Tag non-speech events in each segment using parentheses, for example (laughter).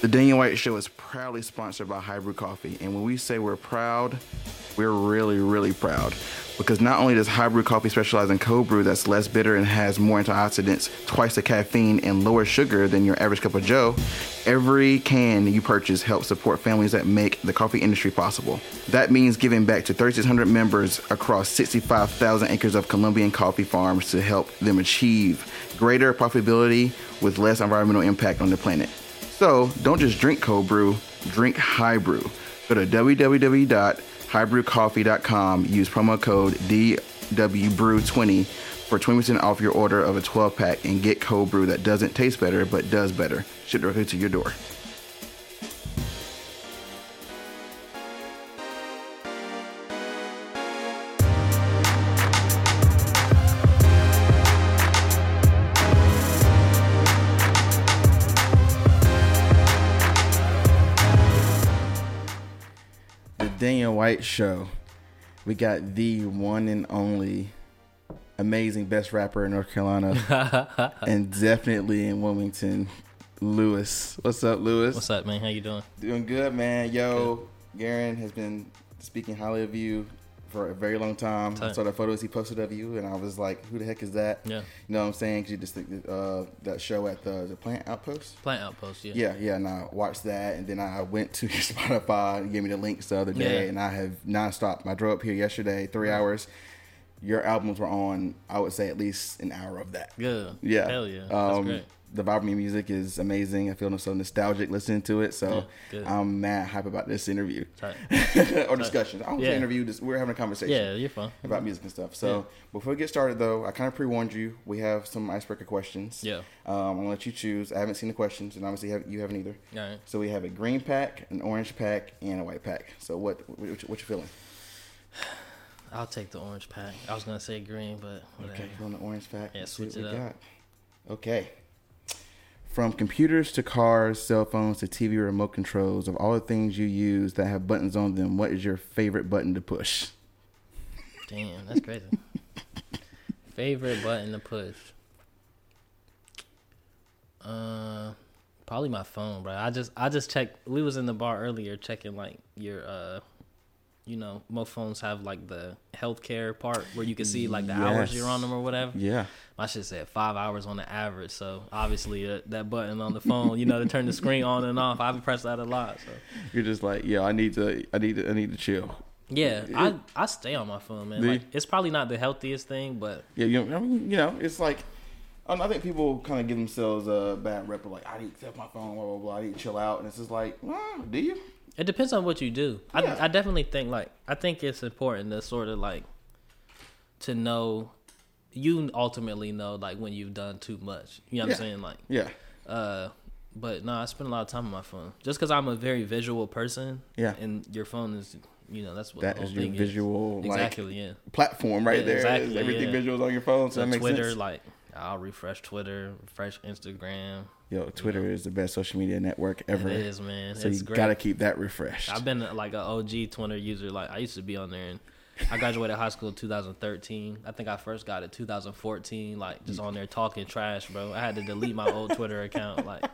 The Daniel White Show is proudly sponsored by High Brew Coffee. And when we say we're proud, we're really, really proud. Because not only does High Brew Coffee specialize in cold brew that's less bitter and has more antioxidants, twice the caffeine, and lower sugar than your average cup of joe, every can you purchase helps support families that make the coffee industry possible. That means giving back to 3,600 members across 65,000 acres of Colombian coffee farms to help them achieve greater profitability with less environmental impact on the planet. So don't just drink cold brew, drink high brew. Go to www.highbrewcoffee.com, use promo code DWBrew20 for 20% off your order of a 12 pack and get cold brew that doesn't taste better but does better. Shipped directly to your door. White Show. We got the one and only amazing best rapper in North Carolina (laughs) and definitely in Wilmington, Louis. What's up, Louis? What's up, man? How you doing? Doing good, man. Yo, Garen has been speaking highly of you for a very long time. I saw the photos he posted of you, and I was like, "Who the heck is that?" Yeah. You know what I'm saying? Cause you just think uh, that show at the the Plant Outpost. Plant Outpost, yeah. Yeah, yeah, and I watched that, and then I went to (laughs) your Spotify and gave me the links the other day, Yeah. and I have nonstop. I drove up here yesterday, three hours. Your albums were on, I would say, at least an hour of that. Good. Yeah, Hell yeah. That's Um, great. The Vibrant music is amazing. I feel so nostalgic listening to it, so Yeah. I'm mad hype about this interview Tight. (laughs) or discussion. I don't say Yeah. interview. This, we're having a conversation Yeah, you're fun about music and stuff. So before we get started, though, I kind of pre-warned you. We have some icebreaker questions. Yeah. Um, I'm gonna let you choose. I haven't seen the questions, and obviously you haven't either. All right. So we have a green pack, an orange pack, and a white pack. So what what, what, what you feeling? I'll take the orange pack. I was gonna say green, but whatever. Okay, feeling the orange pack. Yeah, switch it we up. got. Okay. From computers to cars, cell phones to TV remote controls, of all the things you use that have buttons on them, what is your favorite button to push? Damn, that's crazy. (laughs) Favorite button to push? Uh, probably my phone, bro. I just I just checked. We was in the bar earlier checking like your uh, you know, most phones have like the healthcare part where you can see like the hours you're on them or whatever. Yeah. My shit said five hours on the average. So obviously uh, that button on the phone, you know, to turn the screen on and off, I press that a lot. So You're just like, yeah, I need to, I need to, I need to chill. yeah, I I stay on my phone, man. You? Like it's probably not the healthiest thing, but Yeah, you know, I mean, you know, it's like, I, know, I think people kind of give themselves a bad rep of like, I need to have my phone, blah blah blah. I need to chill out, and it's just like, well, do you? It depends on what you do. Yeah. I I definitely think like I think it's important to sort of like to know you ultimately know like when you've done too much. You know what Yeah. I'm saying? Like Yeah, uh but no, I spend a lot of time on my phone. Just cuz I'm a very visual person. Yeah. And your phone is you know, that's what that is your visual like Exactly, yeah. platform right Yeah, there. exactly, Everything yeah. visuals on your phone, so, So that makes Twitter, sense. like I'll refresh Twitter, refresh Instagram. Yo, Twitter is the best social media network ever. It is, man. So it's you great. gotta keep that refreshed. I've been like an OG Twitter user. Like I used to be on there, and I graduated high school in 2013. I think I first got it 2014. Like just on there talking trash, bro. I had to delete my old Twitter account. Like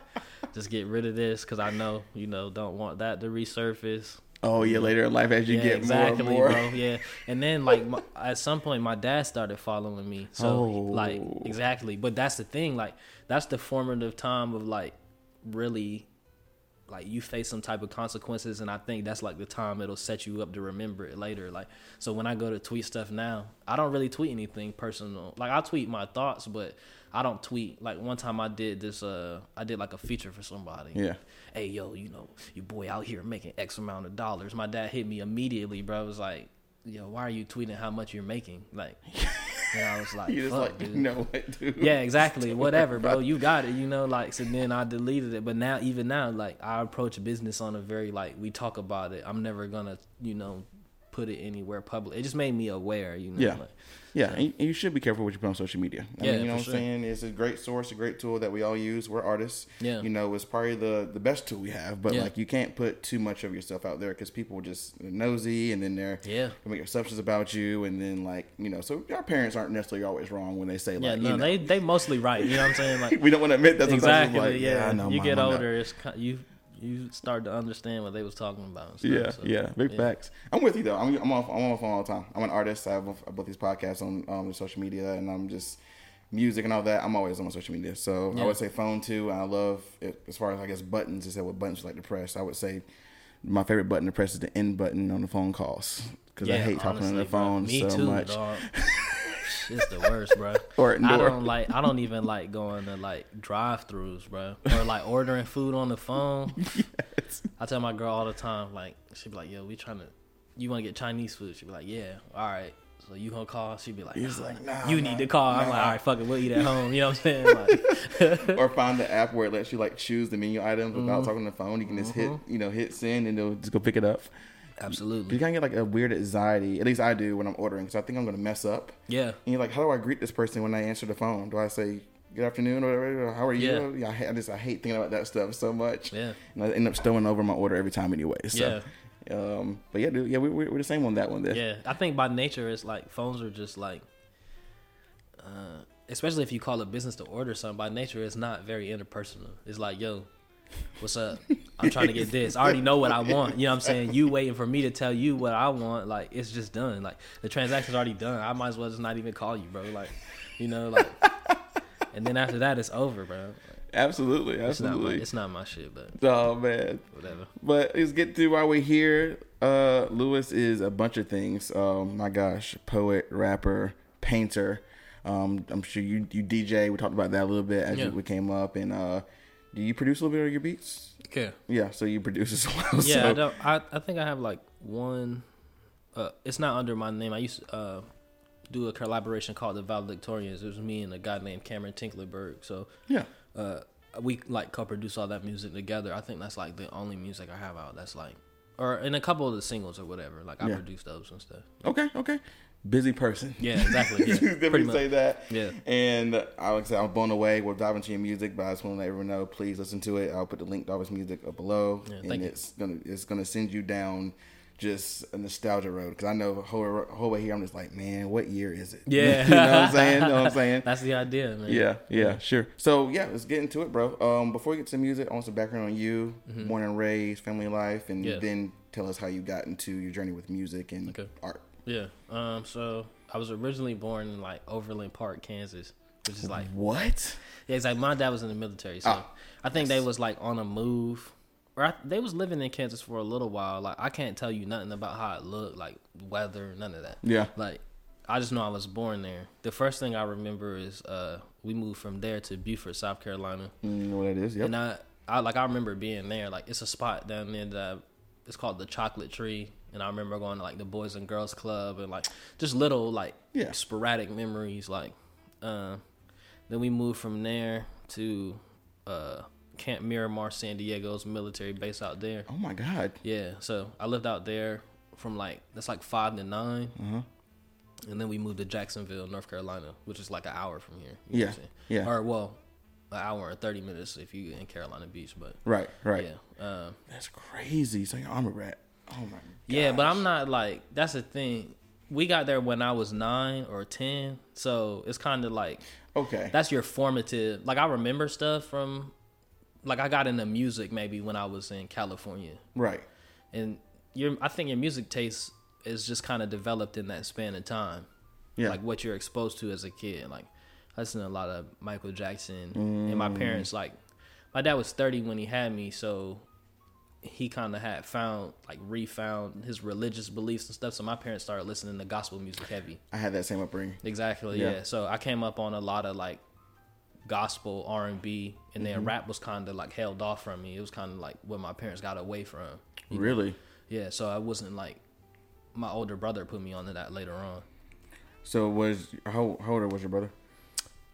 just get rid of this because I know you know don't want that to resurface. Oh yeah, later in life as you yeah, get exactly, more and more. bro. Yeah, and then like my, at some point, my dad started following me. So Oh. like exactly, but that's the thing. Like that's the formative time of like really like you face some type of consequences and i think that's like the time it'll set you up to remember it later. Like so when i go to tweet stuff now i don't really tweet anything personal. Like i tweet my thoughts but i don't tweet. Like one time i did this uh i did like a feature for somebody. Yeah. hey yo you know your boy out here making x amount of dollars. My dad hit me immediately bro. It was like yo why are you tweeting how much you're making? Like and i was like You just Fuck, like, (laughs) dude. you know what, dude? Yeah, exactly. (laughs) Whatever, bro. You got it. You know, like so. Then I deleted it, but now even now, like I approach business on a very like we talk about it. I'm never gonna, you know, put it anywhere public. It just made me aware. You know. Yeah. Like, Yeah, and you should be careful what you put on social media. I Yeah, mean, you know what. I'm saying? It's a great source, a great tool that we all use. We're artists. Yeah. You know, it's probably the the best tool we have, but Yeah. like you can't put too much of yourself out there because people are just nosy and then they're Yeah. they make assumptions about you and then like you know, so our parents aren't necessarily always wrong when they say like, yeah. No, you know, they they mostly right. You know what I'm saying? Like (laughs) we don't want to admit that (laughs) exactly. Like, yeah. I know, you Mom, get older, it's you you start to understand what they was talking about. and stuff, Yeah, so, yeah, big facts. I'm with you though. I'm I'm off I'm on my phone all the time. I'm an artist. I have both these podcasts on um, social media, and I'm just music and all that. I'm always on my social media. So I Yeah. would say phone too. And I love it as far as I guess buttons. Is that what buttons you like to press? I would say my favorite button to press is the end button on the phone calls because I Yeah, hate talking on the phone Me so too, much. (laughs) it's the worst, bro. (laughs) Or I don't like. I don't even like going to like drive-throughs, bro, or like ordering food on the phone. (laughs) yes. I tell my girl all the time, like she'd be like, "Yo, we trying to, you want to get Chinese food?" She'd be like, "Yeah, all right." So you gonna call? She'd be like, He's nah, like, nah, you nah, need to call." I'm like, "All right, fuck it, we'll eat at home." You know what I'm saying? (laughs) Like, or find the app where it lets you like choose the menu items without Mm-hmm. talking on the phone. You can just hit you know hit send and it'll just go pick it up. You kind of get like a weird anxiety. At least I do when I'm ordering because I think I'm gonna mess up. Yeah, And you're like, how do I greet this person when I answer the phone? Do I say good afternoon or whatever? Or, How are you? Yeah, I, hate, I just I hate thinking about that stuff so much. yeah, And I end up stowing over my order every time anyway. So, um, but yeah, dude, yeah, we, we- we're the same on that one. There. yeah. I think by nature, it's like phones are just like, uh, especially if you call a business to order something. By nature, it's not very interpersonal. It's like, yo. What's up? I'm trying to get this. I already know what I want. You know what I'm saying? You waiting for me to tell you what I want. Like it's just done. Like the transaction's already done. I might as well just not even call you, bro. Like, you know, like and then after that it's over, bro. Like, Absolutely, it's not my absolutely. it's not my shit, but oh man. whatever. But let's get to why we're here. Uh, Louis is a bunch of things. Um, my gosh, poet, rapper, painter. Um, I'm sure you you DJ. We talked about that a little bit as Yeah. we came up. And uh, do you produce a little bit of your beats? Okay. Yeah, so you produce as (laughs) well. Yeah, so, I don't. I, I think I have like one. Uh, it's not under my name. I used to uh, do a collaboration called the Valedictorians. It was me and a guy named Cameron Tinklerberg. So yeah. uh, we like co-produce all that music together. I think that's like the only music I have out. That's like, or in a couple of the singles or whatever. Like I Yeah. produce those and stuff. Okay. Okay. Busy person. Yeah, exactly. (laughs) Yeah, pretty say that. Yeah. And I like I said, I'm blown away with diving into your music, but I just want to let everyone know, please listen to it. I'll put the link to all his music up below, Yeah, and thank you. it's gonna it's gonna send you down just a nostalgia road because I know the whole whole way here I'm just like, man, what year is it? (laughs) Yeah. you know what I'm saying? You know what I'm saying? (laughs) That's the idea, man. Yeah, yeah, sure. So yeah, let's get into it, bro. Um, before we get to music, I want some background on you, born and raised, family life, and Mm-hmm. Yeah. then tell us how you got into your journey with music and Okay. art. Yeah. Um. So I was originally born in like Overland Park, Kansas, which is like What? Yeah, it's like my dad was in the military, so Ah, I think they was like on a move, or I, they was living in Kansas for a little while. Like I can't tell you nothing about how it looked, like weather, none of that. Yeah. Like I just know I was born there. The first thing I remember is uh we moved from there to Beaufort, South Carolina, Mm, know what that is? Yep. and I I like I remember being there. Like it's a spot down there that it's called the Chocolate Tree. And I remember going to like the Boys and Girls Club and like just little like Yeah. sporadic memories. Like, uh, then we moved from there to uh, Camp Miramar, San Diego's military base out there. oh my God. Yeah, so I lived out there from like that's like five to 9 Uh-huh. and then we moved to Jacksonville, North Carolina, which is like an hour from here. you know Yeah, yeah. Or well, an hour and thirty minutes if you in Carolina Beach, but Right, right. yeah. Um, That's crazy. So you're armor rat. Oh my. Yeah, but. I'm not like that's the thing. We got there when I was nine or ten, so it's kind of like Okay. that's your formative. Like I remember stuff from, like I got into music maybe when I was in California, right. and your I think your music taste is just kind of developed in that span of time. Yeah. like what you're exposed to as a kid. Like I listened to a lot of Michael Jackson, and my mm. parents like my dad was 30 when he had me, so he kind of had found like refound his religious beliefs and stuff. So my parents started listening to gospel music heavy. I had that same upbringing. Exactly. Yeah. Yeah. So I came up on a lot of like gospel R and B, and then Mm-hmm. rap was kind of like held off from me. It was kind of like what my parents got away from. you know? Really? Yeah. So I wasn't like my older brother put me onto that later on. So was how how old was your brother?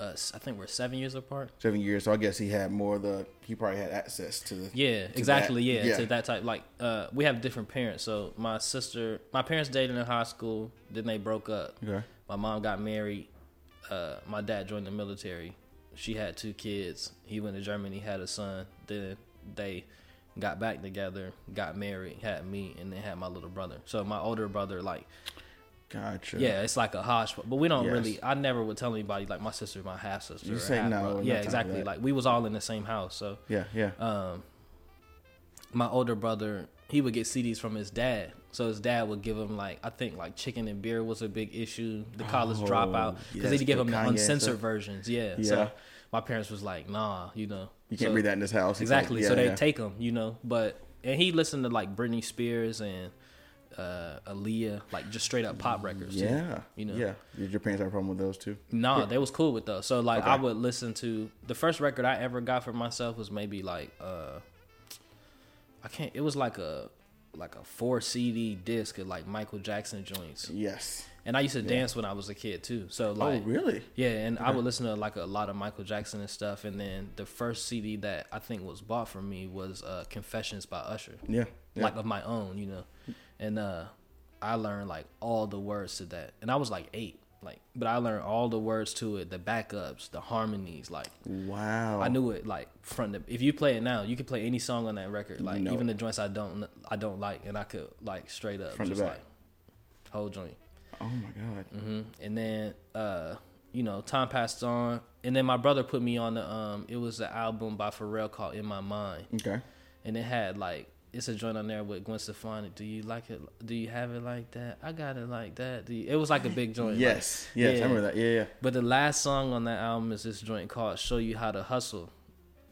Us, I think we're seven years apart. Seven years. So I guess he had more of the. He probably had access to the. Yeah, that. exactly. Yeah, Yeah. to that type. Like, uh, we have different parents. So my sister, my parents dated in high school. Then they broke up. Okay. My mom got married. Uh, my dad joined the military. She had two kids. He went to Germany, had a son. Then they got back together, got married, had me, and then had my little brother. So my older brother, like, Gotcha. yeah, it's like a hodgepodge. But we don't Yes. really. I never would tell anybody like my sister, my half sister. You say half no, Yeah, exactly. Like we was all in the same house. So Yeah. Yeah. um, my older brother he would get CDs from his dad. So his dad would give him like I think like Chicken-n-Beer was a big issue. The college Oh, dropout because yes, he'd give him the uncensored versions. Yeah. Yeah. So my parents was like, nah, you know, You can't So- read that in this house. Exactly. can't- so they yeah. take him, you know. But and he listened to like Britney Spears and uh Aaliyah, like just straight up pop records. too, Yeah. you know. Yeah. Did your parents have a problem with those too? Nah, they was cool with those. So like I would listen to the first record I ever got for myself was maybe like uh I can't it was like a like a four CD disc of like Michael Jackson joints. Yes. And I used to dance when I was a kid too. So like oh, really? yeah, and I would listen to like a lot of Michael Jackson and stuff. And then the first CD that I think was bought for me was uh, "Confessions" by Usher, Yeah. yeah. like of my own, you know. And uh, I learned like all the words to that, and I was like eight, like, but I learned all the words to it, the backups, the harmonies, like. wow. I knew it like from the. If you play it now, you can play any song on that record, like even the joints I don't I don't like, and I could like straight up Front just like whole joint. Oh my god. hmm And then, uh, you know, time passed on, and then my brother put me on the. Um, it was an album by Pharrell called "In My Mind," Okay. and it had like it's a joint on there with Gwen Stefani. Do you like it? Do you have it like that? I got it like that. It was like a big joint. like- Yes. Yes. yeah. I remember that. Yeah. Yeah. but the last song on that album is this joint called "Show You How to Hustle,"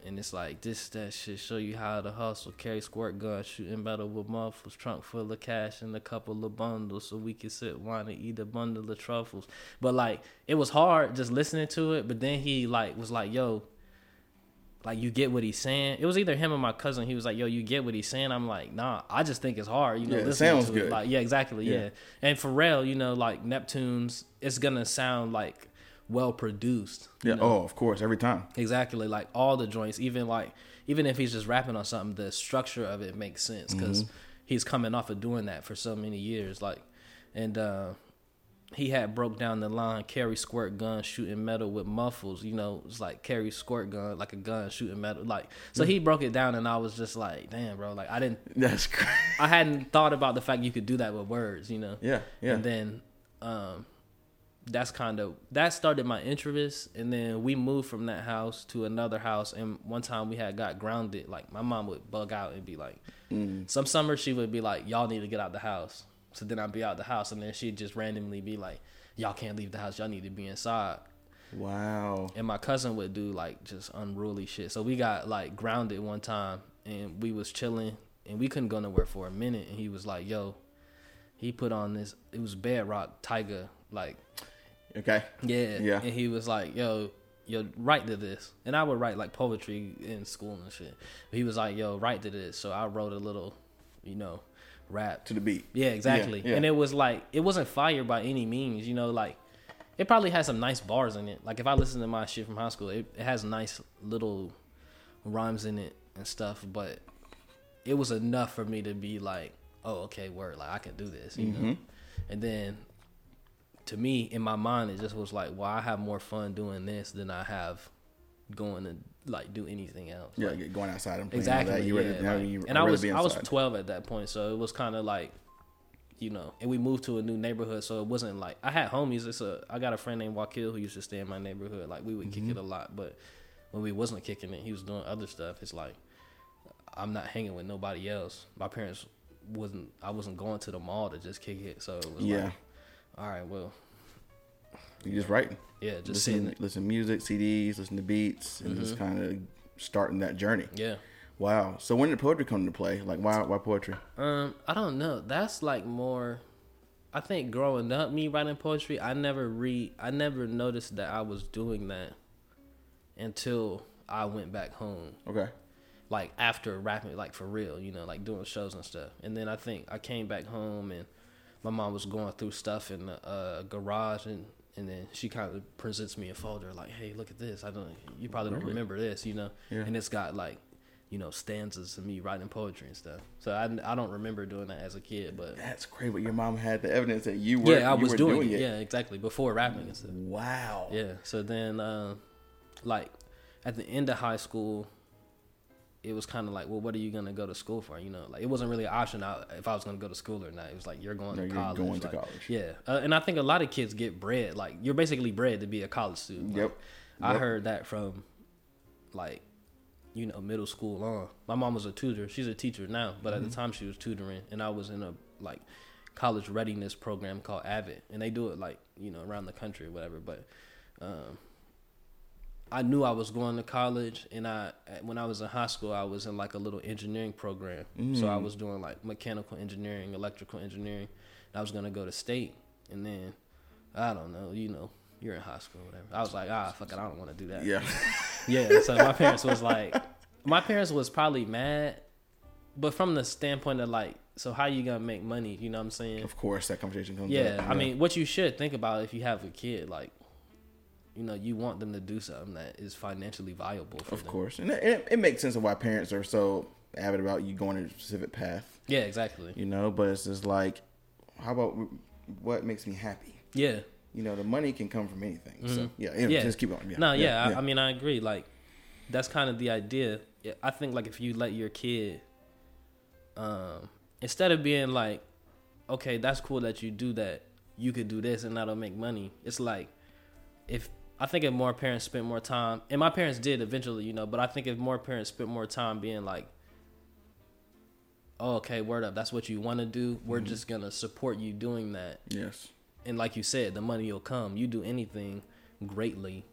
and it's like this that shit. Show you how to hustle, carry squirt gun, shooting battle with muffles, trunk full of cash and a couple of bundles, so we can sit wine and eat a bundle of truffles. But like it was hard just listening to it. But then he like was like, "Yo." Like you get what he's saying. It was either him or my cousin. He was like, "Yo, you get what he's saying." I'm like, "Nah, I just think it's hard." You know, Yeah, it sounds to good. It. Like, yeah, exactly. Yeah. Yeah. And Pharrell, you know, like Neptune's, it's gonna sound like well produced. Yeah. know? Oh, of course. Every time. Exactly. Like all the joints, even like even if he's just rapping on something, the structure of it makes sense because Mm-hmm. he's coming off of doing that for so many years. Like, and uh, he had broke down the line: carry squirt gun, shooting metal with muffles. You know, it's like carry squirt gun, like a gun shooting metal. Like, so he broke it down, and I was just like, damn, bro. Like, I didn't, (laughs) That's great. I hadn't thought about the fact you could do that with words. You know. Yeah. Yeah. And then um that's kind of that started my interest and then we moved from that house to another house and one time we had got grounded like my mom would bug out and be like Mm. some summer she would be like y'all need to get out the house so then i'd be out the house and then she'd just randomly be like y'all can't leave the house y'all need to be inside wow. and my cousin would do like just unruly shit. So we got like grounded one time, and we was chilling, and we couldn't go nowhere for a minute. And he was like, "Yo," he put on this. It was Bedrock Tiger, like Okay. yeah, Yeah. And he was like, "Yo." Yo, write to this, and I would write like poetry in school and shit. But he was like, "Yo, write to this," so I wrote a little, you know, rap To the beat. yeah, exactly. yeah. And it was like it wasn't fire by any means, you know, like it probably has some nice bars in it. Like if I listen to my shit from high school, it, it has nice little rhymes in it and stuff, but it was enough for me to be like, Oh, okay, word, like I can do this, you know. Mm-hmm. And then to me, in my mind it just was like, Well, I have more fun doing this than I have going to like do anything else. Yeah. Like, going outside and exactly. that. You yeah, ready, like- and I was I was 12 at that point, so it was kind of like, you know, and we moved to a new neighborhood, so it wasn't like I had homies. It's a I got a friend named Wakil who used to stay in my neighborhood. Like we would Mm-hmm. kick it a lot, but when we wasn't kicking it, he was doing other stuff. It's like I'm not hanging with nobody else. My parents wasn't. I wasn't going to the mall to just kick it, so it was Yeah. like, all right, well, You just writing. yeah, just listen, sitting. listen to music, CDs, listen to beats, and just kind of starting that journey. Yeah. Wow. So when did poetry come into play? Like, why why poetry? Um, I don't know. That's like more. I think growing up, me writing poetry, I never read. I never noticed that I was doing that until I went back home. Okay. Like after rapping, like for real, you know, like doing shows and stuff. And then I think I came back home and my mom was going through stuff in the uh, garage and. And then she kind of presents me a folder like, "Hey, look at this. I don't. You probably don't remember this, you know." Yeah. And it's got like, you know, stanzas of me writing poetry and stuff. So I, I don't remember doing that as a kid, but That's great. But your mom had the evidence that you were. yeah, I was were doing, it. Yeah, exactly. Before rapping and stuff. Wow. Yeah. So then, uh, like, at the end of high school, it was kind of like, well, what are you gonna go to school for? You know, like it wasn't really an option out if I was gonna go to school or not. It was like you're going No, to you're college. going to college. Yeah, uh, and I think a lot of kids get bred. Like you're basically bred to be a college student. Like, Yep. I Yep. heard that from like you know, middle school on. My mom was a tutor. She's a teacher now, but at the time she was tutoring, and I was in a like college readiness program called Avid, and they do it like you know around the country or whatever. But um, I knew I was going to college, and I when I was in high school, I was in like a little engineering program. So I was doing like mechanical engineering, electrical engineering. And I was gonna go to state, and then I don't know, you know, you're in high school, whatever. I was like, ah, fuck it, I don't want to do that. Yeah. (laughs) Yeah. So my parents was like, my parents was probably mad, but from the standpoint of like, so how you gonna make money? You know what I'm saying? of course, that conversation comes Yeah. up. I mean, what you should think about if you have a kid, like, you know, you want them to do something that is financially viable for of them. course, and it, it, makes sense of why parents are so avid about you going a specific path, Yeah. Exactly. you know. But it's just like, how about what makes me happy? Yeah. You know, the money can come from anything. So Mhm. yeah, yeah, Yeah. just keep on. Yeah, No, yeah, I, I mean, I agree. Like, that's kind of the idea. I think like if you let your kid, um, instead of being like, okay, that's cool that you do that, you could do this and that'll make money. It's like, if I think if more parents spent more time, and my parents did eventually, you know, but I think if more parents spent more time being like, oh, okay, word up, that's what you want to do. We're just gonna support you doing that yes, and like you said, the money will come. You do anything greatly.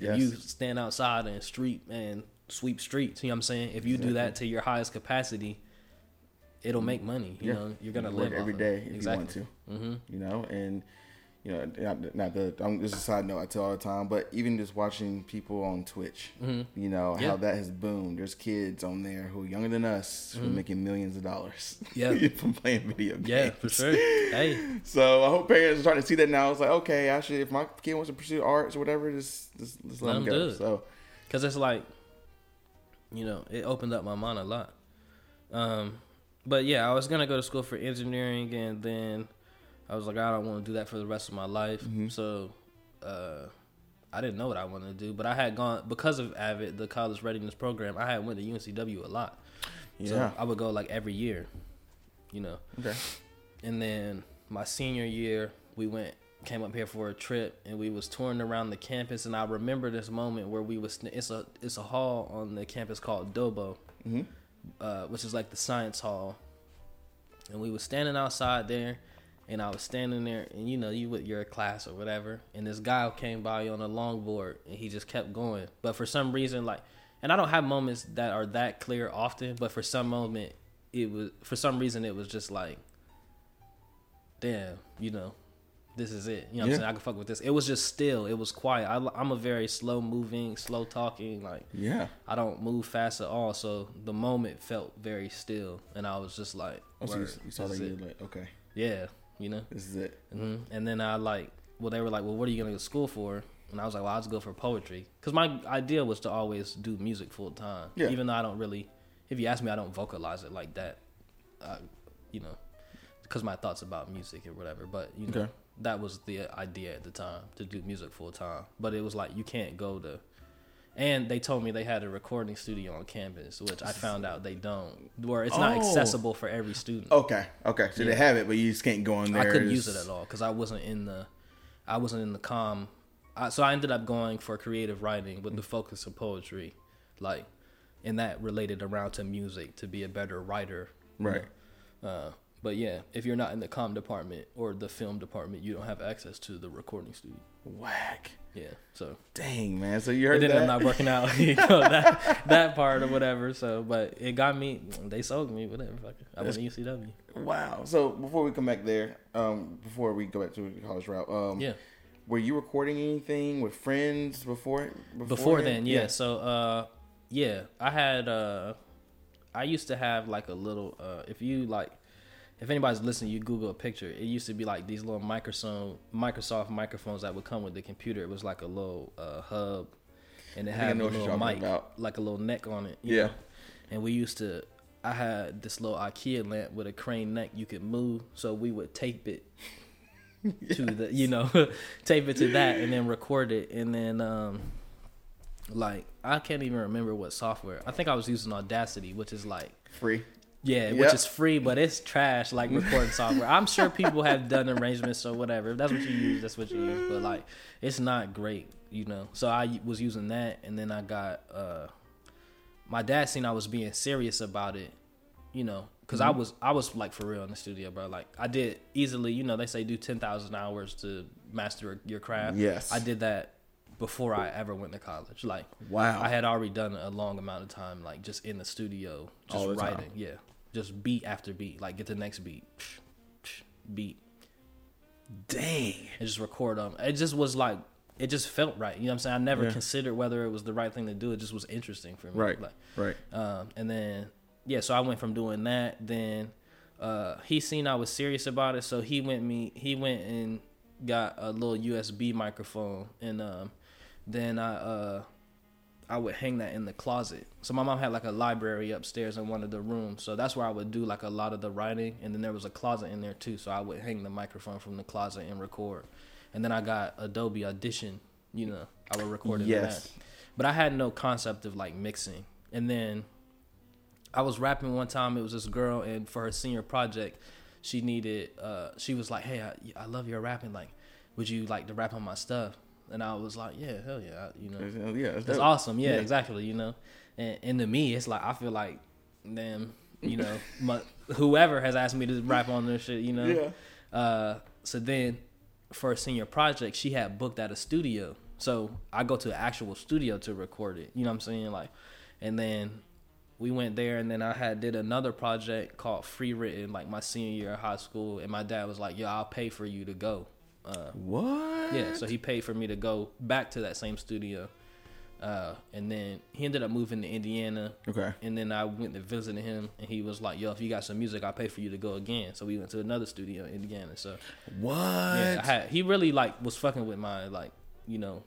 Yes. If you stand outside and street and sweep streets, you know what I'm saying? If you do that to your highest capacity, it'll make money. You yeah. know, you're gonna live work every day if exactly. you want to. Mm-hmm. you know, and you know, not, not the. I'm, this is a side note I tell all the time, but even just watching people on Twitch, you know Yeah. how that has boomed. There's kids on there who are younger than us who are making millions of dollars, (laughs) Yeah. from playing video games. Yeah, for sure. Hey, (laughs) So I hope parents are starting to see that now. It's like, okay, actually, if my kid wants to pursue arts or whatever, just just, just let, Let him 'em go. do it. So because it's like, you know, it opened up my mind a lot. Um, but yeah, I was gonna go to school for engineering, and then I was like, I don't want to do that for the rest of my life. Mm-hmm. So, uh, I didn't know what I wanted to do, but I had gone because of Avid, the college readiness program. I had went to UNCW a lot, so yeah, I would go like every year, you know. okay, And then my senior year, we went came up here for a trip and we was touring around the campus and I remember this moment where we was it's a it's a hall on the campus called Dobo, hmm uh, which is like the science hall. And we was standing outside there and I was standing there and you know, you with your class or whatever, and this guy came by on a longboard and he just kept going. But for some reason like and I don't have moments that are that clear often, but for some moment it was for some reason it was just like damn, you know, this is it. You know what Yeah. I'm saying? I can fuck with this. It was just still. It was quiet. I, I'm a very slow moving, slow talking. Like yeah. I don't move fast at all. So the moment felt very still, and I was just like, Oh, so you, you saw that you like, okay, yeah, you know. this is it. hmm And then I like, well, they were like, well, what are you gonna go to school for? And I was like, well, I'll just go for poetry, because my idea was to always do music full time. Yeah. Even though I don't really, if you ask me, I don't vocalize it like that. I, you know, because my thoughts about music or whatever. But you know, Okay. that was the idea at the time to do music full time. But it was like you can't go to. And they told me they had a recording studio on campus, which I found out they don't, where it's not Oh. accessible for every student. Okay, okay. So they have it, but you just can't go in there. I couldn't use it at all because I wasn't in the, I wasn't in the com. I, so I ended up going for creative writing with the focus of poetry, like, and that related around to music to be a better writer. you Right. know. Uh, but yeah, if you're not in the com department or the film department, you don't have access to the recording studio. Whack. Yeah, so Dang man. So you heard ended up that? not working out, (laughs) you know, that that part or whatever. So, but it got me. They sold me, whatever. Fuck. I went to UCW. Wow. So before we come back there, um, before we go back to the college route, um, Yeah. were you recording anything with friends before? before beforehand? then yeah. so uh yeah i had uh i used to have like a little uh if you like if anybody's listening you google a picture it used to be like these little microsoft microsoft microphones that would come with the computer it was like a little uh hub and it had a little mic about. like a little neck on it Yeah. know? and we used to i had this little ikea lamp with a crane neck you could move so we would tape it (laughs) to the you know (laughs) tape it to that and then record it and then um like I can't even remember what software. I think I was using Audacity, which is like Free. Yeah, Yep. which is free, but it's trash like recording software. I'm sure people have done arrangements or whatever. If that's what you use, that's what you use. But like it's not great, you know. So I was using that and then I got uh my dad seen I was being serious about it, you know, because Mm-hmm. I was I was like for real in the studio, bro. Like I did easily, you know, they say do ten thousand hours to master your craft. Yes. I did that before I ever went to college. Like Wow. I had already done a long amount of time, like just in the studio, just the time. writing. Yeah, just beat after beat, like get the next beat, (sniffs) beat, Dang. and just record them. It just was like it just felt right. You know what I'm saying? I never Yeah. considered whether it was the right thing to do. It just was interesting for me. Right. Like, Right. um, and then yeah, so I went from doing that. Then uh, he seen I was serious about it, so he went me he went and got a little USB microphone, and um, then I uh, I would hang that in the closet. So my mom had like a library upstairs in one of the rooms, so that's where I would do like a lot of the writing. And then there was a closet in there too, so I would hang the microphone from the closet and record. And then I got Adobe Audition, you know, I would record it Yes. that. But I had no concept of like mixing. And then I was rapping one time. It was this girl, and for her senior project, she needed. Uh, she was like, "Hey, I, I love your rapping. Like, would you like to rap on my stuff?" And I was like, "Yeah, hell yeah, you know." Yeah. That's, That's awesome. Yeah, Yeah. exactly. You know, and, and to me, it's like I feel like, damn, you know, (laughs) my, whoever has asked me to rap on their shit, you know. Yeah. Uh, so then, for a senior project, she had booked at a studio. So I go to an actual studio to record it. You know what I'm saying? Like, and then we went there, and then I had did another project called Free Written, like my senior year of high school. And my dad was like, "Yo, I'll pay for you to go." Uh, What? yeah, so he paid for me to go back to that same studio. Uh, and then he ended up moving to Indiana. Okay. And then I went to visit him, and he was like, "Yo, if you got some music, I'll pay for you to go again." So we went to another studio in Indiana. So What? yeah, I had, he really like was fucking with my like, you know,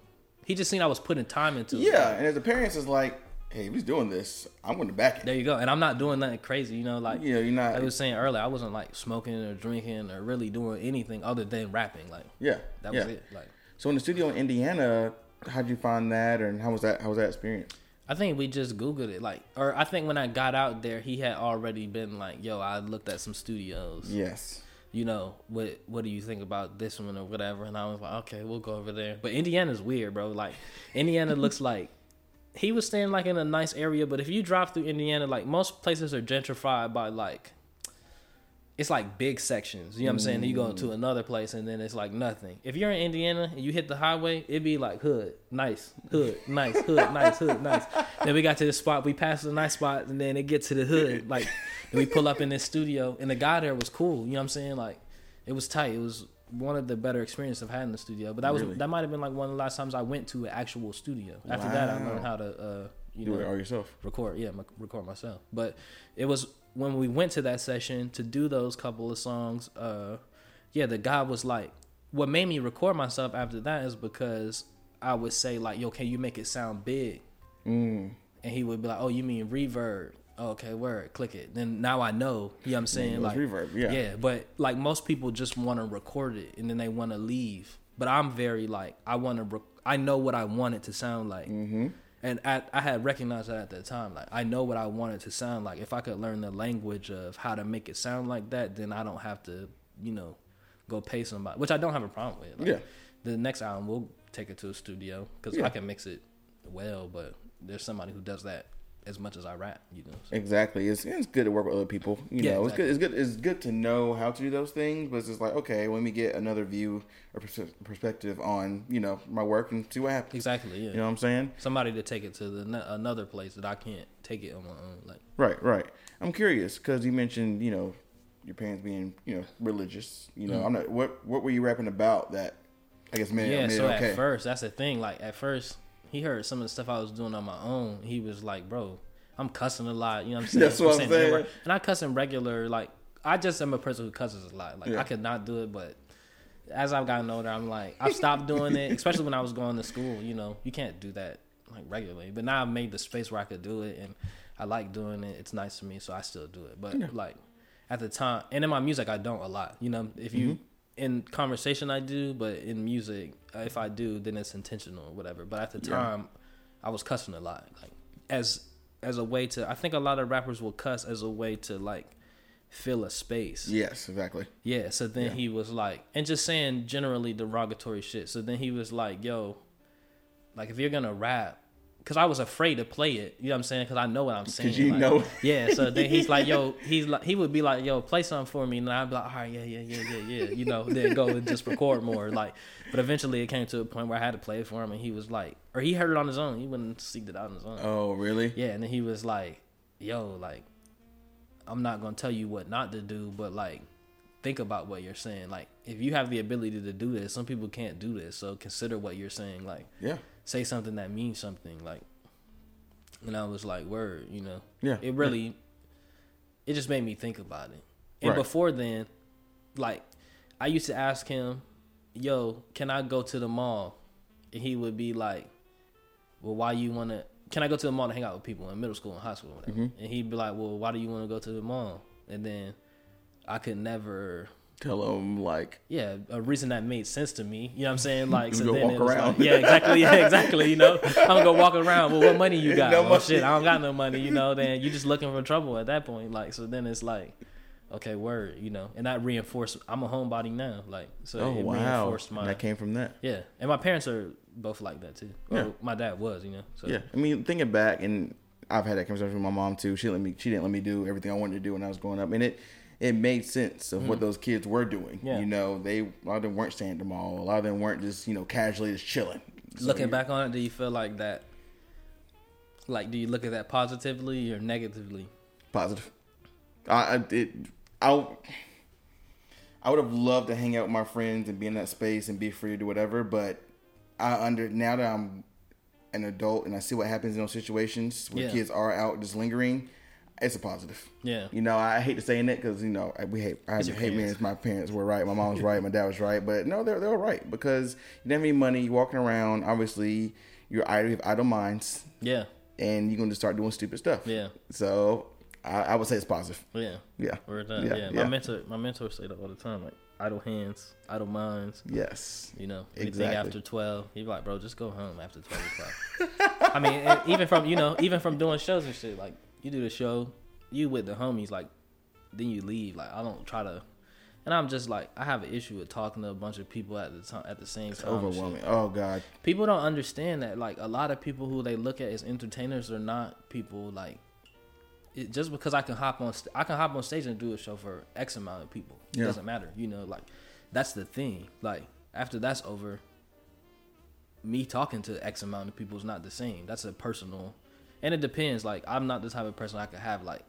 he just seen I was putting time into it. Yeah, and his appearance is like, hey, if he's doing this, I'm going to back it. There you go. And I'm not doing nothing crazy, you know, like yeah, you're not. I was saying earlier, I wasn't like smoking or drinking or really doing anything other than rapping. Like yeah, that yeah. was it. Like So in the studio in Indiana, how'd you find that, and how was that? How was that experience? I think we just Googled it, like, or I think when I got out there, he had already been like, "Yo, I looked at some studios. Yes. You know, what what do you think about this one or whatever?" And I was like, "Okay, we'll go over there." But Indiana's weird, bro. Like, Indiana looks (laughs) like he was staying like in a nice area, but if you drive through Indiana, like most places are gentrified by like. It's like big sections, you know what I'm saying? You go to mm. another place and then it's like nothing. If you're in Indiana and you hit the highway, it'd be like hood, nice, hood, nice, hood, nice, hood, nice. Then we got to the spot, we passed the nice spot, and then it gets to the hood. Like, we pull up in this studio, and the guy there was cool. You know what I'm saying? Like, it was tight. It was one of the better experiences I've had in the studio. But that was Really? that might have been like one of the last times I went to an actual studio. After that, I learned how to, uh, you Do know, it all yourself. record yeah m- record myself but it was when we went to that session to do those couple of songs uh yeah the guy was like what made me record myself after that is because i would say like yo can you make it sound big Mm. and he would be like oh you mean reverb okay word click it then now i know you know what i'm saying like reverb, yeah. yeah but like most people just want to record it and then they want to leave but i'm very like i want to rec- i know what i want it to sound like Mm-hmm. and at, I had recognized that at the time. Like I know what I want it to sound like. If I could learn the language of how to make it sound like that, then I don't have to, you know, go pay somebody. Which I don't have a problem with. Like, Yeah. The next album we'll take it to a studio because Yeah. I can mix it well. But there's somebody who does that as much as I rap. You know. So, Exactly. It's, it's good to work with other people. You Yeah, know, exactly. it's good. It's good. It's good to know how to do those things, but it's just like okay, let me get another view or pers- perspective on you know my work and see what happens. exactly. Yeah. You know what I'm saying? Somebody to take it to the another place that I can't take it on my own. Like Right. Right. I'm curious because you mentioned you know your parents being you know religious. You know, I'm not. What What were you rapping about that? I guess made, Mm. yeah so okay. at first that's the thing like at first he heard some of the stuff i was doing on my own. He was like bro i'm cussing a lot. You know what i'm (laughs) saying? That's what I'm saying. And i cuss in regular like i just am a person who cusses a lot. Like Yeah. i could not do it but as i've gotten older i'm like i've stopped doing it (laughs) especially when i was going to school you know? You can't do that like regularly. But now i've made the space where i could do it and i like doing it. It's nice to me so i still do it. But like at the time and in my music i don't a lot you know? If you mm-hmm. In conversation I do, but in music, uh, if I do, then it's intentional or whatever. But at the Yeah. time, I was cussing a lot, like as as a way to. I think a lot of rappers will cuss as a way to like fill a space. Yes. Exactly. Yeah. So then Yeah. he was like, and just saying generally derogatory shit. So then he was like, "Yo, like if you're gonna rap." Because I was afraid to play it. You know what I'm saying? Because I know what I'm saying. Because you like, know. (laughs) Yeah. So then he's like, "Yo," (laughs) he's like, he would be like, "Yo, play something for me," and I'd be like, "All right, yeah, yeah, yeah, yeah, yeah," you know. Then go and just record more. Like, but eventually it came to a point where I had to play it for him, and he was like, or he heard it on his own. He wouldn't seek it out on his own. Oh, really? Yeah, and then he was like, "Yo, like, I'm not gonna tell you what not to do, but like, think about what you're saying. Like, if you have the ability to do this, some people can't do this. So consider what you're saying. Like, Yeah. Say something that means something. Like, and I was like, word, you know. Yeah. It really, it just made me think about it. And Right. before then, like, I used to ask him, "Yo, can I go to the mall?" And he would be like, "Well, why you want to? Can I go to the mall to hang out with people in middle school and high school, and whatever?" Mm-hmm. And he'd be like, "Well, why do you want to go to the mall?" And then I could never Tell them like yeah, a reason that made sense to me. You know what I'm saying? (laughs) Like, so then walk it was around. Like, yeah, exactly. Yeah, exactly. You know, I'm gonna go walk around. Well, what money you got? No oh money. shit, I don't got no money. You know, then you're just looking for trouble at that point. Like, so then it's like, okay, word. You know, and that reinforced. I'm a homebody now. Like, so Oh it wow. reinforced my that came from that. yeah. And my parents are both like that too. Yeah. my dad was. You know. So Yeah, I mean, thinking back, and I've had that conversation with my mom too. She let me, she didn't let me do everything I wanted to do when I was growing up, and it, it made sense of what mm. those kids were doing. Yeah. You know, they a lot of them weren't staying at the mall. A lot of them weren't just you know casually just chilling. So Looking back on it, do you feel like that? Like, do you look at that positively or negatively? positive. I, I it, I, I would have loved to hang out with my friends and be in that space and be free to do whatever. But I under now that I'm an adult and I see what happens in those situations where Yeah. kids are out just lingering, it's a positive. Yeah. You know, I hate to saying it because you know we hate. I hate me parents. as my parents were right, my mom was (laughs) right, my dad was right, but no, they're they're right because you don't have any money, you're walking around. Obviously, you're idle, you have idle minds, Yeah. and you're going to start doing stupid stuff. Yeah. So I, I would say it's positive. Yeah. Yeah. Yeah, Yeah, yeah. my mentor, my mentor say that all the time. Like idle hands, idle minds. Yes. You know, anything Exactly. after twelve, he's like, bro, just go home after twelve o'clock. I mean, even from you know, even from doing shows and shit. Like you do the show, you with the homies, like then you leave. Like I don't try to, and I'm just like I have an issue with talking to a bunch of people at the time at the same time. and shit. Overwhelming. Oh God. People don't understand that. Like a lot of people who they look at as entertainers are not people like. It, just because I can hop on, st- I can hop on stage and do a show for X amount of people. It Yeah. doesn't matter, you know. Like that's the thing. Like after that's over, me talking to X amount of people is not the same. That's a personal, and it depends. Like I'm not the type of person I could have like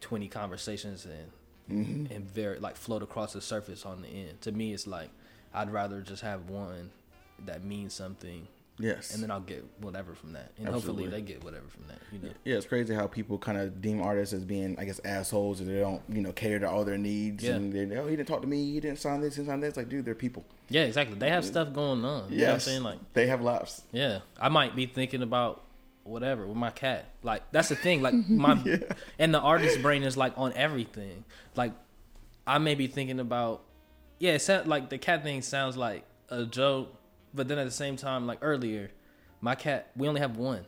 twenty conversations and Mm-hmm. and very like float across the surface on the end. To me, it's like I'd rather just have one that means something, Yes. and then I'll get whatever from that, and hopefully they get whatever from that. You know. yeah, it's crazy how people kind of deem artists as being, I guess, assholes, or they don't, you know, cater to all their needs. Yeah. And they, oh, he didn't talk to me. He didn't sign this. He didn't sign this. Like, dude, they're people. Yeah, exactly. They have stuff going on. You know I'm saying? Like, they have lives. yeah, I might be thinking about whatever with my cat. Like, that's the thing. Like, (laughs) my and the artist brain is like on everything. Like, I may be thinking about, yeah, it sound, like the cat thing sounds like a joke, but then at the same time, like earlier, my cat, we only have one.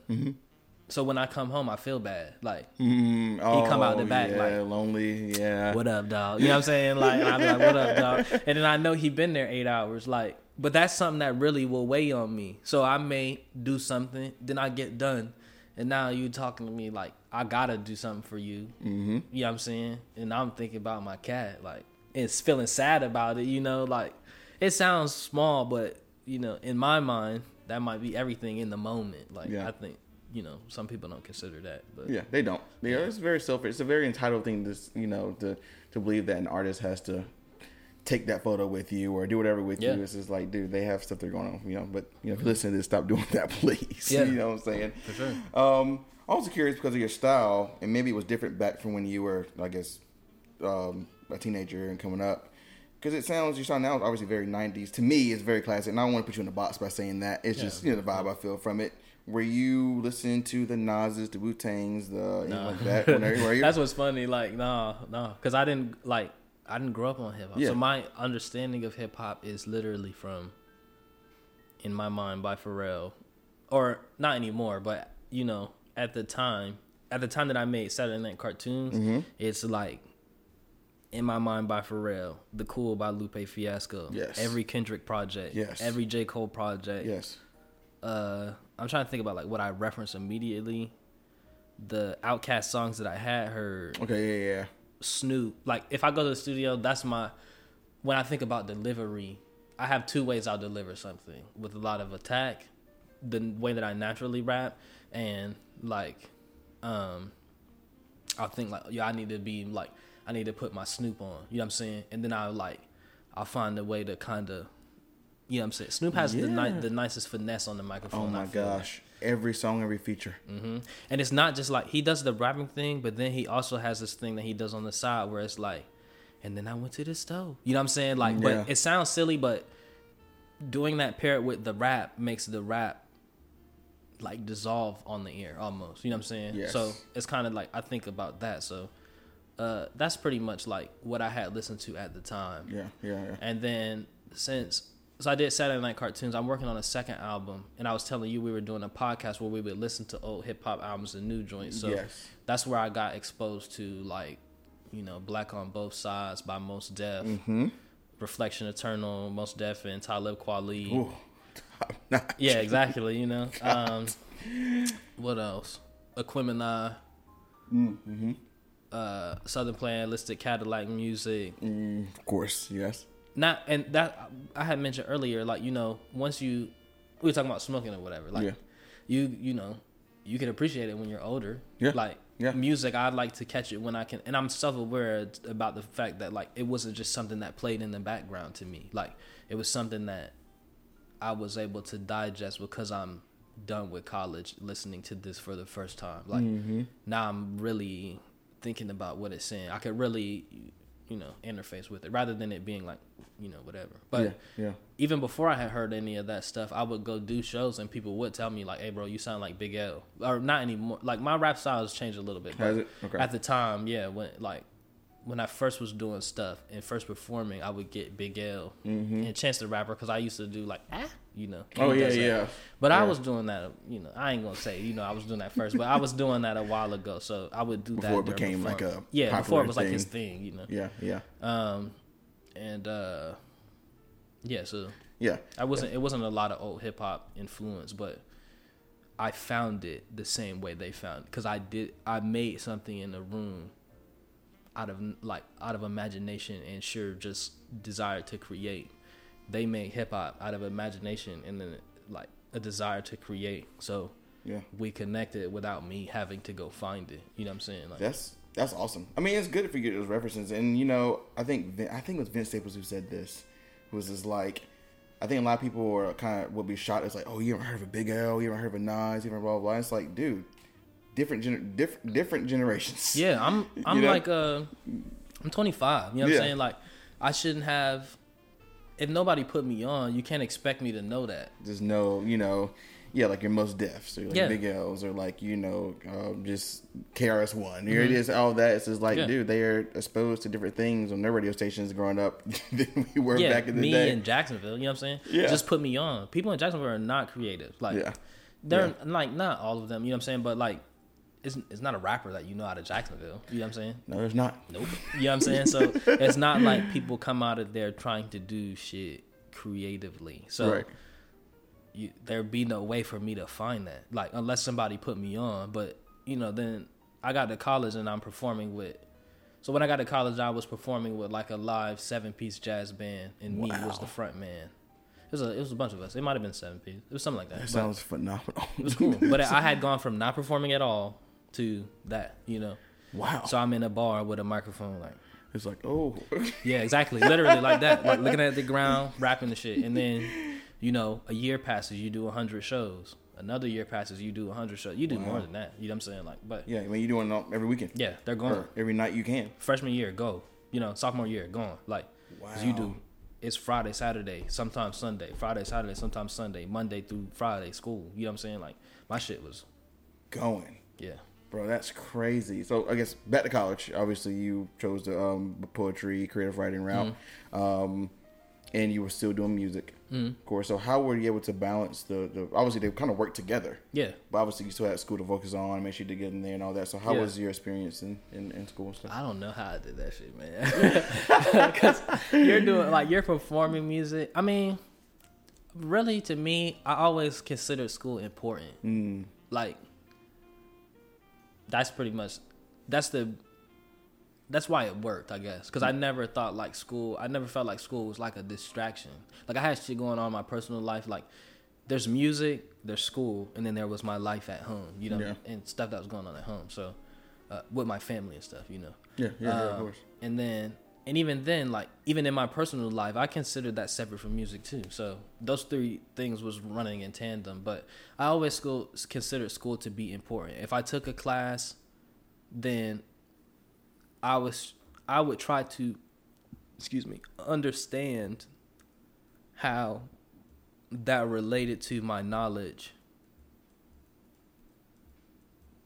So when I come home, I feel bad. Like, Mm, He come out the oh, back, yeah, like- lonely. Yeah. what up, dog? You know what I'm saying? Like, I'm like, what up, dog? (laughs) And then I know he been there eight hours. Like, but that's something that really will weigh on me. So I may do something, then I get done, and now you talking to me like I gotta do something for you. Mm-hmm. You know what I'm saying? And I'm thinking about my cat, like, it's feeling sad about it. You know, like it sounds small, but you know, in my mind, that might be everything in the moment. Like, Yeah. I think. You know, some people don't consider that, but Yeah, they don't. Yeah, it's very selfish. It's a very entitled thing to, you know, to to believe that an artist has to take that photo with you or do whatever with Yeah. you. It's just like, dude, they have stuff they're going on, you know. But you know, if you listen to this, stop doing that, (laughs) please. Yeah. you know what I'm saying? For sure. Um, I'm also curious because of your style, and maybe it was different back from when you were, I guess, um, a teenager and coming up. Because it sounds, your sound now is obviously very 90s. To me, it's very classic. And I don't want to put you in a box by saying that. It's Yeah. just, you know, the vibe I feel from it. Were you listening to the Nas's, the Wu Tangs, the anything like that? Whenever, (laughs) were you? That's what's funny. Like, no, no, because I didn't like I didn't grow up on hip hop. Yeah. So my understanding of hip hop is literally from "In My Mind" by Pharrell, or not anymore, but you know, at the time, at the time that I made Saturday Night Cartoons, Mm-hmm. it's like. In My Mind by Pharrell, The Cool by Lupe Fiasco, Yes. every Kendrick project, Yes. every J. Cole project, yes. uh, I'm trying to think about like what I reference immediately. The OutKast songs that I had heard, Okay, yeah, yeah. Snoop. Like if I go to the studio, that's my. When I think about delivery, I have two ways I'll deliver something with a lot of attack, the way that I naturally rap, and like, um, I think like yeah, I need to be like I need to put my Snoop on. You know what I'm saying? And then I like I'll find a way to kind of. You know what I'm saying? Snoop has the ni- the nicest finesse on the microphone. Oh my gosh. like. Every song, every feature. hmm And it's not just like he does the rapping thing, but then he also has this thing that he does on the side where it's like, and then I went to the stove. You know what I'm saying? Like, Yeah. but it sounds silly, but doing that paired with the rap makes the rap like dissolve on the ear almost. You know what I'm saying? Yes. So it's kind of like I think about that. So uh, that's pretty much like what I had listened to at the time. Yeah, yeah, yeah. And then since so I did Saturday Night Cartoons, I'm working on a second album, and I was telling you we were doing a podcast where we would listen to old hip hop albums and new joints. So Yes. that's where I got exposed to like, you know, Black on Both Sides by Mos Def, Mm-hmm. Reflection Eternal, Mos Def, and Talib Kweli. Ooh. (laughs) Yeah, exactly. You know, (laughs) um, what else? Aquemini, Mm-hmm. uh, Southern Playalistic Cadillac Music. Mm, of course, yes. Not and that I had mentioned earlier, like you know, once you we were talking about smoking or whatever, like Yeah. you you know, you can appreciate it when you're older. Yeah. Like Yeah. music, I'd like to catch it when I can, and I'm self aware about the fact that like it wasn't just something that played in the background to me. Like it was something that I was able to digest because I'm done with college, listening to this for the first time. Like Mm-hmm. now I'm really thinking about what it's saying. I could really, you know, interface with it rather than it being like, you know, whatever. But yeah, yeah. even before I had heard any of that stuff, I would go do shows and people would tell me like, "Hey, bro, you sound like Big L," or not anymore. Like my rap style has changed a little bit. Has but it? Okay. At the time, yeah, when like when I first was doing stuff and first performing, I would get Big L and Chance the Rapper because I used to do like ah, you know. Mm-hmm. Oh yeah, yeah. But I was doing that, you know. I ain't gonna say, you know, I was doing that first, but I was doing that a while ago. So I would do that Before it became, like, a yeah, before it was like his thing. thing, you know. Yeah, yeah, Um, and uh, yeah, so yeah. I wasn't. It wasn't a lot of old hip hop influence, but I found it the same way they found because I did. I made something in the room out of like out of imagination and sure just desire to create. They made hip hop out of imagination and then like a desire to create. So Yeah. we connected without me having to go find it. You know what I'm saying? Like, That's that's awesome. I mean, it's good if you get those references, and you know, I think I think it was Vince Staples who said this. Was just like, I think a lot of people were kind of will be shocked. It's like, oh, you haven't heard of a Big L? You haven't heard of a Nas? You ever blah blah? blah. It's like, dude, different gener- diff- different generations. Yeah, I'm (laughs) I'm know? like uh I'm 25. You know what Yeah. I'm saying? Like I shouldn't have if nobody put me on, you can't expect me to know that. There's no, you know, yeah, like your Mos Defs or like Yeah. Big L's or like you know, um, just KRS One. Here it is, all that. It's just like, Mm-hmm. Yeah. dude, they are exposed to different things on their radio stations growing up (laughs) than we were yeah, back in the me day. Me in Jacksonville, you know what I'm saying? Yeah. Just put me on. People in Jacksonville are not creative. Like Yeah. they're like not all of them, you know what I'm saying? But like it's it's not a rapper that you know out of Jacksonville. You know what I'm saying? no, there's not. Nope. You know what I'm saying? So it's not like people come out of there trying to do shit creatively. So Right. you, there'd be no way for me to find that, like unless somebody put me on. But you know, then I got to college and I'm performing with. So when I got to college, I was performing with like a live seven piece jazz band, and me was the front man. It was a it was a bunch of us. It might have been seven piece. It was something like that. That sounds phenomenal. it was cool. but (laughs) I had gone from not performing at all to that. You know. wow. So I'm in a bar with a microphone, like. it's like, oh, (laughs) Yeah, exactly. Literally like that. Like looking at the ground, rapping the shit. And then, you know, a year passes, you do 100 shows. Another year passes, you do 100 shows. You do more than that. You know what I'm saying? Like, but yeah. I mean, you doing it every weekend Yeah, they're gone. or every night you can. Freshman year, go. You know, sophomore year, gone. Like, 'cause you do. It's Friday, Saturday, sometimes Sunday. Friday, Saturday, sometimes Sunday. Monday through Friday, school. You know what I'm saying? Like, my shit was, Going, yeah. Bro. That's crazy. So I guess back to college. Obviously, you chose the um, poetry, creative writing route, Mm-hmm. um, and you were still doing music, of course. So how were you able to balance the? the obviously, they kind of work together. Yeah. But obviously, you still had school to focus on, and make sure you did get in there and all that. So how Yeah. was your experience in, in, in school and stuff? I don't know how I did that shit, man. (laughs) Because you're doing like you're performing music. I mean, really to me, I always considered school important. Mm. Like that's pretty much that's the that's why it worked, I guess. Because I never thought like school. I never felt like school was like a distraction. Like I had shit going on in my personal life. Like there's music, there's school, and then there was my life at home. You know, Yeah. and stuff that was going on at home. So uh, with my family and stuff. You know. Yeah, yeah, yeah, of Um, course. And then, and even then, like even in my personal life, I considered that separate from music too. So those three things was running in tandem. But I always school considered school to be important. If I took a class, then I was I would try to, excuse me, understand how that related to my knowledge.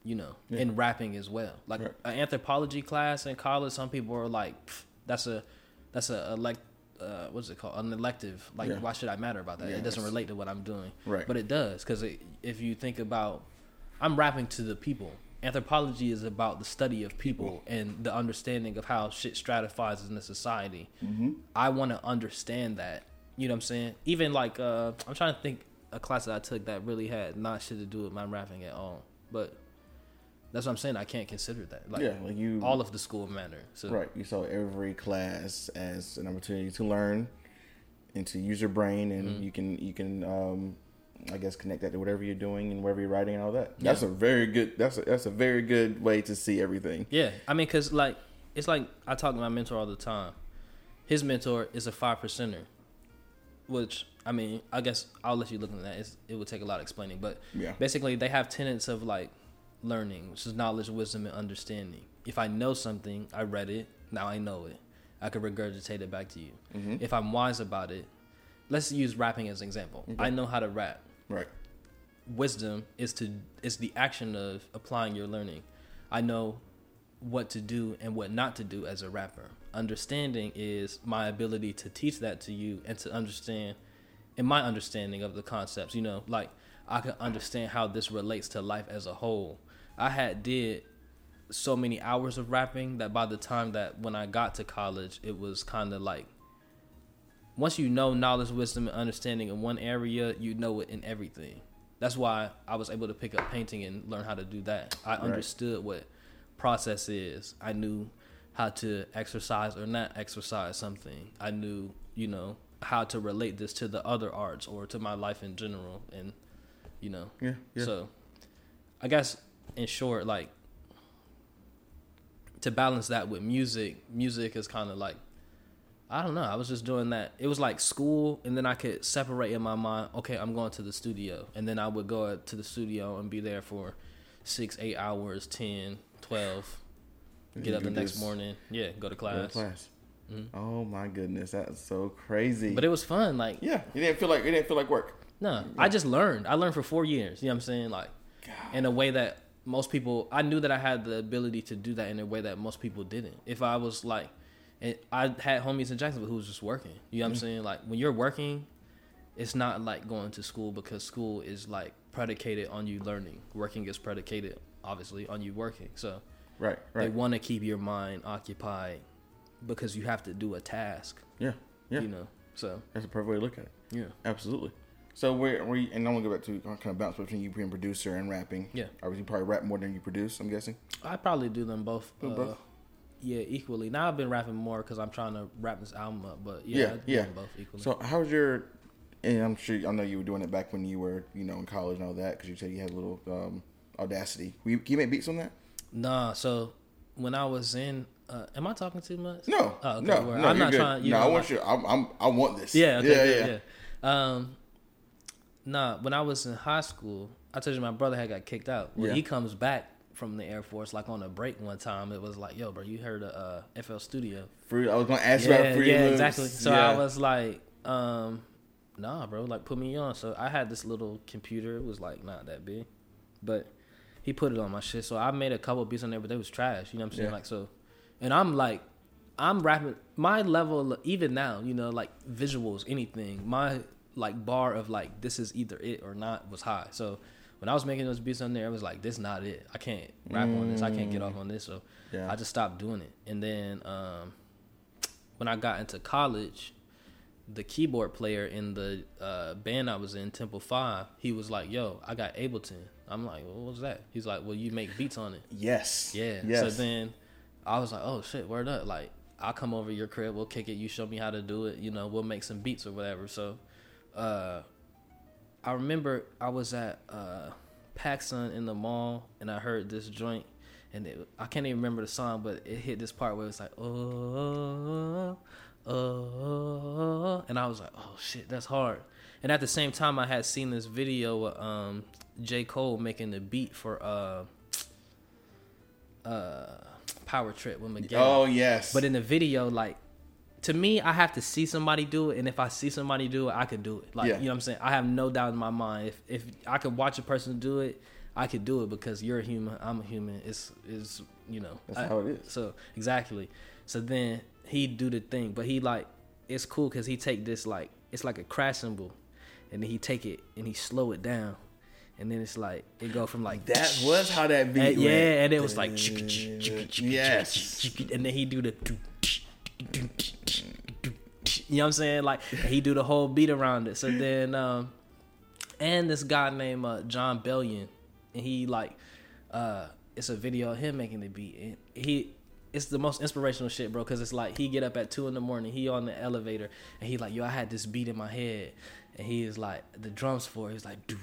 You know, Yeah. in rapping as well. Like Right. an anthropology class in college, some people are like, "Pff, "That's a, that's a elect, uh, what's it called? An elective. Like, Yeah. why should I matter about that? It doesn't relate to what I'm doing." Right. But it does because if you think about, I'm rapping to the people. Anthropology is about the study of people and the understanding of how shit stratifies in a society. Mm-hmm. I want to understand that. You know what I'm saying? Even like uh, I'm trying to think a class that I took that really had not shit to do with my rapping at all. But that's what I'm saying. I can't consider that. Like yeah, like you all of the school matter. So Right. You saw every class as an opportunity to learn and to use your brain, and Mm-hmm. you can you can um, I guess connect that to whatever you're doing and wherever you're writing and all that. That's Yeah. a very good. That's a, that's a very good way to see everything. Yeah, I mean, cause like it's like I talk to my mentor all the time. His mentor is a five percenter, which I mean, I guess I'll let you look into that. It's, it would take a lot of explaining, but Yeah. basically they have tenets of like learning, which is knowledge, wisdom, and understanding. If I know something, I read it, now I know it. I could regurgitate it back to you. Mhm. If I'm wise about it, let's use rapping as an example. I know how to rap Right. wisdom is to is the action of applying your learning. I know what to do and what not to do as a rapper. Understanding is my ability to teach that to you and to understand in my understanding of the concepts, you know, like I can understand how this relates to life as a whole. I had did so many hours of rapping that by the time that when I got to college, it was kind of like once you know knowledge, wisdom, and understanding in one area, you know it in everything. That's why I was able to pick up painting and learn how to do that. I understood what process is. I knew how to exercise or not exercise something. I knew, you know, how to relate this to the other arts or to my life in general and you know. Yeah. Yeah. So I guess in short, like to balance that with music, music is kind of like I don't know. I was just doing that. It was like school, and then I could separate in my mind. Okay, I'm going to the studio, and then I would go to the studio and be there for six, eight hours, 10, 12. Get up the next this- morning, yeah, go to go to class. class. Mhm. Oh my goodness, that's so crazy. But it was fun. Like, yeah, it didn't feel like it didn't feel like work. no, I just learned. I learned for four years. You know what I'm saying? Like, God. in a way that most people I knew that I had the ability to do that in a way that most people didn't. If I was like and I had homies in Jacksonville who was just working. You know what I'm mm. saying? Like when you're working, it's not like going to school because school is like predicated on you learning. Working is predicated obviously on you working. So Right. Right. they want to keep your mind occupied because you have to do a task, Yeah. Yeah. you know. So, That's a perfect way to look at it. yeah. Absolutely. So where we and I'm gonna go back to kind of bounce between you being producer and rapping. Yeah. Obviously, you probably rap more than you produce. I'm guessing. I probably do them both. Do uh, both? Yeah, equally. Now I've been rapping more because I'm trying to wrap this album up. But yeah, Yeah, I do yeah. them both equally. So how's your? And I'm sure I know you were doing it back when you were you know in college and all that because you said you had a little um, audacity. You, can you make beats on that? nah, so when I was in, uh, am I talking too much? No. Oh, okay, no. no. I'm not good. trying- you No, know, I want like- you. I'm, I'm. I want this. Yeah, okay, yeah, yeah. yeah. Um, nah, when I was in high school, I told you my brother had got kicked out. When Yeah. he comes back from the Air Force, like on a break one time, it was like, "Yo, bro, you heard of uh, FL Studio?" Fruit. I was gonna ask you yeah, about Fruity yeah, Loops. exactly. So yeah. I was like, um, nah, bro, like put me on. So I had this little computer. It was like not that big, but he put it on my shit. So I made a couple beats on there, but they was trash. You know what I'm saying? Yeah. Like so, and I'm like, I'm rapping my level even now. You know, like visuals, anything. My like bar of like this is either it or not was high. So. When I was making those beats on there, I was like, "This not it. I can't rap on this. I can't get off on this." So Yeah. I just stopped doing it. And then um, when I got into college, the keyboard player in the uh, band I was in, Temple Five, he was like, "Yo, I got Ableton." I'm like, well, "What was that?" He's like, "Well, you make beats on it." Yes. Yeah. Yes. So then I was like, "Oh shit, word up!" Like I'll come over your crib, we'll kick it. You show me how to do it. You know, we'll make some beats or whatever. So, uh, I remember I was at uh, PacSun in the mall and I heard this joint. And it, I can't even remember the song, but it hit this part where it's like, oh, oh, oh, and I was like, oh shit, that's hard. And at the same time, I had seen this video of um, J. Cole making the beat for uh, uh, Power Trip with Miguel. Oh yes. But in the video, like to me, I have to see somebody do it, and if I see somebody do it, I could do it. Like Yeah. you know what I'm saying? I have no doubt in my mind. If if I could watch a person do it, I could do it because you're a human, I'm a human. It's is you know That's I- how it is. So exactly. So then he do the thing, but he like it's cool because he take this like it's like a crash cymbal, and then he take it and he slow it down, and then it's like it go from like that was how that beat. and, yeah, went. and it was like Yes. and then he do the you know what I'm saying? Like he do the whole beat around it. So then um and this guy named uh, Jon Bellion and he like uh it's a video of him making the beat and he it's the most inspirational shit, bro. Cause it's like he get up at two in the morning, he on the elevator, and he like, yo, I had this beat in my head, and he is like, the drums for it, he's like, do,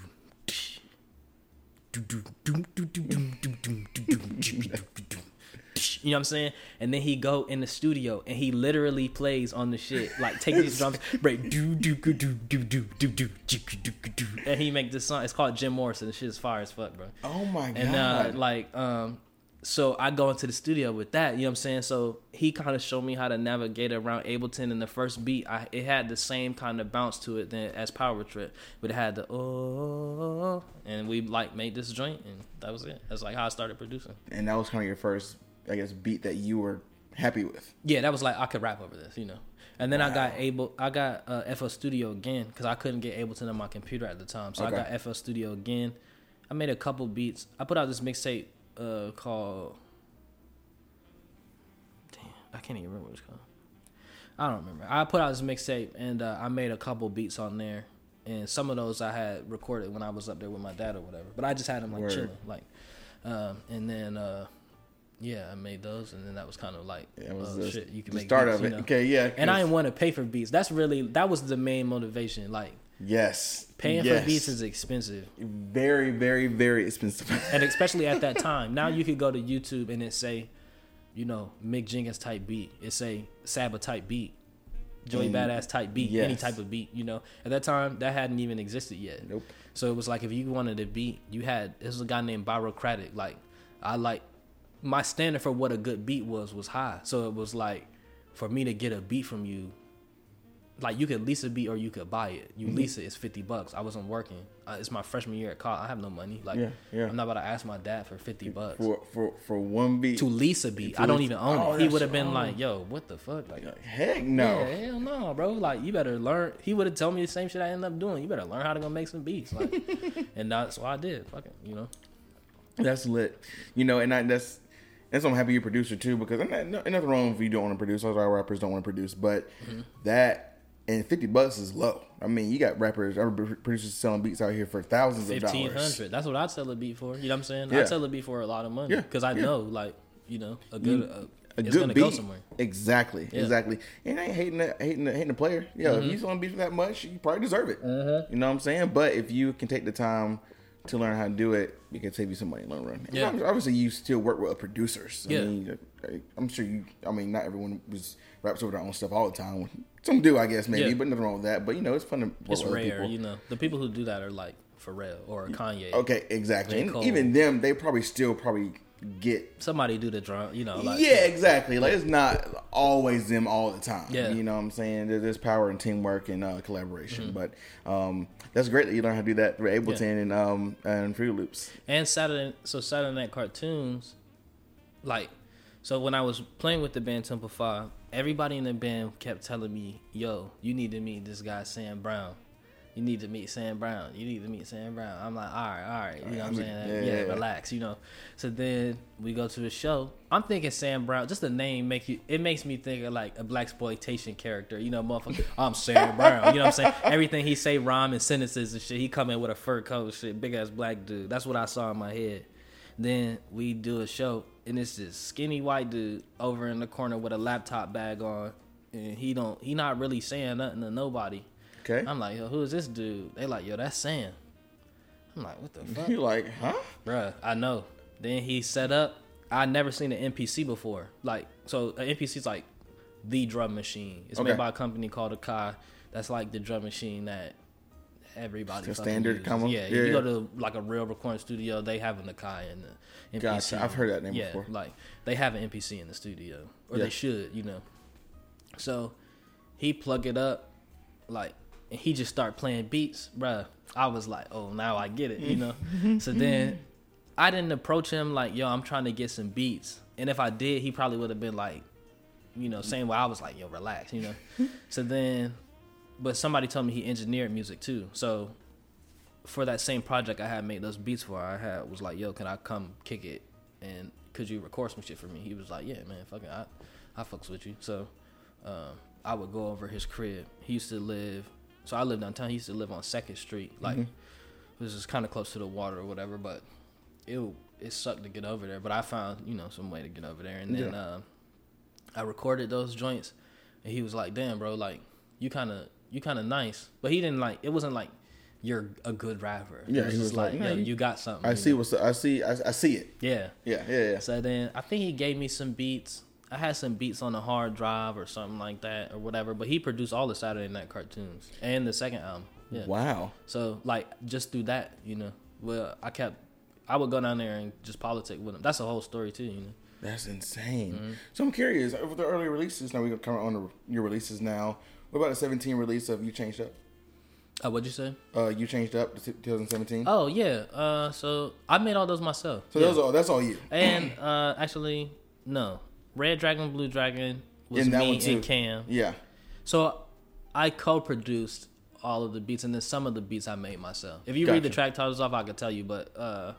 you know what I'm saying? And then he go in the studio and he literally plays on the shit. Like take these (laughs) drums, break do do do do do do do do do do do and he make this song. It's called Jim Morrison. The shit is fire as fuck, bro. Oh my god. And uh, like, um, so I go into the studio with that. You know what I'm saying? So he kind of showed me how to navigate around Ableton. In the first beat, I it had the same kind of bounce to it than as Power Trip, but it had the oh, and we like made this joint, and that was it. That's like how I started producing. and that was kind of your first, I guess, beat that you were happy with. Yeah, that was like I could rap over this, you know. And then I got able, I got uh, FL Studio again because I couldn't get Ableton on my computer at the time. So Okay. I got FL Studio again. I made a couple beats. I put out this mixtape uh, called. Damn, I can't even remember what it's called. I don't remember. I put out this mixtape and uh, I made a couple beats on there, and some of those I had recorded when I was up there with my dad or whatever. But I just had them like Word. chilling, like, um, and then. Uh, yeah, I made those, and then that was kind of like, It was oh, the, shit, you can the make start beats, of you it. know? Okay, yeah. And I didn't want to pay for beats. That's really that was the main motivation. Like yes, paying yes. for beats is expensive, very, very, very expensive. and (laughs) especially at that time. Now you could go to YouTube and it say, you know, Mick Jenkins type beat. It say Saba type beat, Joey And- Badass type beat, any type of beat. You know, at that time that hadn't even existed yet. Nope. So it was like if you wanted a beat, you had this was a guy named Byrocratic. Like I like my standard for what a good beat was was high. So it was like for me to get a beat from you, like you could lease a beat or you could buy it. You lease it, it's fifty bucks. I wasn't working. Uh, it's my freshman year at college. I have no money. Like Yeah, yeah. I'm not about to ask my dad for fifty bucks for for for one beat. to lease a beat. I don't even own Oh, it. He would have been oh. like, "Yo, what the fuck?" Like, Heck no. yeah, hell no, bro. Like, you better learn. He would have told me the same shit I ended up doing. You better learn how to go make some beats. Like, (laughs) and that's what I did. Fucking, you know. That's lit. You know, and I, that's that's why I'm happy you're a producer too because I'm not, no, nothing wrong if you don't want to produce. Those our rappers don't want to produce, but Mm-hmm. that and fifty bucks is low. I mean, you got rappers, producers selling beats out here for thousands of dollars. hundred. That's what I'd sell a beat for. You know what I'm saying? Yeah. I'd sell a beat for a lot of money. Yeah, Because I yeah. know, like, you know, a good, uh, A it's good gonna beat, go somewhere. exactly, Yeah. exactly. And I ain't hating the hating the, hating the player. Yeah, Mm-hmm. if you selling beats for that much, you probably deserve it. You know what I'm saying? But if you can take the time to learn how to do it, it can save you some money in the long run. Yeah. obviously, you still work with producers. I Yeah. mean, I'm sure you. I mean, not everyone was raps over their own stuff all the time. Some do, I guess, maybe, Yeah. but nothing wrong with that. But you know, it's fun to work It's with rare, people. you know. The people who do that are like Pharrell or Kanye. Okay, exactly. And even them, they probably still probably get Somebody do the drum, you know, like yeah, exactly. Like it's not always them all the time. Yeah. You know what I'm saying? There's power in teamwork and uh, collaboration. Mm-hmm. But um, that's great that you learn how to do that through Ableton and um and Fruit Loops. and Saturday so Saturday Night Cartoons, like, so when I was playing with the band Temple Five, everybody in the band kept telling me, "Yo, you need to meet this guy Sam Brown," you need to meet Sam Brown. You need to meet Sam Brown. I'm like, all right, all right. You know what I'm saying? Yeah, yeah, relax, you know. So then we go to the show. I'm thinking Sam Brown, just the name make you it makes me think of like a black exploitation character, you know, motherfucker. (laughs) I'm Sam Brown. You know what I'm saying? Everything he say rhyme and sentences and shit. He come in with a fur coat and shit, big ass black dude. That's what I saw in my head. Then we do a show and it's this skinny white dude over in the corner with a laptop bag on. And he don't he not really saying nothing to nobody. Okay. I'm like, yo, who is this dude? They like, yo, that's Sam. I'm like, what the (laughs) fuck? you like, huh? Bruh, I know. Then he set up. I never seen an MPC before. Like, so an MPC is like the drum machine. It's Okay. made by a company called Akai. That's like the drum machine that everybody. Fucking standard combo? Yeah, Yeah, you go to like a real recording studio, they have an Akai in the MPC. Gotcha. I've heard that name yeah, before. like they have an MPC in the studio, or Yeah. they should, you know. So he plug it up, like, and he just start playing beats, bruh. I was like, oh, now I get it, you know. (laughs) so then I didn't approach him like, yo, I'm trying to get some beats, and if I did, he probably would have been like, you know, same way I was like, yo, relax, you know. (laughs) so then, but somebody told me he engineered music too, so. For that same project I had made those beats for, I had was like, "Yo, can I come kick it and could you record some shit for me?" He was like, "Yeah, man, fucking, I, I fucks with you." So, um, I would go over his crib. He used to live, so I lived downtown. He used to live on Second Street, like, this is kind of close to the water or whatever. But it it sucked to get over there. But I found you know some way to get over there, and then Yeah. uh, I recorded those joints, and he was like, "Damn, bro, like you kind of you kind of nice," but he didn't like. It wasn't like you're a good rapper. Yeah, he just was like, like, "Nah, yo, you- you got something. I see know? what's I see I, I see it. Yeah. Yeah, yeah, yeah. So then I think he gave me some beats. I had some beats on a hard drive or something like that or whatever. But he produced all the Saturday Night cartoons and the second album. Yeah. Wow. So like just through that, you know, well I kept, I would go down there and just politic with him. That's a whole story too, you know. That's insane. Mm-hmm. So I'm curious, over the early releases, now we're coming on to your releases now. What about the 17 release of You Changed Up? Uh, what'd you say? Uh, You Changed Up, 2017. Oh yeah. Uh, so I made all those myself. so yeah. those are that's all you. and uh, actually no, Red Dragon, Blue Dragon was And me and Cam. Yeah. So I co-produced all of the beats, and then some of the beats I made myself. If you read the track titles off, I could tell you. But uh,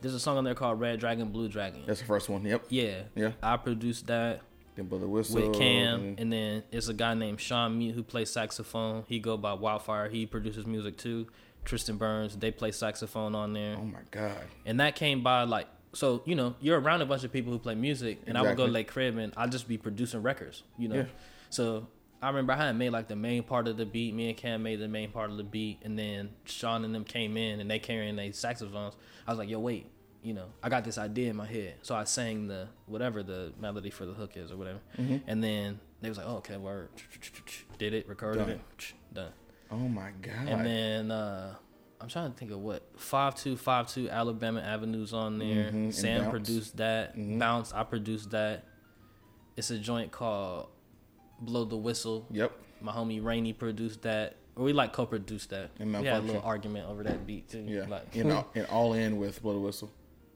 there's a song on there called Red Dragon, Blue Dragon. That's the first one. Yep. yeah, Yeah. I produced that Then Blow Whistle. with Cam, and- and then it's a guy named Sean Mute who plays saxophone. He go by Wildfire. He produces music too. Tristan Burns, they play saxophone on there, oh my God. and that came by like. So you know you're around a bunch of people who play music, and I would go to Exactly. Lake Crib and I'd just be producing records, you know. Yeah. So I remember I had made like the main part of the beat. Me and Cam made the main part of the beat, and then Sean and them came in and they carrying their saxophones. I was like, "Yo, wait, you know, I got this idea in my head." So I sang the whatever the melody for the hook is or whatever, Mm-hmm. and then they was like, "Oh, okay, word." Did it, recorded Done. it, done. Oh my God. And then uh, I'm trying to think of what five two five two Alabama Avenues on there. Mhm, Sam produced that. Mhm. Bounce, I produced that. It's a joint called Blow the Whistle. yep. My homie Rainey produced that. Or we like co-produced that. And we had a little argument over that beat too. Yeah. Like, and, all, and all in with Blow the Whistle.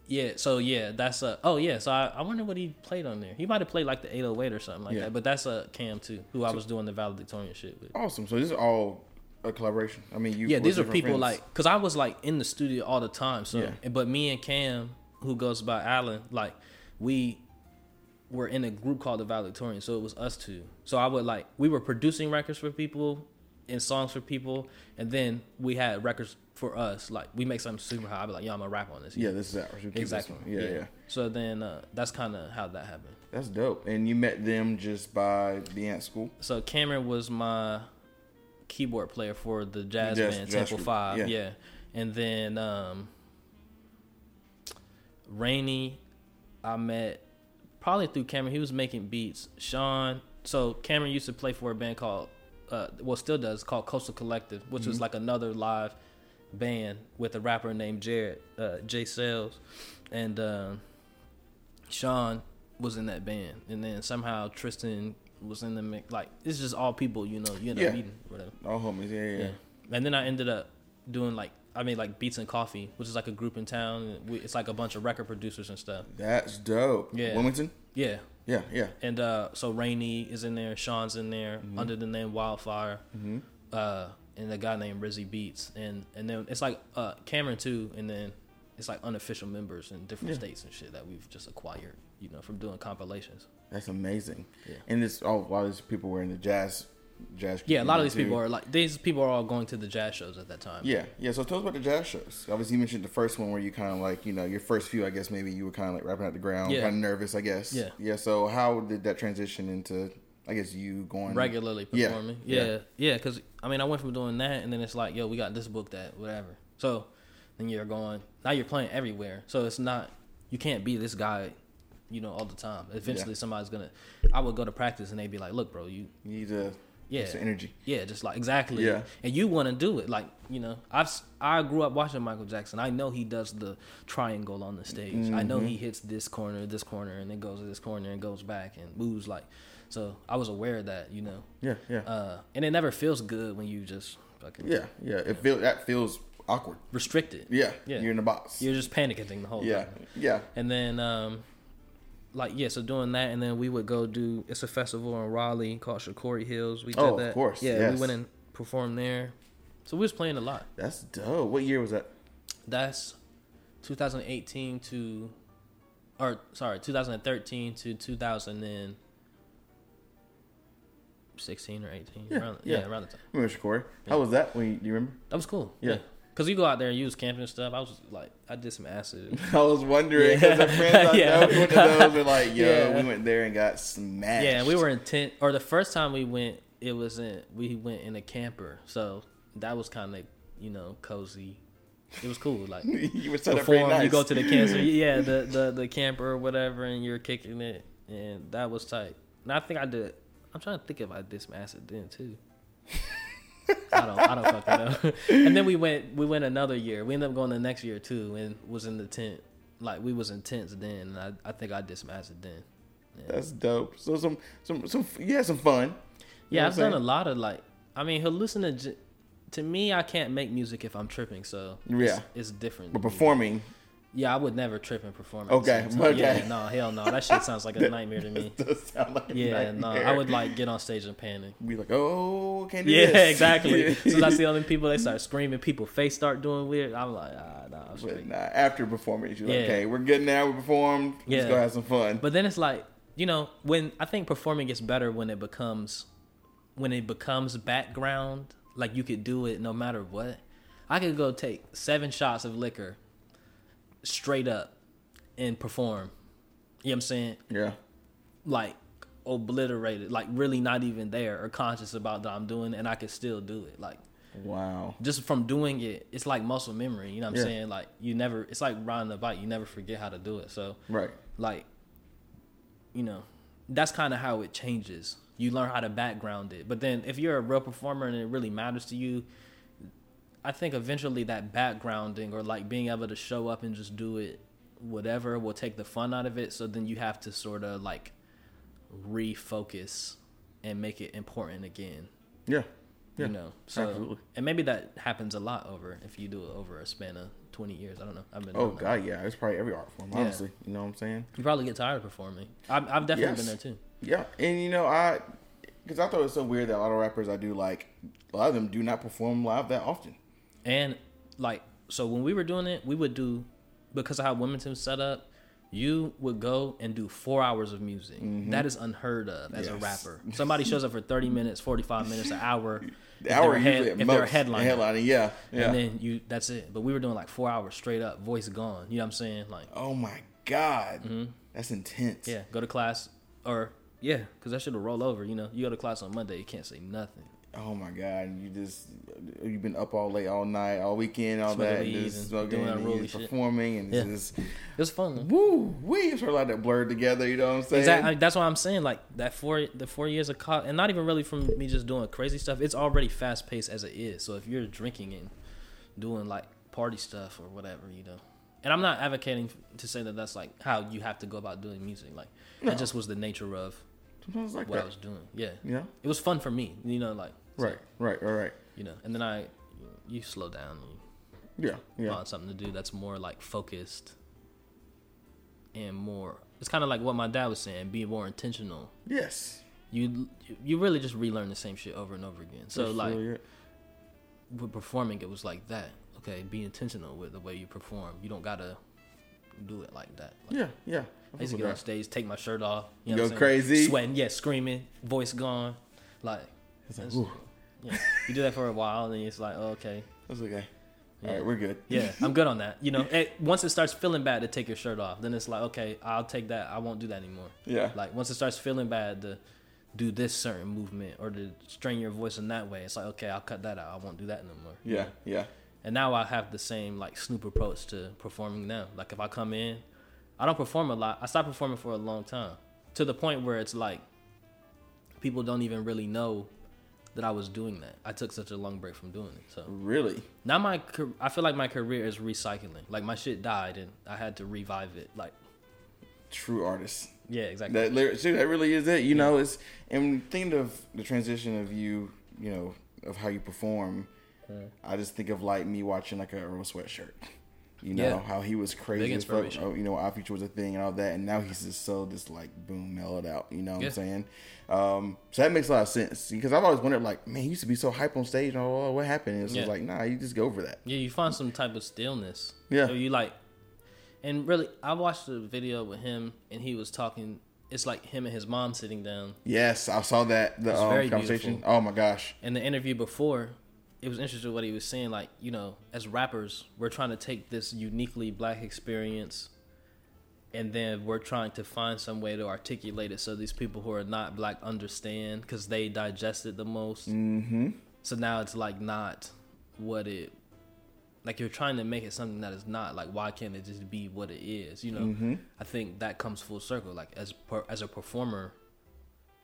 yeah. So yeah, that's a. Oh yeah. So I, I wonder what he played on there. He might have played like the 808 or something like Yeah. that. But that's a Cam too, who I was doing the valedictorian shit with. Awesome. So this is all a collaboration. I mean, you. yeah, these are people friends. like because I was like in the studio all the time. So, Yeah. but me and Cam, who goes by Alan, like we were in a group called the Valedictorian. So it was us two. So I would like we were producing records for people and songs for people, and then we had records for us. Like we make something super high. I'd be like, yo, I'm gonna rap on this. Yeah, this is ours. We keep this exactly. one. Yeah, yeah, So then uh, that's kind of how that happened. That's dope. And you met them just by being at school. So Cameron was my keyboard player for the jazz, Jazz- band jazz Temple Five. yeah. Yeah. And then um Rainy I met probably through Cameron. He was making beats. Sean so Cameron used to play for a band called uh well still does called Coastal Collective, which Mm-hmm. was like another live band with a rapper named Jared, uh Jay Sales. And um Sean was in that band, and then somehow Tristan was in the mix. Like it's just all people, you know, you end up Yeah. meeting, whatever. All homies. Yeah, yeah. Yeah. And then I ended up doing like I made like Beats and Coffee, which is like a group in town. it's like a bunch of record producers and stuff. That's dope. Yeah. Wilmington. Yeah. Yeah, yeah. And uh, so Rainy is in there, Sean's in there Mm-hmm. under the name Wildfire. Uh, and a guy named Rizzy Beats, and and then it's like uh, Cameron too, and then it's like unofficial members in different Yeah. states and shit that we've just acquired, you know, from doing compilations. That's amazing. Yeah. And this, oh, a lot of these people were in the jazz, jazz. Yeah, a lot of these community, people are like these people are all going to the jazz shows at that time. Yeah, yeah. So tell us about the jazz shows. Obviously, you mentioned the first one where you kind of like, you know, your first few. I guess maybe you were kind of like wrapping out the ground, Yeah. kind of nervous. I guess. Yeah. Yeah. So how did that transition into? I guess you going regularly performing. yeah. Yeah, yeah. Because I mean, I went from doing that, and then it's like, yo, we got this book, that whatever. So then you're going. Now you're playing everywhere. So it's not. You can't be this guy, you know, all the time. Eventually, Yeah. somebody's gonna. I would go to practice, and they'd be like, "Look, bro, you You need to. Yeah. Some energy. Yeah, just like exactly. Yeah. And you want to do it, like you know, I've I grew up watching Michael Jackson. I know he does the triangle on the stage. I know Mm-hmm. he hits this corner, this corner, and then goes to this corner and goes back and moves like. So I was aware of that, you know, Yeah, yeah, uh, and it never feels good when you just fucking yeah, yeah. It feel that feels awkward. restricted. Yeah, Yeah. You're in a box. You're just panicking the whole yeah, time. yeah. And then, um, like, yeah, so doing that, and then we would go do it's a festival in Raleigh called Shakori Hills. We did Oh, of that. course, Yeah, yes. we went and performed there. So we was playing a lot. That's dope. What year was that? That's 2018 to, or sorry, 2013 to 2016 or 18. Yeah, around, yeah. yeah. around the time. Remember Shakur? How was that? When you, do you remember? That was cool. Yeah. Yeah. Cause you go out there and use camping and stuff. I was like, I did some acid. (laughs) I was wondering because Yeah. friends I (laughs) Yeah. know went to those were like, (laughs) "Yo, Yeah. we went there and got smashed." Yeah, we were in tent. Or the first time we went, it was in we went in a camper, so that was kind of you know cozy. It was cool. Like you were set pretty nice. you go to the cancer, yeah, the the the camper or whatever, and you're kicking it, and that was tight. And I think I did. I'm trying to think if I did some acid then too. I don't. I don't fucking (laughs) know. and then we went. We went another year. We ended up going the next year too, and was in the tent. Like we was in tents then. And I I think I did some acid then. Yeah. That's dope. So some some some you had some fun. You Yeah, I've done a lot of like. I mean, hallucinogen. To me, I can't make music if I'm tripping, so Yeah. it's, it's different. But performing, Yeah, I would never trip and perform. At Okay, the okay. Yeah, no, hell no. That shit sounds like a nightmare to me. does (laughs) sound like a Yeah, no. I would like get on stage and panic. be like, "Oh, can't do Yeah, this." exactly. Since I see other people, they start screaming, people face start doing weird. I'm like, ah, nah, I'm But nah, after performance, you're like, Yeah. "Okay, we're good now. We performed. Let's Yeah. go have some fun." But then it's like, you know, when I think performing gets better when it becomes when it becomes background, like you could do it no matter what. I could go take seven shots of liquor straight up and perform. You know what I'm saying? yeah, Like obliterated, like really not even there or conscious about that I'm doing and I could still do it. Like wow. just from doing it, it's like muscle memory. You know what I'm Yeah. saying? Like you never it's like riding a bike, you never forget how to do it. So Right. like you know that's kind of how it changes you learn how to background it but then if you're a real performer and it really matters to you i think eventually that backgrounding or like being able to show up and just do it whatever will take the fun out of it so then you have to sort of like refocus and make it important again Yeah. Yeah. you know so absolutely. and maybe that happens a lot over if you do it over a span of 20 years i don't know i've been Oh doing that. god, yeah. It's probably every art form, Yeah. honestly. You know what I'm saying? you probably get tired of performing i've, I've definitely Yes. been there too Yeah, and you know I, because I thought it was so weird that a lot of rappers I do like, a lot of them do not perform live that often. And like, so when we were doing it, we would do because of how Wilmington's set up. You would go and do four hours of music. That is unheard of as a Mm-hmm. Rapper. Somebody shows up for thirty minutes, forty five minutes, an hour. (laughs) The if hour they're head- if they're a headliner, Headlining, yeah, yeah. and then you that's it. But we were doing like four hours straight up, voice gone. You know what I'm saying? Like, oh my god, that's intense. Mm-hmm. yeah, go to class or yeah, because that shit will roll over. You know, you go to class on Monday, you can't say nothing. Oh my god, you just you've been up all late, all night, all weekend, all Smoking that, and just and smoking, doing and unruly just performing, and Yeah. just It was fun. Woo, we sort of like that blurred together. You know what I'm saying? Exactly. That's why I'm saying like that four the four years of college, and not even really from me just doing crazy stuff. It's already fast paced as it is. So if you're drinking and doing like party stuff or whatever, you know. And I'm not advocating to say that that's like how you have to go about doing music. Like No. that just was the nature of Sometimes like what I was doing. Yeah, Yeah. it was fun for me. You know, like so, Right. Right. Right. Right. You know, and then I you slow down and Yeah. Yeah. find something to do that's more like focused and more. It's kind of like what my dad was saying: be more intentional. Yes. you you really just relearn the same shit over and over again. So That's like really with performing, it was like that. Okay, be intentional with the way you perform. You don't gotta do it like that. Like, Yeah, yeah. I used to get on stage, take my shirt off, you Go know what I'm saying? crazy? sweating, yeah, screaming, voice gone, like, It's like, ooh, yeah. You do that for a while, and then it's like, oh, okay, that's okay. Yeah. All right, we're good. yeah, (laughs) I'm good on that. You know, it, once it starts feeling bad to take your shirt off, then it's like, okay, I'll take that. I won't do that anymore. Yeah. Like once it starts feeling bad to do this certain movement or to strain your voice in that way, it's like, okay, I'll cut that out. I won't do that no more. Yeah, yeah. And now I have the same like Snoop approach to performing now. Like if I come in, I don't perform a lot. I stopped performing for a long time to the point where it's like people don't even really know that I was doing that. I took such a long break from doing it. So Really? now my I feel like my career is recycling. Like my shit died and I had to revive it. Like True artist. yeah, exactly. That lyric, that really is it. You know, it's and thinking of the transition of you, you know, of how you perform. I just think of like me watching like a Earl Sweatshirt. You know Yeah. how he was crazy Big as fuck. inspiration. Oh, you know, Odd Future was a thing and all that, and now he's just so just like boom mellowed out. You know what Yeah. I'm saying? Um, so that makes a lot of sense because I've always wondered like, man, he used to be so hype on stage. And oh, what happened? And it's just Yeah. like, nah, you just go over that. Yeah, you find some type of stillness. Yeah. So you like, and really, I watched a video with him, and he was talking. It's like him and his mom sitting down. Yes, I saw that the um, conversation. beautiful. Oh my gosh. In the interview before, it was interesting what he was saying. Like, you know, as rappers, we're trying to take this uniquely black experience, and then we're trying to find some way to articulate it so these people who are not black understand because they digest it the most. Mm-hmm. So now it's like not what it like you're trying to make it something that is not like why can't it just be what it is you know Mm-hmm. i think that comes full circle like as per, as a performer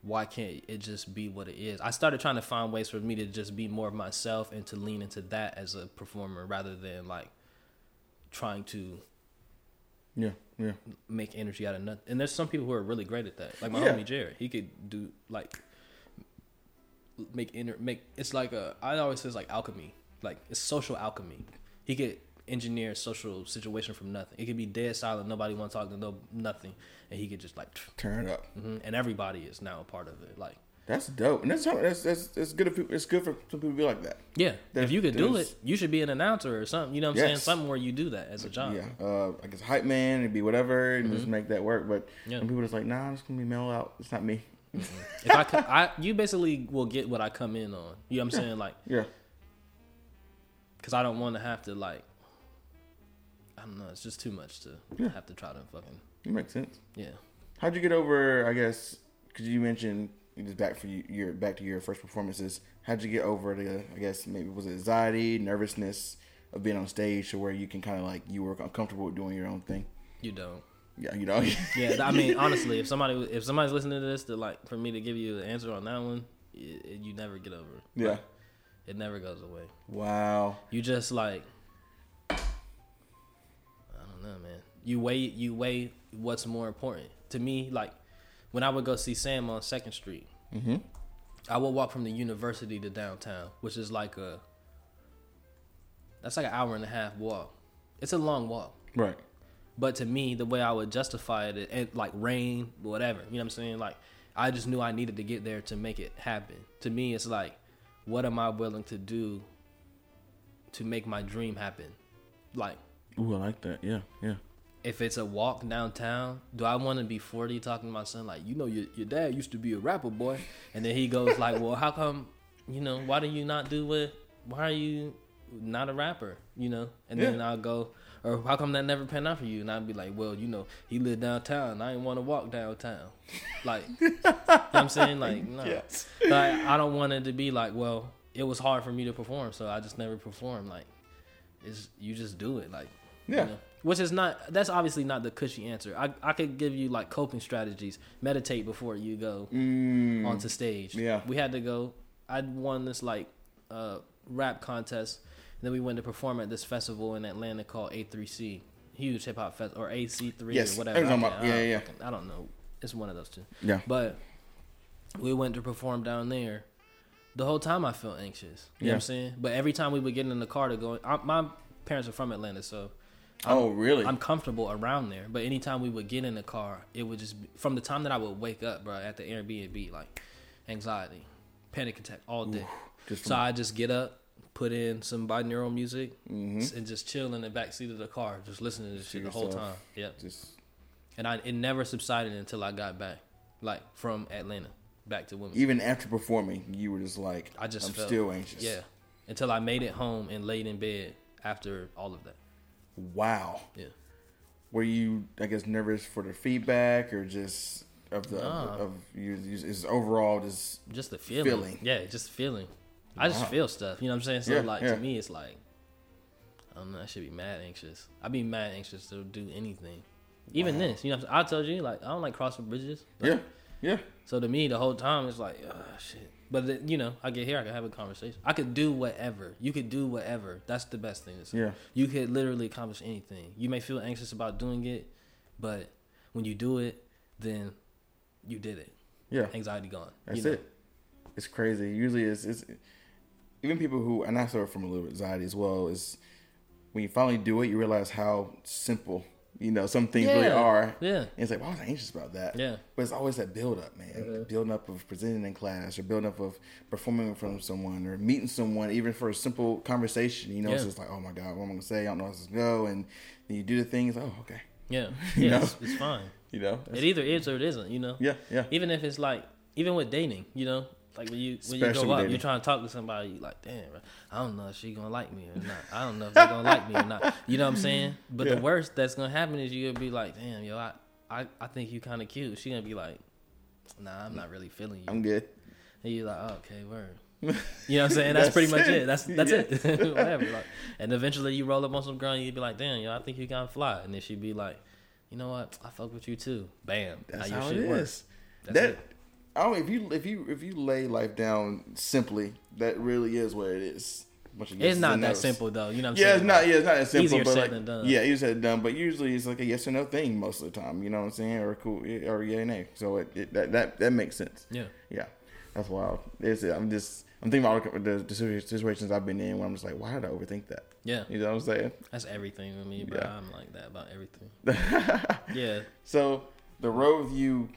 why can't it just be what it is i started trying to find ways for me to just be more of myself and to lean into that as a performer rather than like trying to Yeah, yeah. make energy out of nothing and there's some people who are really great at that like my Yeah. homie jared he could do like make inner make it's like a i always say it's like alchemy like it's social alchemy he could engineer social situation from nothing it could be dead silent nobody want to talk to no nothing and he could just like Turn it up. mhm, and everybody is now a part of it like That's dope, and that's how, that's that's that's good. If people, it's good for some people to be like that. yeah There's- if you could do it you should be an announcer or something you know what i'm saying something where you do that as a job Yeah, uh, I guess hype man, it'd be whatever, and just make that work. But Mm-hmm. Yeah. people just like, nah, it's gonna be mail out. It's not me. if i could i you basically will get what i come in on you know what i'm saying like Yeah, because I don't want to have to like. Don't know. It's just too much to Yeah. have to try to fucking it makes sense. yeah. How'd you get over? I guess because you mentioned just back for you, your back to your first performances. How'd you get over the? I guess maybe was it anxiety, nervousness of being on stage to where you can kind of like you were uncomfortable with doing your own thing. You don't. Yeah, you know. (laughs) Yeah, I mean, honestly, if (laughs) somebody if somebody's listening to this, to like for me to give you the answer on that one, it, it- you never get over. it. yeah. Like, it never goes away. Wow. You just like, don't know, man. You weigh you weigh what's more important to me. Like when I would go see Sam on Second Street, Mm-hmm. I would walk from the university to downtown, which is like a that's like an hour and a half walk. It's a long walk. Right. But to me, the way I would justify it, and like rain, whatever, you know what I'm saying? Like, I just knew I needed to get there to make it happen. To me, it's like, what am I willing to do to make my dream happen? Like, Ooh, I like that. Yeah, yeah. if it's a walk downtown, do I want to be 40 talking to my son, like, you know, your, your dad used to be a rapper, boy? And then he goes, like, well, how come, you know, why do you not do it? Why are you not a rapper, you know? And then I'll go, or how come that never panned out for you? And I'd be like, well, you know, he lived downtown. And I didn't want to walk downtown. Like, you know I'm saying? Like, no. (laughs) Yes. Like, I don't want it to be like, well, it was hard for me to perform, so I just never performed. Like, it's you just do it. Like, Yeah. you know? Which is not. That's obviously not the cushy answer. I I could give you like coping strategies. Meditate before you go Mm. onto stage. Yeah. We had to go. I won this like uh, rap contest. Then we went to perform at this festival in Atlanta called A3C, huge hip hop fest or AC3 Yes, or whatever. I know what I you're talking can't- about. I Yeah, don't yeah, I don't know. It's one of those two. Yeah. But we went to perform down there. The whole time I felt anxious. You know what Yeah. I'm saying? But every time we would get in the car to go, I, my parents are from Atlanta, so oh, really? I'm comfortable around there. But anytime we would get in the car, it would just be, from the time that I would wake up, bro, at the Airbnb, like anxiety, panic attack all day. Just so I just get up, put in some binaural music Mhm. and just chill in the back seat of the car, just listening to this shit the whole time. Yep. Just And I it never subsided until I got back, like from Atlanta back to Wilmington. even after performing, you were just like, I just I'm felt, still anxious. Yeah, until I made it home and laid in bed after all of that. Wow. Yeah. Were you, I guess, nervous for the feedback or just of the Nah. of, of you? Is overall just Just the feeling. Feeling. Yeah, just feeling. I just feel stuff. You know what I'm saying? So Yeah, like yeah. to me, it's like I don't know. I should be mad anxious. I'd be mad anxious to do anything. Even Wow. this, you know, what I'm saying? I told you, like, I don't like crossing bridges. Like, yeah, yeah. So to me, the whole time it's like, oh, shit. But then, you know, I get here, I can have a conversation. I could do whatever. You could do whatever. That's the best thing. Yeah. You could literally accomplish anything. You may feel anxious about doing it, but when you do it, then you did it. Yeah, Anxiety gone. that's you know? it. It's crazy. Usually, it's, it's even people who, and I suffer from a little anxiety as well. Is when you finally do it, you realize how simple you know some things really are. Yeah. And it's like, why was I anxious about that? Yeah. But it's always that build up, man. Mm-hmm. Building up of presenting in class or building up of performing in front of someone or meeting someone, even for a simple conversation. You know, it's just like, oh my God, what am I going to say? I don't know how this is going to go. And then you do the things, oh, okay. Yeah. (laughs) You Yeah. know? It's, it's fine. (laughs) You know? It either is or it isn't, you know? yeah, yeah. Even if it's like, even with dating, you know? Like when you when you go up, you're trying to talk to somebody, you like, damn, I don't know if she gonna like me or not. I don't know if they're gonna like me or not. You know what I'm saying? But Yeah. the worst that's gonna happen is you gonna be like, damn, yo, I I, I think you kind of cute. She gonna be like, nah, I'm not really feeling you. I'm good. And you're like, oh, okay, word. (laughs) You know what I'm saying? That's, That's pretty much it. it. That's that's it. (laughs) Whatever. Like, and eventually you roll up on some girl and you'd be like, damn, yo, I think you kind of fly. And then she'd be like, you know what? I fuck with you too. Bam. That's how shit it works. That's that it. I don't if you if you if you lay life down simply, that really is what it is. It's not that simple though. You know what I'm Yeah, saying? it's not. Yeah, it's not as simple. Easier but said like, than done. Yeah, easier said than done. But usually it's like a yes or no thing most of the time. You know what I'm saying? Or cool or yeah, nay. So it, it that that that makes sense. Yeah. Yeah, that's wild. It's, I'm just I'm thinking about the, the situations I've been in where I'm just like, why did I overthink that? Yeah. You know what I'm saying? That's everything with me, bro. Yeah. I'm like that about everything. (laughs) Yeah. So the road with you,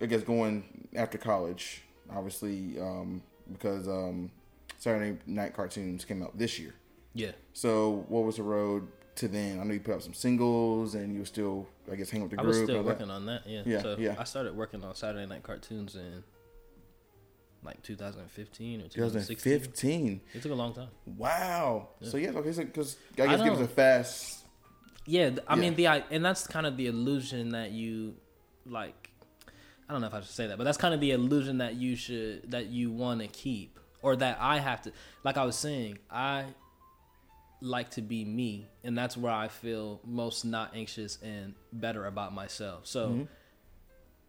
I guess, going after college, obviously, um, because um, Saturday Night Cartoons came out this year. Yeah. So what was the road to then? I know you put out some singles, and you were still, I guess, hanging with the I group. was still all that. working on that. Yeah. Yeah, So yeah. I started working on Saturday Night Cartoons in like 2015 or 2016. 2015. It took a long time. Wow. So yeah, okay, because I I guess give us a fast. Yeah, I Yeah. mean the and that's kind of the illusion that you like. I don't know if I should say that, but that's kind of the illusion that you should that you want to keep, or that I have to. Like I was saying, I like to be me, and that's where I feel most not anxious and better about myself. So, mm-hmm.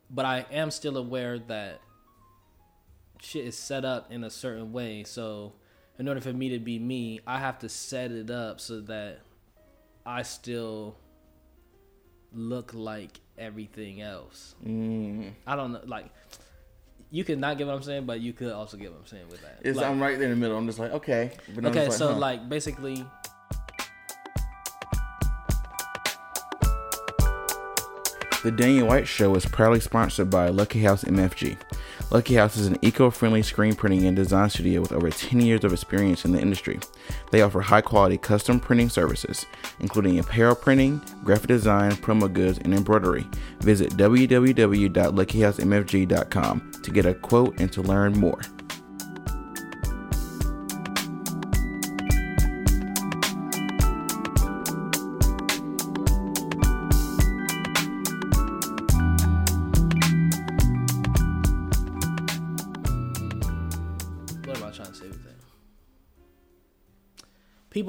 but I am still aware that shit is set up in a certain way. So, in order for me to be me, I have to set it up so that I still look like everything else. Mm. I don't know, like you could not get what I'm saying, but you could also get what I'm saying with that. It's, Like- I'm right there in the middle. I'm just like, okay. But okay, just so huh. like basically, The Daniel White Show is proudly sponsored by Lucky House MFG. Lucky House is an eco friendly screen printing and design studio with over 10 years of experience in the industry. They offer high quality custom printing services, including apparel printing, graphic design, promo goods, and embroidery. Visit www.luckyhousemfg.com to get a quote and to learn more.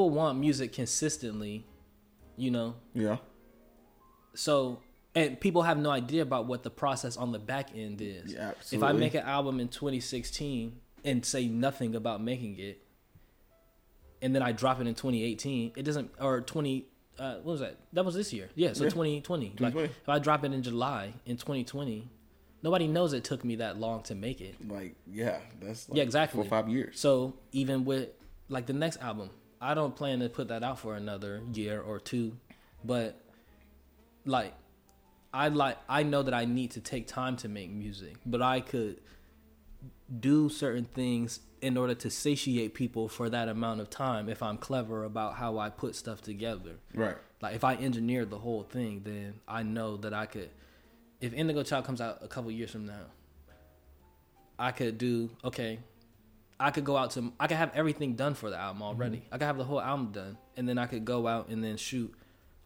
People want music consistently, you know. Yeah. So and people have no idea about what the process on the back end is. Yeah, if I make an album in 2016 and say nothing about making it, and then I drop it in 2018, it doesn't or 20. Uh, what was that? That was this year. Yeah, so Yeah. 2020. Like 2020. if I drop it in July in 2020, nobody knows it took me that long to make it. Like, yeah, that's like Yeah, exactly. four or five years. So even with like the next album, I don't plan to put that out for another year or two, but like I like I know that I need to take time to make music, but I could do certain things in order to satiate people for that amount of time if I'm clever about how I put stuff together. Right. Like if I engineered the whole thing, then I know that I could. If Indigo Child comes out a couple years from now, I could do okay. I could go out to. I could have everything done for the album already. I could have the whole album done, and then I could go out and then shoot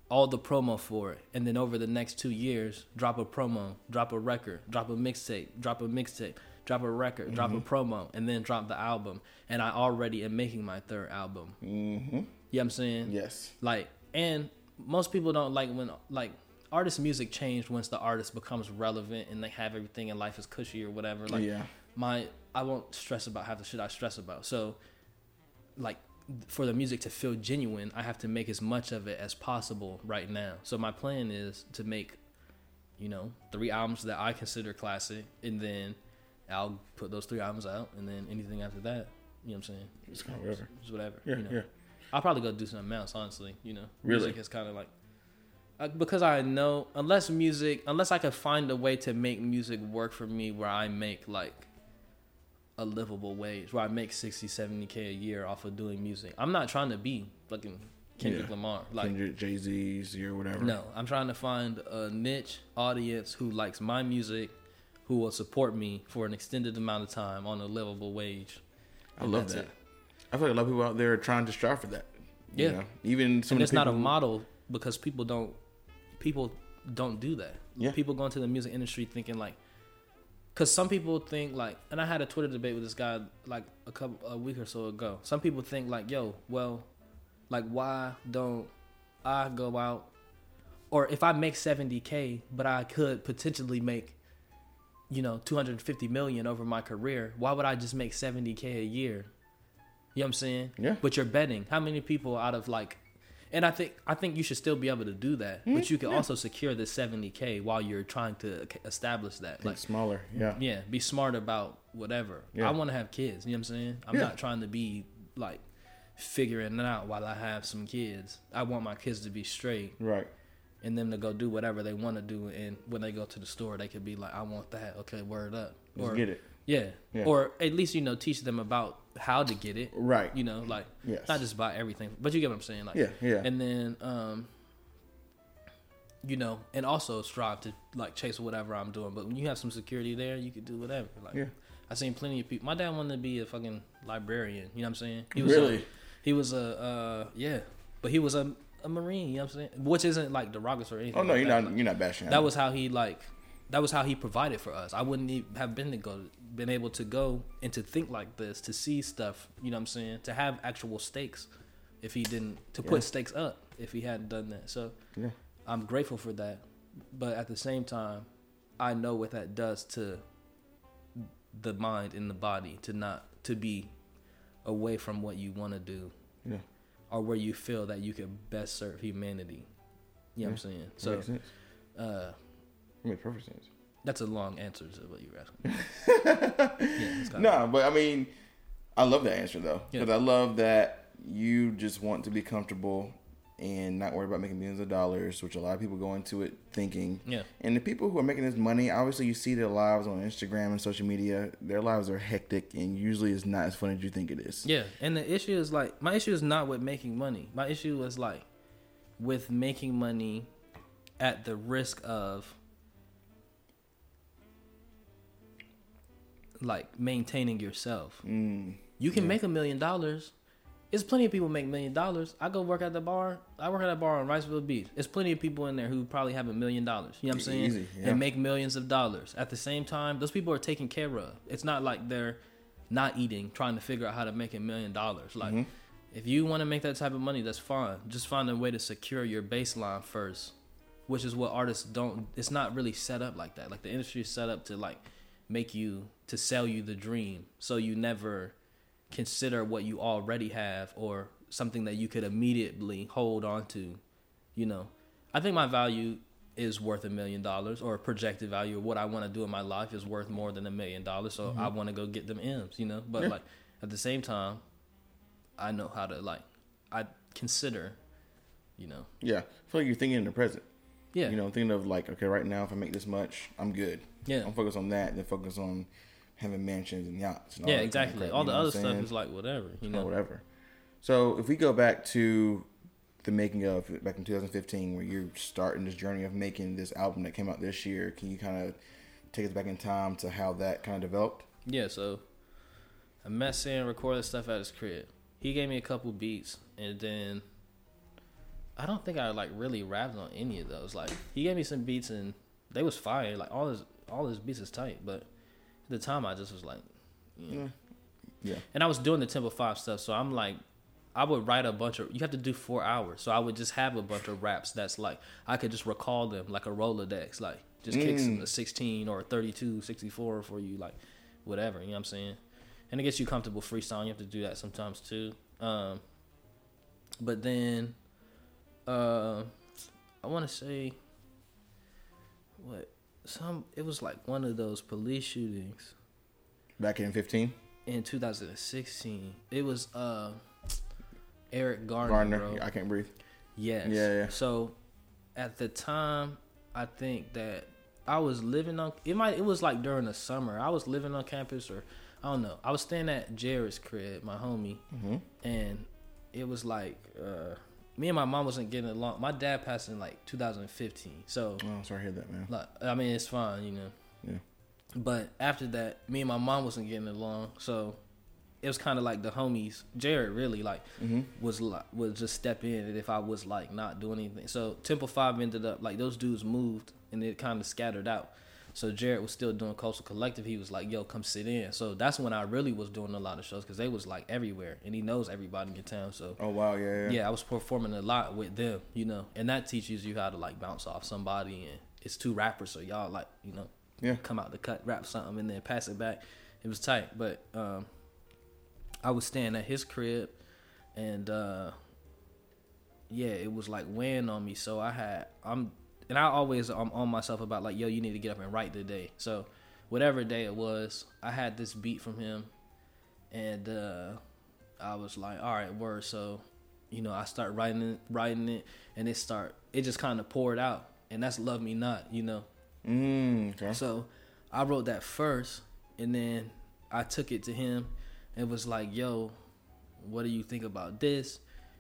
all the promo for it, and then over the next two years, drop a promo, drop a record, drop a mixtape, drop a mixtape, drop a record, drop a promo, and then drop the album. And I already am making my third album. Mm-hmm. You know what I'm saying? Yes. Like, and most people don't like when like artist music changed once the artist becomes relevant and they have everything and life is cushy or whatever. Like Yeah. my I won't stress about half the shit I stress about. So like for the music to feel genuine, I have to make as much of it as possible right now. So my plan is to make, you know, three albums that I consider classic and then I'll put those three albums out and then anything after that, you know what I'm saying? It's kind of whatever. It's whatever. Yeah, you know? yeah. I'll probably go do something else, honestly. You know, Really? music is kind of like uh, because I know unless music, unless I can find a way to make music work for me, where I make like a livable wage, where I make 60, 70 k a year off of doing music. I'm not trying to be fucking Kendrick Yeah. Lamar. Like, Jay Z's or whatever. no, I'm trying to find a niche audience who likes my music, who will support me for an extended amount of time on a livable wage. I love that. it. I feel like a lot of people out there are trying to strive for that. you Yeah. know? Even some and it's not a model because people don't people don't do that Yeah. people go into the music industry thinking like because some people think like and i had a twitter debate with this guy like a couple a week or so ago. Some people think like yo well like why don't i go out? Or if i make 70k but i could potentially make you know 250 million over my career why would i just make 70k a year? You know what i'm saying? Yeah. but you're betting. How many people out of like and I think I think you should still be able to do that, but mm-hmm. you can also secure the 70k while you're trying to establish that. Think Like, smaller. Yeah. yeah, be smart about whatever. Yeah. I want to have kids. You know what I'm saying? I'm Yeah. not trying to be like figuring it out while I have some kids. I want my kids to be straight Right. and them to go do whatever they want to do. And when they go to the store, they could be like, "I want that." Okay, word up. Let's get it. Yeah. Yeah. Or at least you know teach them about how to get it. Right. You know, like Yes. not just buy everything, but you get what I'm saying. Like Yeah, yeah. And then um you know, and also strive to like chase whatever I'm doing. But when you have some security there, you could do whatever. Like Yeah. I seen plenty of people. My dad wanted to be a fucking librarian. You know what I'm saying? He was Really? A, he was a uh yeah, but he was a a marine. You know what I'm saying? Which isn't like derogatory or anything. Oh no, like you're that. not. You're not bashing. That was how he like. That was how he provided for us. I wouldn't e- have been to go, been able to go and to think like this, to see stuff. You know what I'm saying? To have actual stakes, if he didn't, to Yeah. put stakes up, if he hadn't done that. So Yeah. I'm grateful for that, but at the same time, I know what that does to the mind and the body to not to be away from what you want to do Yeah. or where you feel that you could best serve humanity. You know what I'm saying? So makes sense. uh, It makes perfect sense. that's a long answer to what you were asking. (laughs) yeah, No, but I mean, I love that answer though Yeah. because I love that you just want to be comfortable and not worry about making millions of dollars, which a lot of people go into it thinking. Yeah. And the people who are making this money, obviously, you see their lives on Instagram and social media. Their lives are hectic, and usually it's not as fun as you think it is. Yeah, and the issue is like my issue is not with making money. My issue was like with making money at the risk of like maintaining yourself. Mm. You can make a million dollars. There's plenty of people make million dollars. I go work at the bar. I work at a bar on Wrightsville Beach. There's plenty of people in there who probably have a million dollars. You know what I'm saying? Easy, yeah. And make millions of dollars. At the same time, those people are taken care of. It's not like they're not eating, trying to figure out how to make a million dollars. Like, Mm-hmm. if you want to make that type of money, that's fine. Just find a way to secure your baseline first, which is what artists don't. It's not really set up like that. Like the industry is set up to like make you to sell you the dream, so you never consider what you already have or something that you could immediately hold on to. You know, I think my value is worth a million dollars or projected value of what I want to do in my life is worth more than a million dollars. So I mm-hmm. want to go get them M's, you know. But Yeah. like at the same time, I know how to like I consider, you know. Yeah, I feel like you're thinking in the present. Yeah. You know, thinking of like, okay, right now, if I make this much, I'm good. Yeah. I'm focused on that, then focus on having mansions and yachts. And yeah, that kind of exactly. crap, All the other stuff is like whatever, you know. whatever. So if we go back to the making of back in 2015, where you're starting this journey of making this album that came out this year, can you kind of take us back in time to how that kind of developed? Yeah, so I met Sam, recorded stuff at his crib. He gave me a couple beats, and then I don't think I like really rapped on any of those. Like he gave me some beats, and they was fire. Like all his all his beats is tight, but the time I just was like, yeah. know. Yeah. And I was doing the Temple Five stuff, so I'm like, I would write a bunch of. You have to do four hours, so I would just have a bunch of raps that's like I could just recall them like a Rolodex, like just kicks Mm. a 16 or a 32, 64 for you, like whatever. You know what I'm saying? And it gets you comfortable freestyling. You have to do that sometimes too. Um, but then, uh, I want to say, what some it was like one of those police shootings Back in 15, in 2016. It was uh Eric Garner. Gardner, bro. I can't breathe. Yes. Yeah, yeah. So at the time, I think that I was living on it might it was like during the summer. I was living on campus or I don't know. I was staying at Jared's crib, my homie, Mm-hmm. and it was like uh me and my mom wasn't getting along. My dad passed in like 2015. So Oh, sorry to hear that, man. like I mean it's fine, you know. Yeah. But after that, me and my mom wasn't getting along, so it was kind of like the homies. Jared really like Mm-hmm. was like would just step in and if I was like not doing anything. So Temple Five ended up like those dudes moved and it kind of scattered out. So Jared was still doing Coastal Collective. He was like, "Yo, come sit in." So that's when I really was doing a lot of shows because they was like everywhere, and he knows everybody in town. So Oh wow, yeah, yeah. yeah, I was performing a lot with them, you know, and that teaches you how to like bounce off somebody. And it's two rappers, so y'all like you know Yeah. come out to cut, rap something, and then pass it back. It was tight, but um, I was staying at his crib, and uh, yeah, it was like weighing on me. So I had I'm, and I always I'm on myself about like, yo, you need to get up and write today. So whatever day it was, I had this beat from him, and uh, I was like, all right, word. So you know, I start writing it, writing it, and it start it just kind of poured out, and that's love me not, you know. Mm, okay. So I wrote that first, and then I took it to him and was like, "Yo, what do you think about this?"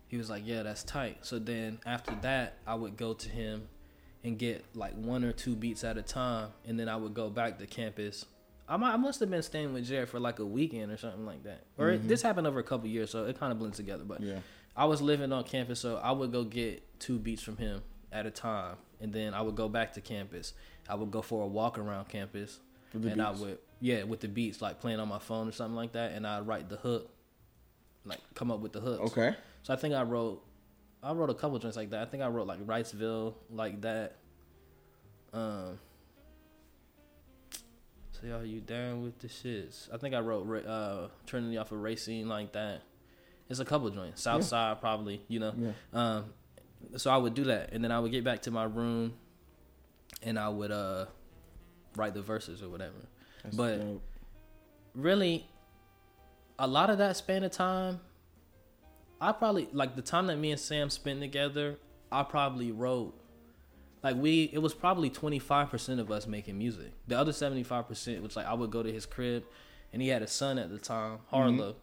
He was like, "Yeah, that's tight." So then after that, I would go to him and get like one or two beats at a time, and then I would go back to campus. I, might, I must have been staying with Jared for like a weekend or something like that, or it, this happened over a couple years, so it kind of blends together. But Yeah. I was living on campus, so I would go get two beats from him at a time, and then I would go back to campus. I would go for a walk around campus, and I would yeah with the beats like playing on my phone or something like that, and I'd write the hook, like come up with the hooks. Okay. So I think I wrote, I wrote a couple joints like that. I think I wrote like Wrightsville like that. Um. So y'all, you down with the shits? I think I wrote uh Trinity off of Racing like that. It's a couple joints. South Yeah. Side probably, you know. Yeah. Um, so I would do that, and then I would get back to my room, and I would uh write the verses or whatever. That's But- dope. Really, a lot of that span of time, I probably like the time that me and Sam spent together. I probably wrote like we. It was probably twenty five percent of us making music. The other seventy five percent was like I would go to his crib, and he had a son at the time, Harlow,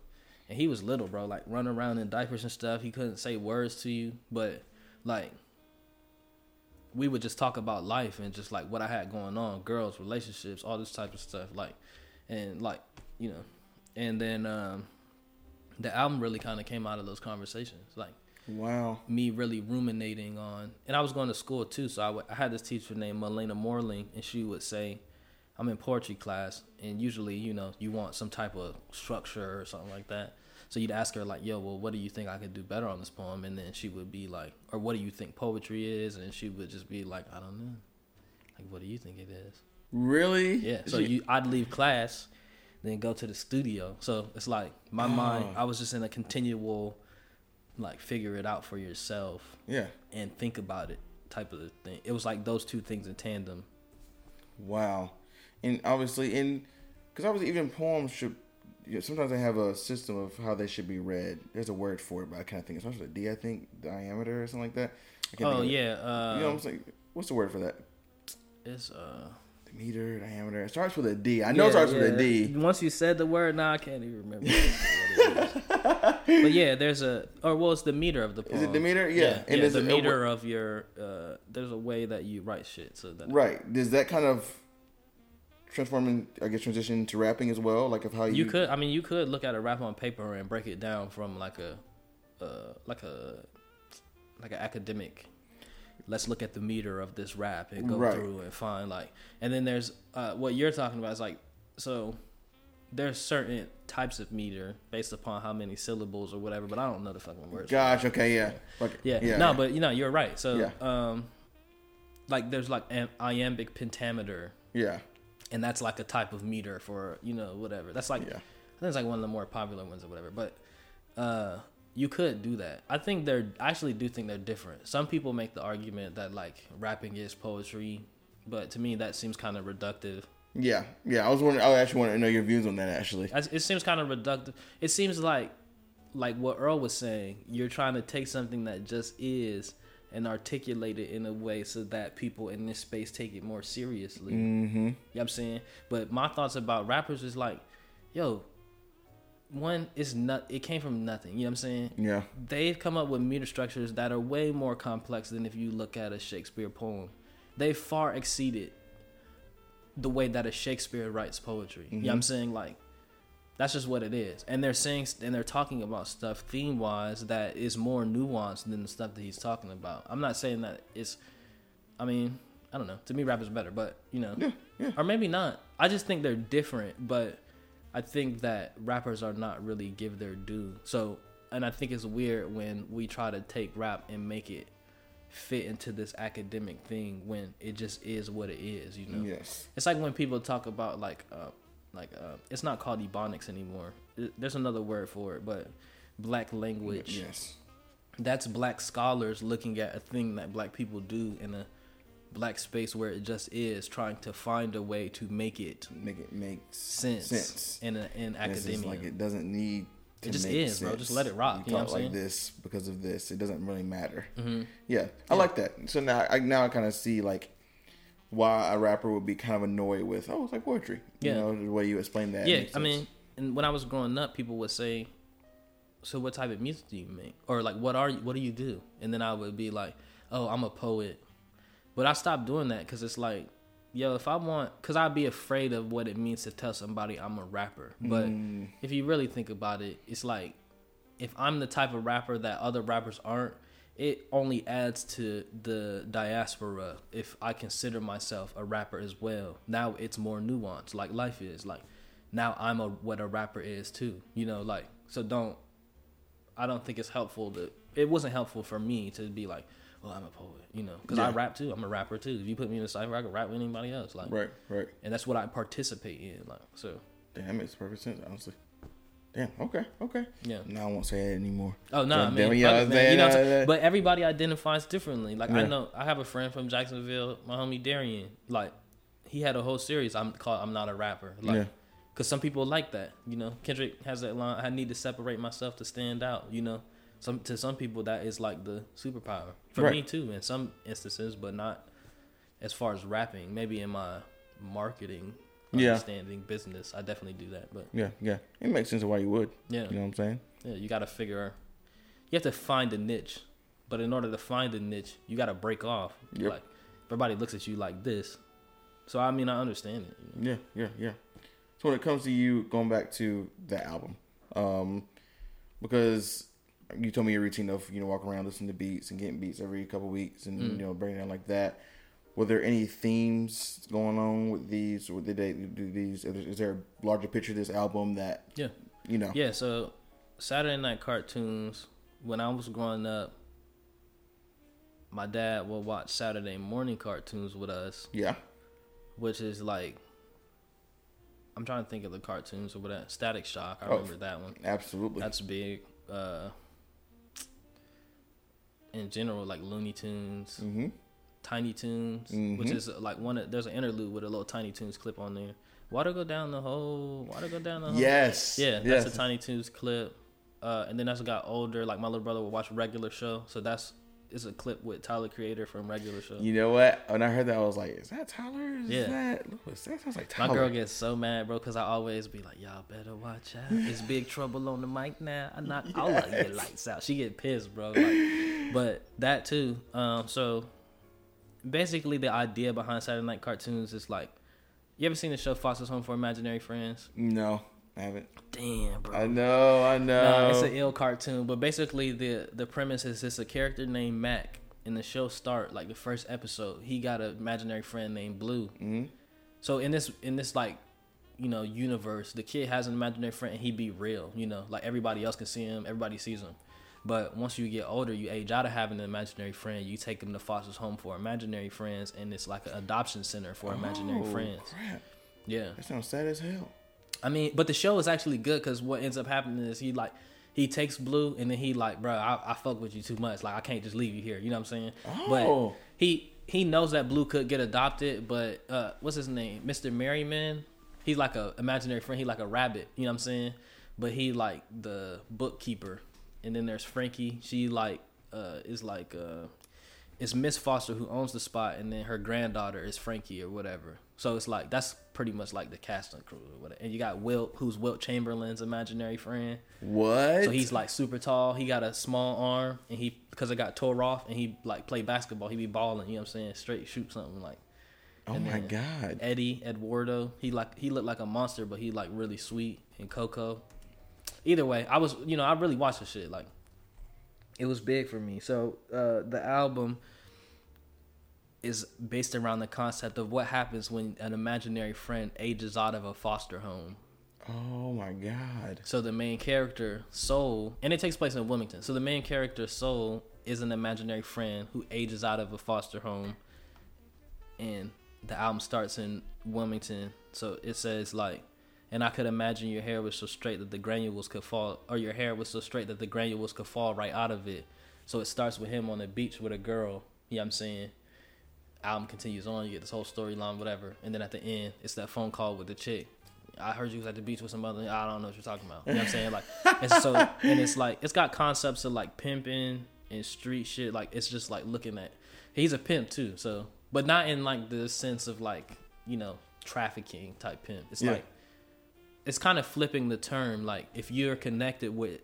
and he was little, bro. Like running around in diapers and stuff. He couldn't say words to you, but like we would just talk about life and just like what I had going on, girls, relationships, all this type of stuff. Like, and like, you know, and then um, the album really kind of came out of those conversations. Like Wow. me really ruminating on, and I was going to school too. So I, had this teacher named Malena Mörling, and she would say, I'm in poetry class, and usually, you know, you want some type of structure or something like that. So you'd ask her like, "Yo, well, what do you think I could do better on this poem?" And then she would be like, "Or what do you think poetry is?" And she would just be like, "I don't know. Like, what do you think it is?" Really? Yeah. So you, I'd leave class, then go to the studio. So it's like my mind. Oh. I was just in a continual, like, figure it out for yourself Yeah. and think about it type of thing. It was like those two things in tandem. Wow. And obviously, and because obviously, even poems should. You know, sometimes they have a system of how they should be read. There's a word for it, but I kind of think it's to be D. I think diameter or something like that. Oh think of it. yeah. Uh, you know what I'm saying? What's the word for that? it's uh Meter, diameter. It starts with a D. I know it starts with a D. Once you said the word, now I can't even remember. (laughs) what it is. but yeah, there's a or well, it's the meter of the poem. Is it the meter? Yeah. yeah, And yeah, the it- meter of your. Uh, there's a way that you write shit, so that Right. Does that kind of transforming I guess, transition to rapping as well? Like of how you, you could. I mean, you could look at a rap on paper and break it down from like a, uh, like a, like an academic. Let's look at the meter of this rap and go Right. through and find like, and then there's uh, what you're talking about is like, so there's certain types of meter based upon how many syllables or whatever, but I don't know the fucking words. Gosh. Okay. Yeah. Like, Yeah. Yeah. No, but you know, you're right. So, Yeah. um, like there's like iambic pentameter, yeah. and that's like a type of meter for you know whatever. That's like Yeah. I think it's like one of the more popular ones or whatever. But uh, you could do that. I think they're. I actually do think they're different. Some people make the argument that like rapping is poetry, but to me that seems kind of reductive. Yeah. Yeah. I was wondering. I actually wanted to know your views on that. Actually. It seems kind of reductive. It seems like like what Earl was saying. You're trying to take something that just is and articulate it in a way so that people in this space take it more seriously. Mm-hmm. You know what I'm saying? But my thoughts about rappers is like, yo, one, it's not it came from nothing. You know what I'm saying? Yeah. They've come up with meter structures that are way more complex than if you look at a Shakespeare poem. They far exceeded the way that a Shakespeare writes poetry. You know what I'm mm-hmm. saying? Like that's just what it is. And they're saying and they're talking about stuff theme wise that is more nuanced than the stuff that he's talking about. I'm not saying that it's I mean, I don't know. To me rap is better, but you know. Yeah. Yeah. Or maybe not. I just think they're different, but I think that rappers are not really give their due. So, and I think it's weird when we try to take rap and make it fit into this academic thing when it just is what it is, you know. Yes. It's like when people talk about like uh like uh it's not called ebonics anymore. There's another word for it, but black language Yes. that's black scholars looking at a thing that black people do in a black space where it just is trying to find a way to make it Make it make sense, sense. in a, in And it's just academia. like it doesn't need. To It just make is, bro. Just let it rock, You you know talk what I'm like saying? this because of this. It doesn't really matter. Mhm. Yeah, I like that. So now I now I kind of see like why a rapper would be kind of annoyed with oh it's like poetry. Yeah. You know the way you explain that. yeah, I mean, and when I was growing up, people would say, "So what type of music do you make?" Or like, "What are you? What do you do?" And then I would be like, "Oh, I'm a poet." But I stopped doing that because it's like, yo, if I want, because I'd be afraid of what it means to tell somebody I'm a rapper. But Mm. if you really think about it, it's like, if I'm the type of rapper that other rappers aren't, it only adds to the diaspora if I consider myself a rapper as well. Now it's more nuanced, like life is. Like now I'm a what a rapper is too. You know, like so don't. I don't think it's helpful to. It wasn't helpful for me to be like, "Oh, I'm a poet," you know, because I rap too. I'm a rapper too. If you put me in a cipher, I can rap with anybody else. Like, right, right. and that's what I participate in. Like, so Damn, that makes perfect sense. Honestly. Damn. Okay. Okay. yeah. Now I won't say it anymore. Oh no, I mean, yeah, it, I was man. You know what I'm saying? but everybody identifies differently. Like I know, I have a friend from Jacksonville, my homie Darian. Like he had a whole series. I'm called "I'm Not a Rapper." Like, Yeah. cause some people like that. You know, Kendrick has that line. I need to separate myself to stand out. You know, some to some people that is like the superpower. For Right. me too, in some instances, but not as far as rapping. Maybe in my marketing. Yeah. Understanding business, I definitely do that. But Yeah, yeah. It makes sense why you would. yeah, You know what I'm saying? yeah, you got to figure. You have to find a niche, but in order to find a niche, you got to break off. Yep. Like everybody looks at you like this, so I mean I understand it. you know? Yeah, yeah, yeah. So when it comes to you going back to the album, um, because you told me your routine of you know walking around listening to beats and getting beats every couple weeks and Mm. you know breaking down like that. Were there any themes going on with these? Or did they do these? Is there a larger picture of this album that Yeah, you know? yeah. So Saturday night cartoons. When I was growing up, my dad would watch Saturday morning cartoons with us, Yeah. which is like. I'm trying to think of the cartoons or whatever. Static Shock. I Oh. remember that one. Absolutely. That's big. Uh, in general, like Looney Tunes, mm-hmm. Tiny Toons, which Mhm. is uh, like one. Of, there's an interlude with a little Tiny Toons clip on there. Water go down the hole. Water go down the hole. Yes. Yeah, that's yes. a Tiny Toons clip. Uh, and then as I got older, like my little brother would watch regular show, so that's it's a clip with Tyler Creator from regular show. You know what? When I heard that, I was like, "Is that Tyler? Is Yeah. that Lewis? That sounds like My girl gets so mad, bro, because I always be like, "Y'all better watch out. It's big trouble on the mic now. I knock (laughs) all of your lights out." She get pissed, bro. Like, but that too. Um, so basically, the idea behind Saturday Night cartoons is like, you ever seen the show Foster's Home for Imaginary Friends? no, I haven't. Damn, bro. I know, I know. No, it's an ill cartoon, but basically the the premise is it's a character named Mac. In the show start, like the first episode, he got an imaginary friend named Bloo. hmm So in this in this like you know universe, the kid has an imaginary friend and he be real. You know, like everybody else can see him, everybody sees him. But once you get older, you age out of having an imaginary friend. You take them to foster's home for imaginary friends, and it's like an adoption center for imaginary Oh, friends. Crap, Yeah. that sounds sad as hell. I mean, but the show is actually good because what ends up happening is he like he takes Bloo and then he like, bro, I, I fuck with you too much. Like I can't just leave you here. You know what I'm saying? Oh. But he he knows that Bloo could get adopted, but uh, what's his name, Mr. Herriman? He's like a imaginary friend. He like a rabbit. You know what I'm saying? But he like the bookkeeper, and then there's Frankie. She like uh is like uh it's Miss Foster who owns the spot, and then her granddaughter is Frankie or whatever. So it's like that's pretty much like the cast and crew or whatever. And you got Wilt, who's Wilt Chamberlain's imaginary friend. What? So he's like super tall. He got a small arm, and he because it got tore off, and he like play basketball. He be balling. You know what I'm saying? Straight shoot something like oh my god. Eddie Eduardo. He like he looked like a monster, but he like really sweet. And Coco. Either way, I was you know I really watched the shit like. It was big for me. So uh, the album is based around the concept of what happens when an imaginary friend ages out of a foster home. Oh my god. So the main character, Soul, and it takes place in Wilmington. So the main character, Soul, is an imaginary friend who ages out of a foster home. And the album starts in Wilmington. So it says like, and I could imagine your hair was so straight that the granules could fall, or your hair was so straight that the granules could fall right out of it. So it starts with him on the beach with a girl. You know what I'm saying? Album continues on. You get this whole storyline, whatever. And then at the end, it's that phone call with the chick. I heard you was at the beach with some other. I don't know what you're talking about. You know what I'm saying? Like, it's so and it's like it's got concepts of like pimping and street shit. Like it's just like looking at. He's a pimp too, so but not in like the sense of like you know trafficking type pimp. It's Yeah. like it's kind of flipping the term. Like if you're connected with,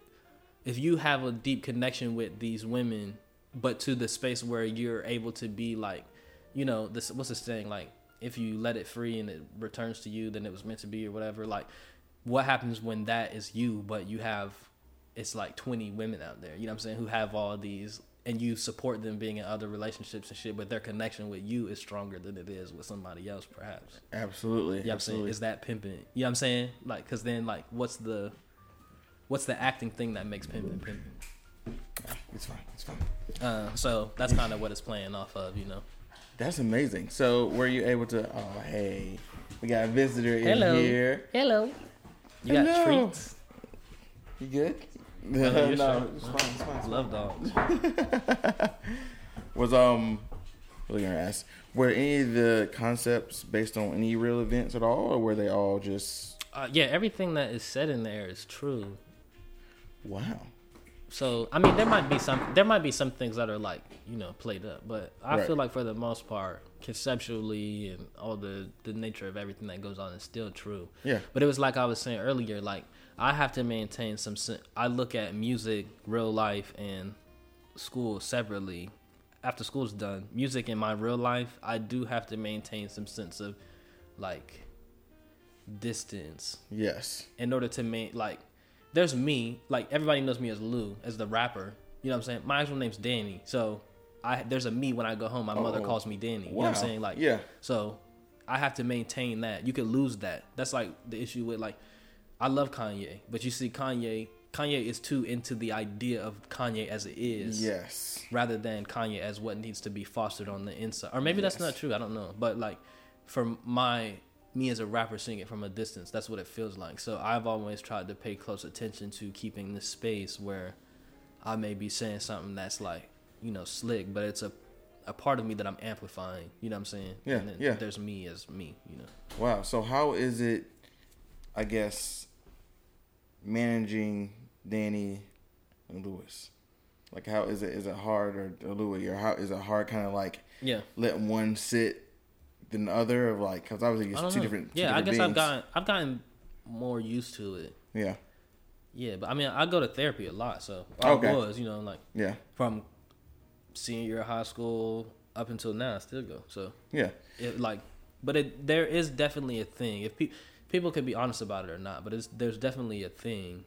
if you have a deep connection with these women, but to the space where you're able to be like, you know, this what's this saying like if you let it free and it returns to you, then it was meant to be or whatever. Like, what happens when that is you, but you have it's like 20 women out there, you know what I'm saying, who have all these and you support them being in other relationships and shit, but their connection with you is stronger than it is with somebody else, perhaps. Absolutely. You know what I'm saying? absolutely. Is that pimping? You know what I'm saying? Like, cause then like, what's the, what's the acting thing that makes pimping pimping? It's fine. It's fine. Uh, so that's kind of what it's playing off of, you know. That's amazing. So were you able to? Oh, hey, we got a visitor in Hello. here. Hello. You got Hello. treats. You good? No, no, you're straight. it's fine. It's fine. It's Love dogs. (laughs) Was um, what was gonna ask? Were any of the concepts based on any real events at all, or were they all just Uh, yeah, everything that is said in there is true. wow? So I mean, there might be some there might be some things that are like you know played up, but I Right. feel like for the most part, conceptually and all the the nature of everything that goes on is still true. Yeah. But it was like I was saying earlier, like I have to maintain some. I look at music, real life, and school separately. After school's done, music in my real life, I do have to maintain some sense of like distance Yes. in order to make like there's me like everybody knows me as Lou as the rapper you know what I'm saying my actual name's Danny so I there's a me when I go home my mother Oh. calls me Danny Wow. you know what I'm saying like Yeah. so I have to maintain that you could lose that that's like the issue with like I love Kanye but you see Kanye Kanye is too into the idea of Kanye as it is Yes. rather than Kanye as what needs to be fostered on the inside. Or maybe that's not true. I don't know. But like for my me as a rapper seeing it from a distance, that's what it feels like. So I've always tried to pay close attention to keeping this space where I may be saying something that's like, you know, slick, but it's a a part of me that I'm amplifying. You know what I'm saying? Yeah, And then yeah. there's me as me, you know. Wow. So how is it? I guess managing Danny and Lewis. Like how is it is it hard or, or Louis or how is it hard kind of like Yeah. let one sit than the other of like because obviously I it's two know. different two yeah, I different guess I've gotten I've gotten more used to it. yeah Yeah, but I mean, I go to therapy a lot, so I Okay. was, you know, like yeah from senior year of high school up until now, I still go. So yeah it like, but it there is definitely a thing. If pe- people could be honest about it or not, but it's there's definitely a thing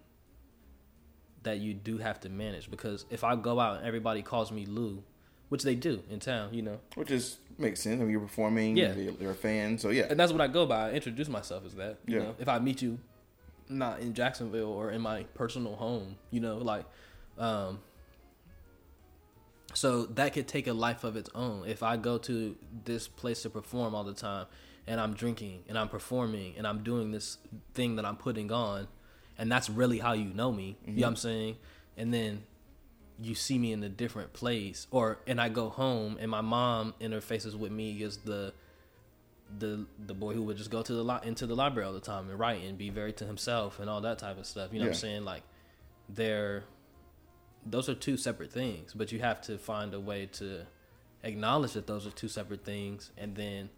that you do have to manage because if I go out and everybody calls me Lou, which they do in town, you know, which is makes sense. I mean, you're performing. Yeah. you're, you're a fan, so yeah, and that's what I go by. I introduce myself as that. You Yeah. know, if I meet you not in Jacksonville or in my personal home, you know, like um so that could take a life of its own. If I go to this place to perform all the time and I'm drinking and I'm performing and I'm doing this thing that I'm putting on and that's really how you know me. You know what I'm mm-hmm. saying? And then you see me in a different place or and I go home and my mom interfaces with me as the the the boy who would just go to the li- into the library all the time and write and be very to himself and all that type of stuff. You know what I'm saying? Like they're those are two separate things, but you have to find a way to acknowledge that those are two separate things and then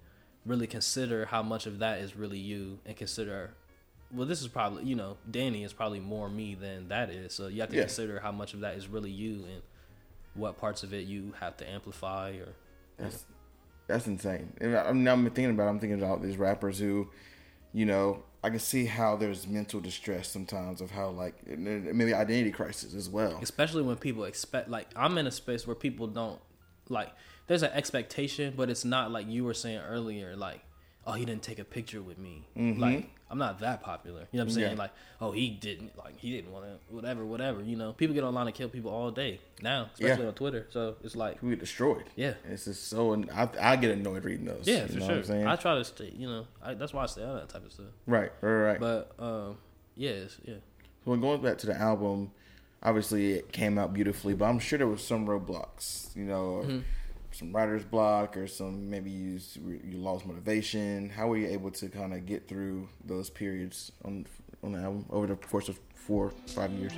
really consider how much of that is really you and consider well this is probably you know danny is probably more me than that is so you have to Yeah. consider how much of that is really you and what parts of it you have to amplify or That's that's insane. I'm now I'm thinking about. it, I'm thinking about these rappers who, you know, I can see how there's mental distress sometimes of how like maybe identity crisis as well. especially when people expect like i'm in a space where people don't like there's an expectation but it's not like you were saying earlier like oh he didn't take a picture with me like i'm not that popular you know what i'm saying Mm-hmm. Yeah. like oh he didn't like he didn't want to whatever whatever you know people get online and kill people all day now especially Yeah. on twitter so it's like We get destroyed. Yeah. It's just so. I, I get annoyed reading those. yeah you for know sure What I'm saying? i try to stay you know I, that's why i stay out of that type of stuff right, right, right. but um yeah it's, yeah So when going back to the album, obviously it came out beautifully, but I'm sure there was some roadblocks. You know, Mm-hmm. Some writer's block, or some maybe you you lost motivation. How were you able to kind of get through those periods on on the album over the course of four five years?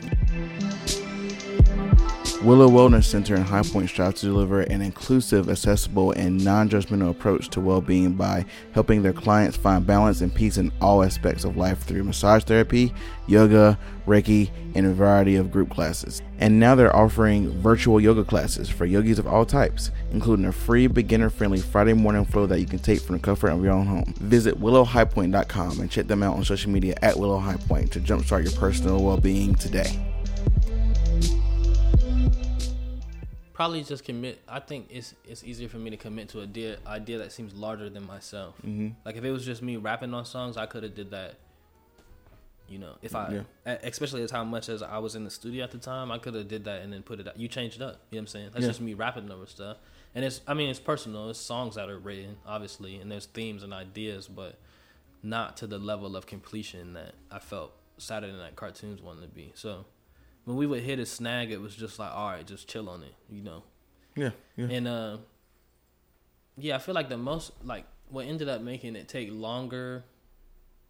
Willow Wellness Center in High Point strives to deliver an inclusive, accessible, and non judgmental approach to well being by helping their clients find balance and peace in all aspects of life through massage therapy, yoga, Reiki, and a variety of group classes. And now they're offering virtual yoga classes for yogis of all types, including a free beginner friendly Friday morning flow that you can take from the comfort of your own home. Visit willowhighpoint.com and check them out on social media at Willow High Point to jumpstart your personal well being today. probably just commit. I think it's it's easier for me to commit to a idea idea that seems larger than myself. Mm-hmm. Like if it was just me rapping on songs, I could have did that. You know, if I, Yeah. especially as how much as I was in the studio at the time, I could have did that and then put it. out. You changed it up. You know what I'm saying? That's Yeah. just me rapping over stuff, and it's. I mean, it's personal. It's songs that are written, obviously, and there's themes and ideas, but not to the level of completion that I felt Saturday Night Cartoons wanted to be. So when we would hit a snag, it was just like, all right, just chill on it, you know. Yeah, yeah. And uh, yeah, I feel like the most like what ended up making it take longer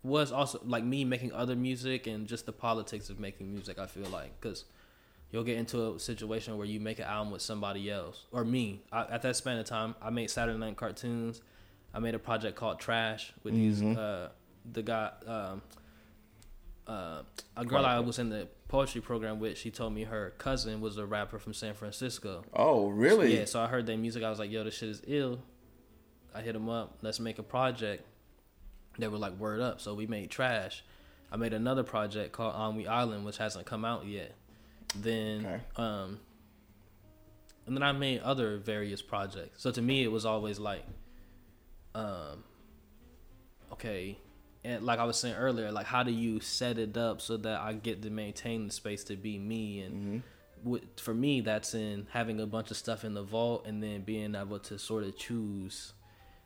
was also like me making other music and just the politics of making music. I feel like because you'll get into a situation where you make an album with somebody else or me. I, at that span of time, I made Saturday Night Cartoons. I made a project called Trash with these uh, the guy. Um, uh, a girl I was in the poetry program with, she told me her cousin was a rapper from San Francisco. Oh, really? Yeah, so I heard their music. I was like, yo, this shit is ill. I hit him up. Let's make a project. They were like, word up. So we made Trash. I made another project called Onwe Island, which hasn't come out yet. Then, Okay. um, and then I made other various projects. So to me, it was always like, um, okay, and like I was saying earlier, like how do you set it up so that I get to maintain the space to be me and with, for me that's in having a bunch of stuff in the vault and then being able to sort of choose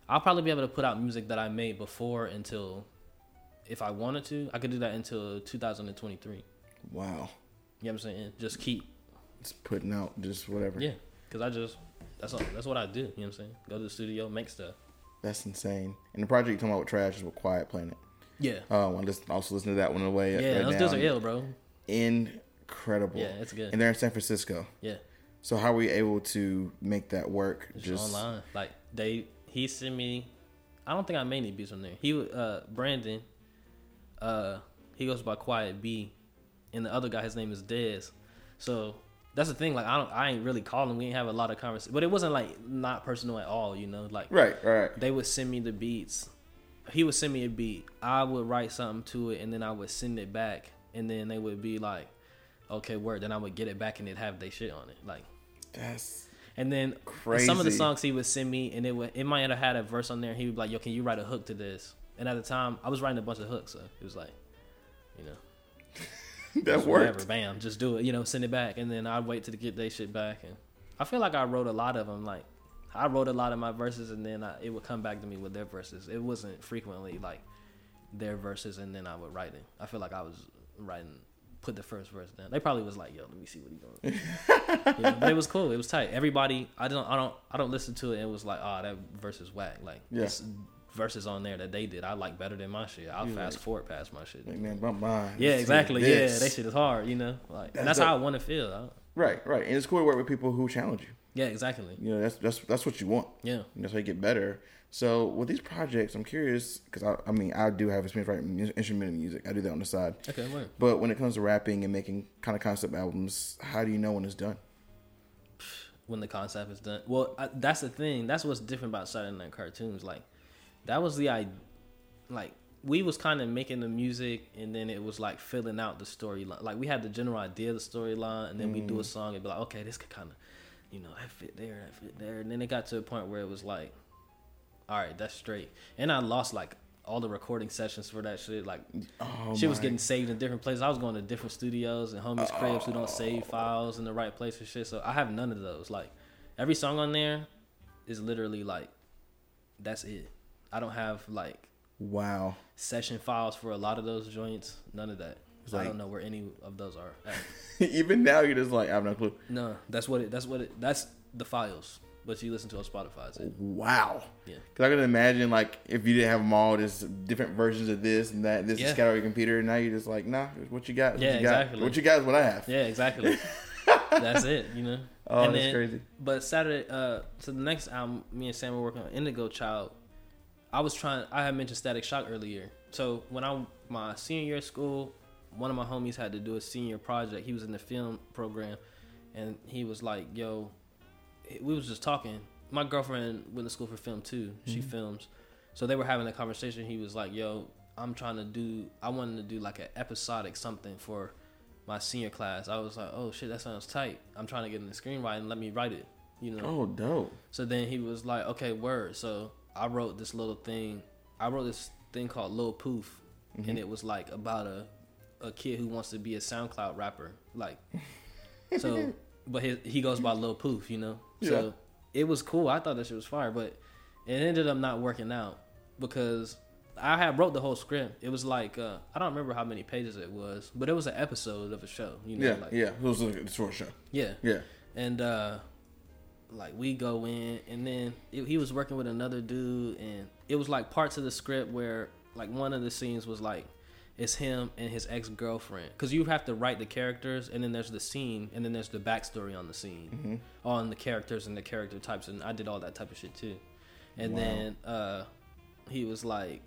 i'll probably be able to put out music that i made before until if i wanted to i could do that until 2023 Wow. you know what i'm saying just keep It's putting out just whatever. yeah because i just that's all, that's what i do you know what i'm saying go to the studio make stuff That's insane. And the project you're talking about with Trash is with Quiet Planet. yeah Um, I listen, also listen to that one on the way. yeah right those now. dudes are ill bro Incredible. Yeah, it's good. And they're in San Francisco. yeah So how are we able to make that work? Just, online. Like they, he sent me. I don't think I made any beats on there. He, uh, Brandon, uh, he goes by Quiet B, and the other guy, his name is Dez. So that's the thing. Like I don't, I ain't really calling. We ain't have a lot of conversation, but it wasn't like not personal at all. You know, like right, right. They would send me the beats. He would send me a beat. I would write something to it, and then I would send it back, and then they would be like, "Okay, word." Then I would get it back, and it'd have their shit on it. Like that's and then crazy. some of the songs he would send me, and it would it might have had a verse on there. And he would be like, "Yo, can you write a hook to this?" And at the time, I was writing a bunch of hooks, so it was like, you know, (laughs) that worked. Whatever, bam, just do it. You know, send it back, and then I'd wait to get their shit back. And I feel like I wrote a lot of them. Like I wrote a lot of my verses, and then I, it would come back to me with their verses. It wasn't frequently like their verses, and then I would write it. I feel like I was writing, put the first verse down. They probably was like, "Yo, let me see what he's doing." (laughs) yeah, but it was cool. It was tight. Everybody, I don't, I don't, I don't listen to it. and It was like, "Oh, that verse is whack." Like, yeah verses on there that they did I like better than my shit. I'll fast forward past my shit. Like, man, bump mine. Yeah, exactly. Yeah, that shit is hard, you know. Like that's, that's how I want to feel. Right, right. And it's cool to work with people who challenge you. Yeah, exactly. You know, that's that's that's what you want. Yeah. And that's how you get better. So with these projects, I'm curious because I, I mean I do have experience writing instrumental music. I do that on the side. Okay, right. But when it comes to rapping and making kind of concept albums, how do you know when it's done? When the concept is done. Well, I, that's the thing. That's what's different about Saturday Night Cartoons. Like, that was the I, like we was kind of making the music and then it was like filling out the storyline. Like we had the general idea of the storyline and then mm. we do a mm. song and be like, okay, this could kind of, you know, that fit there, that fit there. And then it got to a point where it was like, all right, that's straight. And I lost like all the recording sessions for that shit. Like, oh shit was getting saved in different places. I was going to different studios and homies' oh. cribs who don't save oh. files in the right place and shit. So I have none of those. Like, every song on there is literally like, that's it. I don't have like Wow. Session files for a lot of those joints. None of that. Like, I don't know where any of those are. (laughs) even now, you're just like, I have no clue. No, that's what it. That's what it. That's the files. But you listen to on Spotify. It. Wow. Yeah. Because I can imagine like if you didn't have them all, just different versions of this and that. This yeah. is scattered on your computer. And now you're just like, nah, what you got? What yeah, you exactly. Got? What you got is what I have. Yeah, exactly. (laughs) that's it. You know. Oh, and that's then, crazy. But Saturday, uh, so the next album, me and Sam were working on Indigo Child I was trying. I had mentioned Static Shock earlier. So when I my senior year of school, one of my homies had to do a senior project. He was in the film program, and he was like, "Yo," we was just talking. My girlfriend went to school for film too. She mm-hmm. films, so they were having a conversation. He was like, "Yo, I'm trying to do. I wanted to do like an episodic something for." my senior class. I was like, oh shit, that sounds tight. I'm trying to get in the screenwriting. Let me write it. You know. Oh, dope. So then he was like, okay, word. So I wrote this little thing. I wrote this thing called Lil Poof, mm-hmm. and it was like about a a kid who wants to be a SoundCloud rapper. Like, so, (laughs) but his, he goes by Lil Poof, you know. Yeah. So it was cool. I thought that shit was fire, but it ended up not working out because I had wrote the whole script. It was like uh, I don't remember how many pages it was, but it was an episode of a show. You know, yeah, like, yeah, it was a short show. Yeah, yeah, and uh, like we go in and then it, he was working with another dude and it was like parts of the script where like one of the scenes was like it's him and his ex-girlfriend because you have to write the characters and then there's the scene and then there's the backstory on the scene mm-hmm. on the characters and the character types and i did all that type of shit too and wow. then uh he was like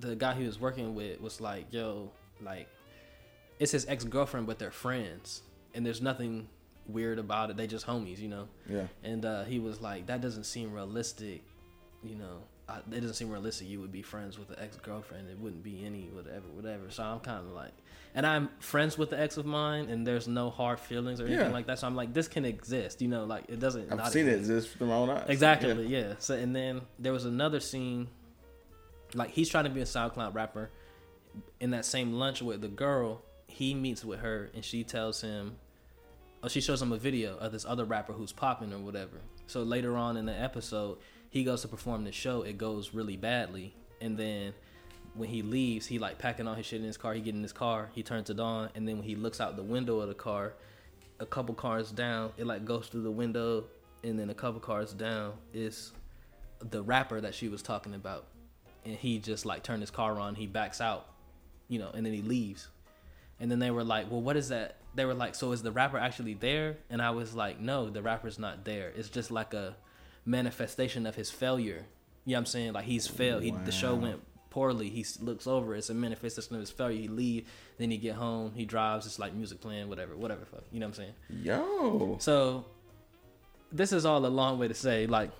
the guy he was working with was like yo like it's his ex-girlfriend but they're friends and there's nothing weird about it. They just homies, you know. Yeah. And uh, he was like, that doesn't seem realistic, you know. I, it doesn't seem realistic. You would be friends with an ex girlfriend. It wouldn't be any whatever, whatever. So I'm kind of like, and I'm friends with the ex of mine, and there's no hard feelings or anything yeah. like that. So I'm like, this can exist, you know. Like it doesn't. I've seen exist. it exist from my own eyes. Exactly. Yeah. yeah. So and then there was another scene, like he's trying to be a SoundCloud rapper. In that same lunch with the girl, he meets with her, and she tells him or she shows him a video of this other rapper who's popping or whatever. So later on in the episode, he goes to perform the show. It goes really badly, and then when he leaves, he like packing all his shit in his car. He get in his car, he turns it on, and then when he looks out the window of the car, a couple cars down, it like goes through the window, and then a couple cars down is the rapper that she was talking about, and he just like turned his car on. He backs out, you know, and then he leaves. And then they were like, "Well, what is that?" They were like, "So is the rapper actually there?" And I was like, "No, the rapper's not there. It's just like a manifestation of his failure." You know what I'm saying? Like he's failed. He, the show went poorly. He looks over. It's a manifestation of his failure. He leave. Then he get home. He drives. It's like music playing, whatever, whatever. Fuck. You know what I'm saying? Yo. So this is all a long way to say like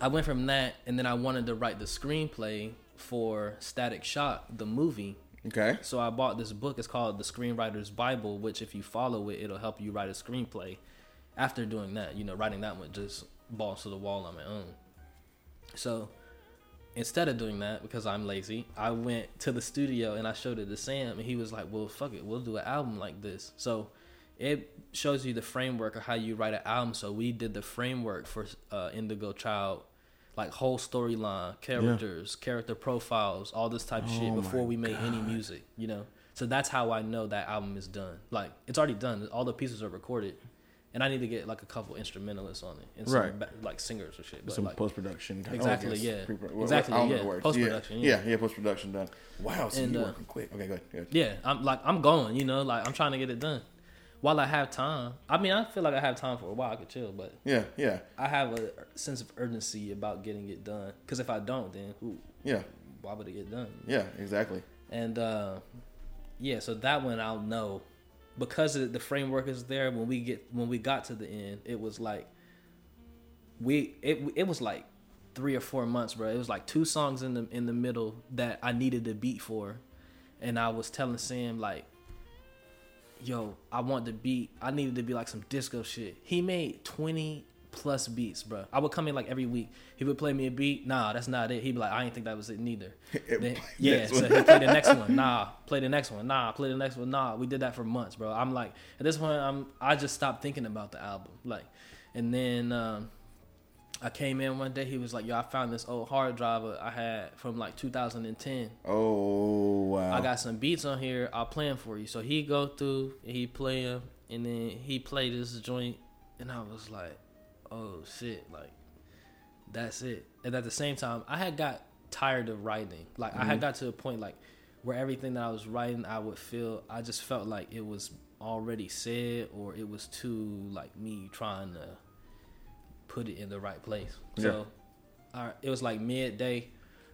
I went from that and then I wanted to write the screenplay for Static Shock, the movie. Okay. So I bought this book. It's called The Screenwriter's Bible, which if you follow it, it'll help you write a screenplay. After doing that, you know, writing that one just balls to the wall on my own. So instead of doing that, because I'm lazy, I went to the studio and I showed it to Sam, and he was like, "Well, fuck it, we'll do an album like this." So it shows you the framework of how you write an album. So we did the framework for uh, Indigo Child, like whole storyline, characters, character profiles, all this type of shit Oh before we made any music. You know, so that's how I know that album is done. Like it's already done. All the pieces are recorded. And I need to get like a couple instrumentalists on it and some Right. ba- like singers or shit. But Some like, post production. Exactly, yeah. Exactly, yeah. Post-production, Yeah, yeah. yeah, post production done. Wow, so And, you uh, working quick. Okay, good, good. Yeah, I'm like I'm going, you know, like I'm trying to get it done. While I have time, I mean, I feel like I have time for a while. I could chill, but Yeah, yeah, I have a sense of urgency about getting it done. Because if I don't, then who, yeah, why would it get done? yeah, exactly. And uh, yeah, so that one I'll know because of the framework is there. When we get when we got to the end, it was like we it it was like three or four months, bro. It was like two songs in the in the middle that I needed the beat for, and I was telling Sam like, "Yo, I want the beat. I needed to be like some disco shit." He made twenty plus beats, bro. I would come in like every week. He would play me a beat. Nah, that's not it. He'd be like, "I ain't think that was it neither." (laughs) Then- yeah, so he play the next one. (laughs) Nah, play the next one. Nah, play the next one. Nah, we did that for months, bro. I'm like, at this point, I'm I just stopped thinking about the album, like, and then um, I came in one day. He was like, "Yo, I found this old hard drive I had from like 2010. Oh wow. I got some beats on here. I'll play them for you." So he go through, and he play them, and then he played this joint, and I was like, "Oh shit!" Like, that's it. And at the same time, I had got tired of writing. Like, I had mm-hmm. got to a point like where everything that I was writing, I would feel. I just felt like it was already said, or it was too like me trying to put it in the right place. So, all right, it was like midday.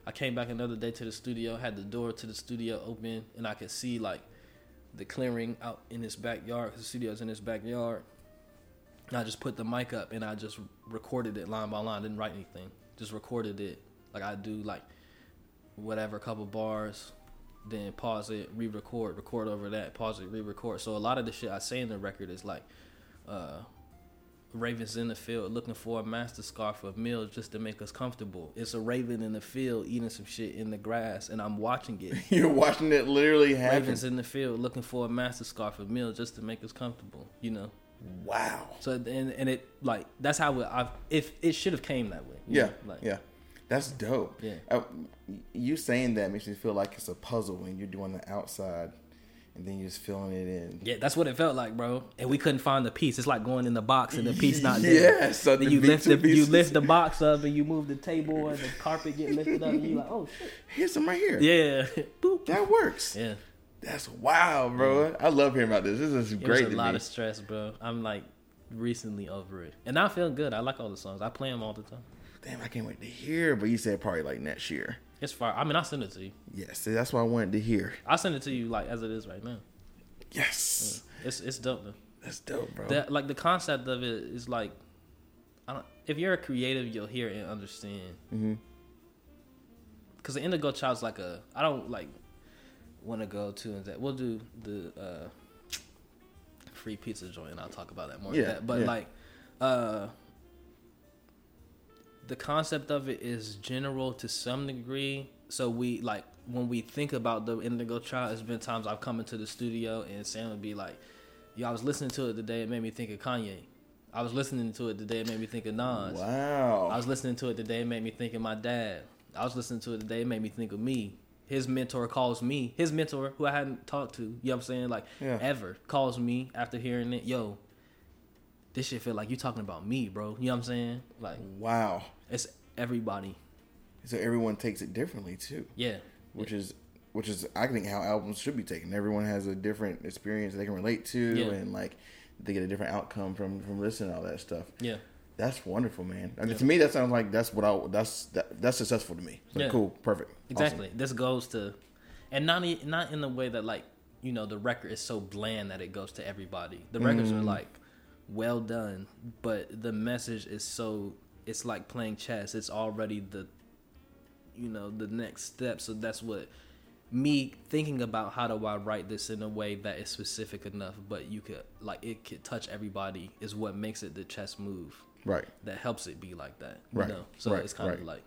I came back another day to the studio, had the door to the studio open, and I could see like the clearing out in his backyard because the studio's in his backyard. And I just put the mic up and I just recorded it line by line. Didn't write anything. Just recorded it like I do like whatever couple bars, then pause it, re-record, record over that, pause it, re-record. So a lot of the shit I say in the record is like, uh, ravens in the field looking for a master scarf of meal just to make us comfortable. It's a raven in the field eating some shit in the grass, and I'm watching it. (laughs) You're watching it literally happen. ravens in the field looking for a master scarf of meal just to make us comfortable. You know. Wow. So and and it like that's how it, I've if it should have came that way. Yeah, know, like, yeah. That's dope. Yeah. Uh, you saying that makes me feel like it's a puzzle when you're doing the outside, and then you're just filling it in. Yeah, that's what it felt like, bro. And we couldn't find the piece. It's like going in the box and the piece not there. (laughs) Yeah, so then the you lift the and you lift the box up and you move the table and the carpet get lifted up and you like, oh shit. Here's some right here. Yeah. (laughs) Boop. That works. Yeah. That's wow, bro. I love hearing about this. This is It great. was a lot me. of stress, bro. I'm like recently over it. And I feel good. I like all the songs. I play them all the time. Damn, I can't wait to hear. But you said probably like next year. It's fire. I mean, I'll send it to you. Yes, see, that's what I wanted to hear. I'll send it to you like as it is right now. Yes, It's it's dope though. that's dope, bro. That like the concept of it is like, I don't. If you're a creative, you'll hear and understand. mm-hmm. Because the Indigo Child's like a. I don't like want to go to and that. We'll do the uh, free pizza joint. and I'll talk about that more. Yeah, that. but yeah. like, uh, the concept of it is general to some degree. So we like when we think about the Indigo Child. it's been times I've come into the studio and Sam would be like, "Yo, I was listening to it today. It made me think of Kanye. I was listening to it today. It made me think of Nas. Wow. I was listening to it today. It made me think of my dad. I was listening to it today. It made me think of me. His mentor calls me. His mentor, who I hadn't talked to, you know what I'm saying? Like, Yeah. ever, calls me after hearing it. Yo, this shit feel like you talking about me, bro. You know what I'm saying? Like, wow. it's everybody. So everyone takes it differently too, Yeah. which is which is I think how albums should be taken. Everyone has a different experience they can relate to, Yeah. and like they get a different outcome from from listening to all that stuff. Yeah. That's wonderful, man. I mean, Yeah. To me, that sounds like that's what I that's that, that's successful to me. Yeah. cool, perfect, Awesome. Exactly. This goes to, and not not in the way that like you know the record is so bland that it goes to everybody. The records Mm. are like well done, but the message is so it's like playing chess. It's already the, you know, the next step. So that's what me thinking about how do I write this in a way that is specific enough, but you could like it could touch everybody is what makes it the chess move Right. that helps it be like that. You Right, know? So right, it's kind of like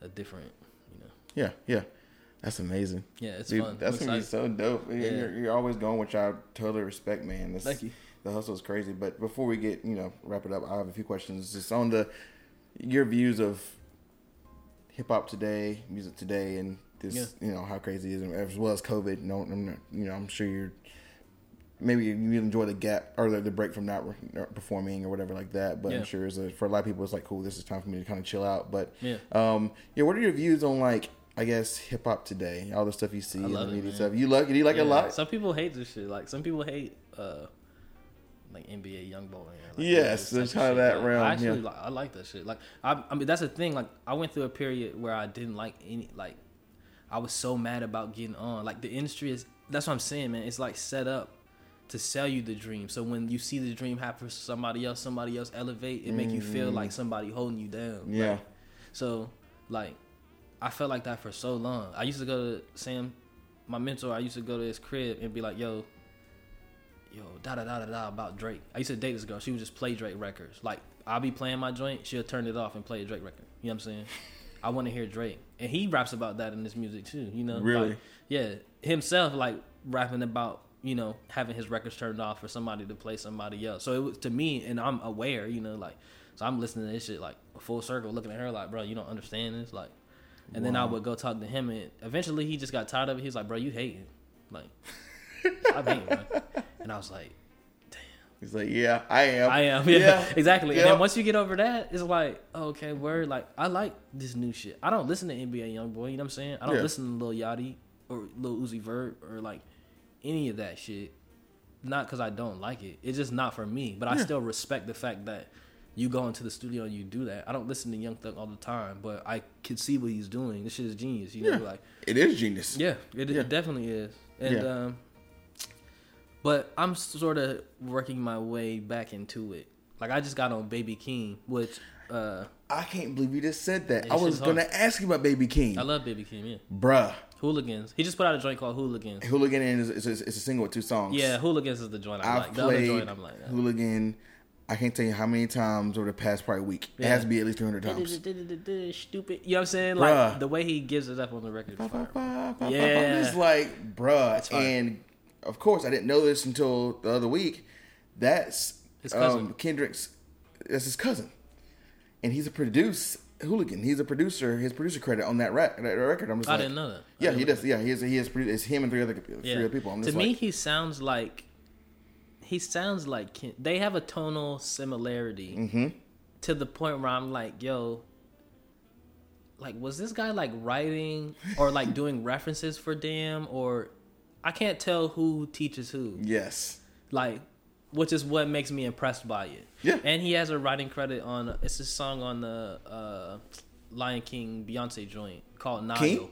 a different, you know. Yeah. Yeah. That's amazing. Yeah, it's Dude, fun. That's gonna be so dope. Yeah. You're, you're always going, which I totally respect, man. That's, Thank you. The hustle is crazy. But before we get you know wrap it up, I have a few questions just on the your views of hip hop today, music today, and this Yeah. you know how crazy it is, as well as COVID. No, I'm not, you know I'm sure you're maybe you enjoy the gap or the, the break from not, re- performing or whatever like that. But Yeah. I'm sure a, for a lot of people, it's like cool. This is time for me to kind of chill out. But Yeah. um, yeah. What are your views on like? I guess hip hop today, all the stuff you see in the media stuff. You like? Do you like it a lot? Some people hate this shit. Like some people hate uh like NBA YoungBoy. Like, Yes, this there's kinda that realm, I actually yeah. like I like that shit. Like I I mean that's the thing. Like I went through a period where I didn't like any like I was so mad about getting on. Like the industry is that's what I'm saying, man. It's like set up to sell you the dream. So when you see the dream happen for somebody else, somebody else elevate, it make you feel like somebody holding you down. Mm. Yeah. Like, so like I felt like that for so long. I used to go to Sam, my mentor. I used to go to his crib and be like, "Yo, yo, da da da da da about Drake." I used to date this girl. She would just play Drake records. Like I'll be playing my joint, she'll turn it off and play a Drake record. You know what I'm saying? (laughs) I want to hear Drake, and he raps about that in his music too. You know, Really? Like, yeah, himself like rapping about you know having his records turned off for somebody to play somebody else. So it was to me, and I'm aware. You know, like so I'm listening to this shit like full circle, looking at her like, bro, you don't understand this, like. And then I would go talk to him, and eventually he just got tired of it. He was like, "Bro, you hating, like, (laughs) I'm hating." Bro. And I was like, damn. He's like, yeah, I am. "I am, (laughs) yeah, exactly." And then once you get over that, it's like, "Okay, word." Like, I like this new shit. I don't listen to NBA YoungBoy. You know what I'm saying? I don't Yeah. listen to Lil Yachty or Lil Uzi Vert or like any of that shit. Not because I don't like it. It's just not for me. But I still respect the fact that you go into the studio and you do that. I don't listen to Young Thug all the time, but I can see what he's doing. This shit is genius. You know, Yeah. like It is genius. yeah, it, Yeah. it definitely is. And Yeah. um but I'm sort of working my way back into it. Like I just got on Baby Keem, which uh I can't believe you just said that. I was gonna ask you about Baby Keem, I love Baby Keem, yeah. bruh. Hooligans. He just put out a joint called Hooligans. Hooligan is it's, a- it's a single with two songs. Yeah, Hooligans is the joint I like. The other joint I'm like, uh, Hooligan. I can't tell you how many times over the past probably week. It has to be at least three hundred times. (laughs) stupid. You know what I'm saying? Like Bruh. the way he gives it up on the record. is Ba, ba, fire. ba, ba, ba, Yeah. It's like, bruh. And of course, I didn't know this until the other week. That's His cousin. Um, Kendrick's. That's his cousin, and he's a produce hooligan. He's a producer. His producer credit on that, rec- that record. I'm just I like, didn't know that. Yeah, he does. Yeah, he has. He produ- It's him and three other three Yeah. other people. I'm to me, like, he sounds like he sounds like Ken- they have a tonal similarity Mm-hmm. to the point where I'm like, yo, like was this guy like writing or like doing (laughs) references for Damn or I can't tell who teaches who. yes, Like, which is what makes me impressed by it. Yeah. And he has a writing credit on it's a song on the uh, Lion King Beyonce joint called Nile. King?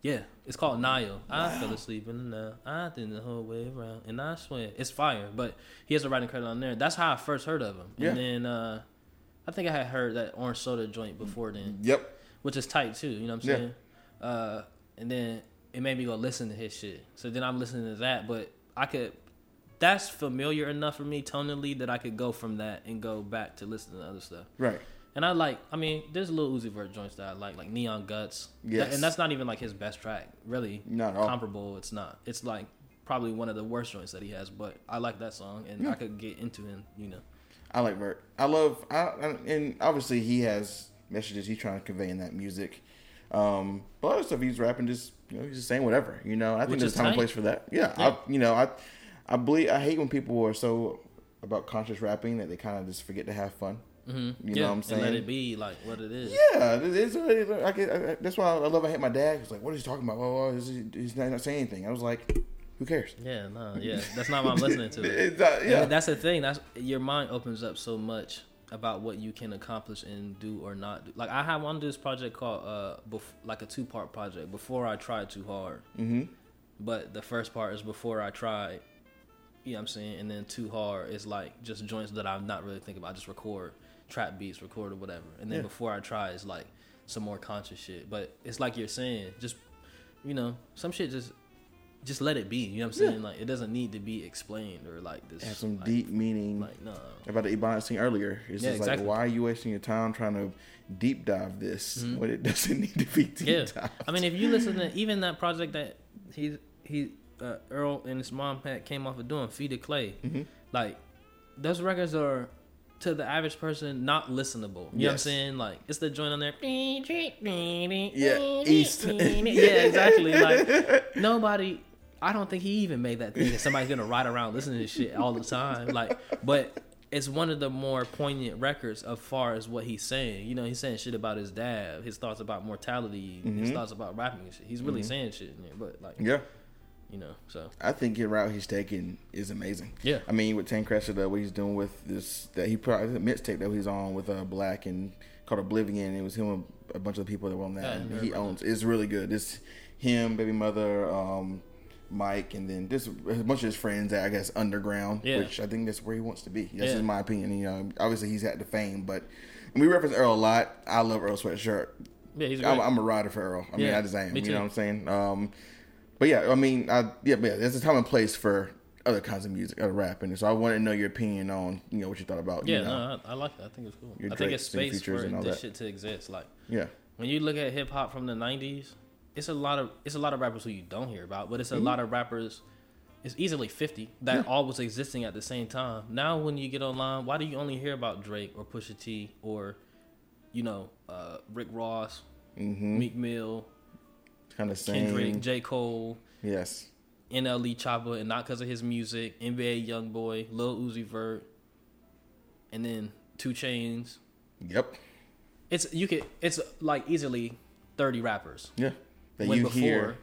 Yeah, it's called Nile. I fell asleep in the Nile. I did the whole way around, and I swear it's fire. But he has a writing credit on there. That's how I first heard of him. Yeah. And then uh, I think I had heard that Orange Soda joint before then, yep, which is tight too. You know what I'm Yeah. saying? Uh, and then it made me go listen to his shit. So then I'm listening to that, but I could. That's familiar enough for me tonally that I could go from that and go back to listening to other stuff. right. And I like, I mean, there's a Lil Uzi Vert joints that I like, like Neon Guts. Yes. And that's not even like his best track, really. Not at all. Comparable, it's not. It's like probably one of the worst joints that he has, but I like that song and I could get into him, you know. I like Vert. I love, I, I, and obviously he has messages he's trying to convey in that music. Um, but of stuff he's rapping, just you know, he's just saying whatever. You know, I think Which there's time and tight. place for that. Yeah, Yeah. I, you know, I, I believe I hate when people are so about conscious rapping that they kind of just forget to have fun. Mm-hmm. You yeah, know what I'm saying? And let it be like what it is. Yeah, it is. I, get- I, that's why I love. I hate my dad. He's like, "What is he talking about? Well, he's, not, not saying anything." I was like, "Who cares?" Yeah, no, yeah, that's not what I'm listening to. (laughs) It's not- Yeah. yeah, that's the thing. That's your mind opens up so much about what you can accomplish and do or not do. Like I have one this project called uh, bef- like a two part project. Before I tried too hard, mm-hmm. but the first part is before I tried. You know what I'm saying? And then too hard is like just joints that I'm not really thinking about. I just record trap beats, record or whatever. And then Yeah. before I try is like some more conscious shit. But it's like you're saying, just you know, some shit just just let it be. You know what I'm Yeah. saying? Like it doesn't need to be explained or like this. Have some like, deep meaning Like no. about the Ebonics thing earlier. It's Yeah, just exactly. like, why are you wasting your time trying to deep dive this mm-hmm. when it (laughs) doesn't need to be deep Yeah, dive? I mean, if you listen to even that project that he he uh, Earl and his mom had came off of doing, Feet of Clay, Mm-hmm. like those records are to the average person not listenable. You know what I'm saying? Like it's the joint on there. Yeah, East. (laughs) yeah, exactly. Like nobody. I don't think he even made that thing. that somebody's gonna ride around listening to shit all the time. Like, but it's one of the more poignant records as far as what he's saying. You know, he's saying shit about his dad, his thoughts about mortality, his thoughts about rapping and shit. He's really saying shit in there, but like, Yeah, you know, so I think the route he's taking is amazing. Yeah. I mean, with Tank Cressida, what he's doing with this that he probably the mixtape that he's on with uh, Black and called Oblivion. It was him and a bunch of the people that were on that. Yeah, I and heard he owns. It's really good. It's him, baby mother, um, Mike, and then this a bunch of his friends. That I guess underground, Yeah. which I think that's where he wants to be. That's Yeah. in my opinion. You know, obviously he's had the fame, but and we reference Earl a lot. I love Earl Sweatshirt. yeah, he's. I'm, I'm a rider for Earl. I mean, I just am. me You too. know what I'm saying? Um, but yeah, I mean, I yeah, but yeah, there's a time and place for other kinds of music, other rap, and so I want to know your opinion on you know what you thought about. yeah, you know, no, I, I like it. I think it's cool. I think it's space for this that. shit to exist. Like yeah, when you look at hip hop from the '90s, it's a lot of it's a lot of rappers who you don't hear about, but it's a Mm-hmm. lot of rappers. It's easily 50 that all was existing at the same time. Now, when you get online, why do you only hear about Drake or Pusha T or, you know, uh, Rick Ross, Mm-hmm. Meek Mill, kind of same. Kendrick, J. Cole, Yes, NLE Choppa, and not because of his music, NBA YoungBoy, Lil Uzi Vert, and then 2 Chainz. yep, It's you could it's like easily 30 rappers. yeah. That when you before, hear,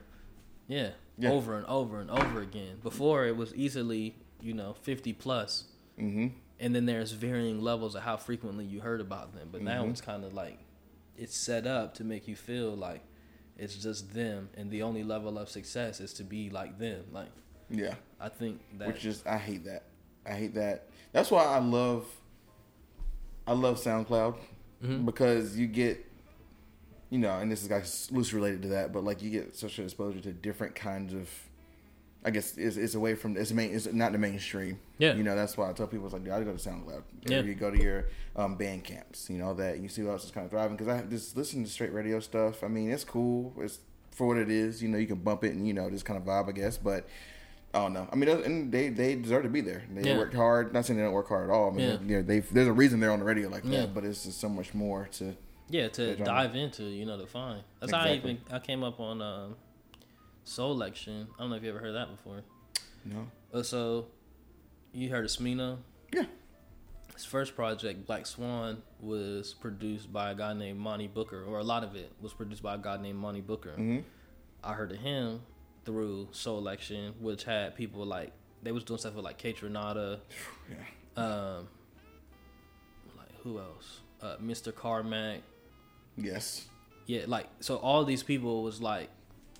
yeah, Yeah. over and over and over again. Before it was easily, you know, fifty plus, mm-hmm. and then there's varying levels of how frequently you heard about them. But now Mhm. it's kind of like it's set up to make you feel like it's just them, and the only level of success is to be like them. Like yeah. I think that Which is I hate that. I hate that. That's why I love I love SoundCloud Mhm. because you get you know, and this is like loosely related to that, but like you get such an exposure to different kinds of I guess it's, it's away from it's main it's not the mainstream. Yeah. You know, that's why I tell people it's like, I go to SoundCloud. Yeah. You go to your um, band camps, you know, that you see who else is kind of thriving. Because I just listen to straight radio stuff. I mean, it's cool. It's for what it is. You know, you can bump it and, you know, just kind of vibe, I guess. But I don't know. I mean, and they they deserve to be there. They Yeah. worked hard. Not saying they don't work hard at all. I mean, Yeah. you know, they there's a reason they're on the radio like Yeah. that. But it's just so much more to. yeah to dive into, you know, to find. That's how I even I came up on um, Soulection. I don't know if you ever heard that before. No. Uh, so, you heard of Smino? Yeah. His first project, Black Swan, was produced by a guy named Monte Booker, or a lot of it was produced by a guy named Monte Booker. hmm I heard of him through Soulection, which had people like they was doing stuff with like KAYTRANADA, (sighs) Yeah. um, like who else? Uh, Mr. Carmack. Yes. Yeah, like so all these people was like,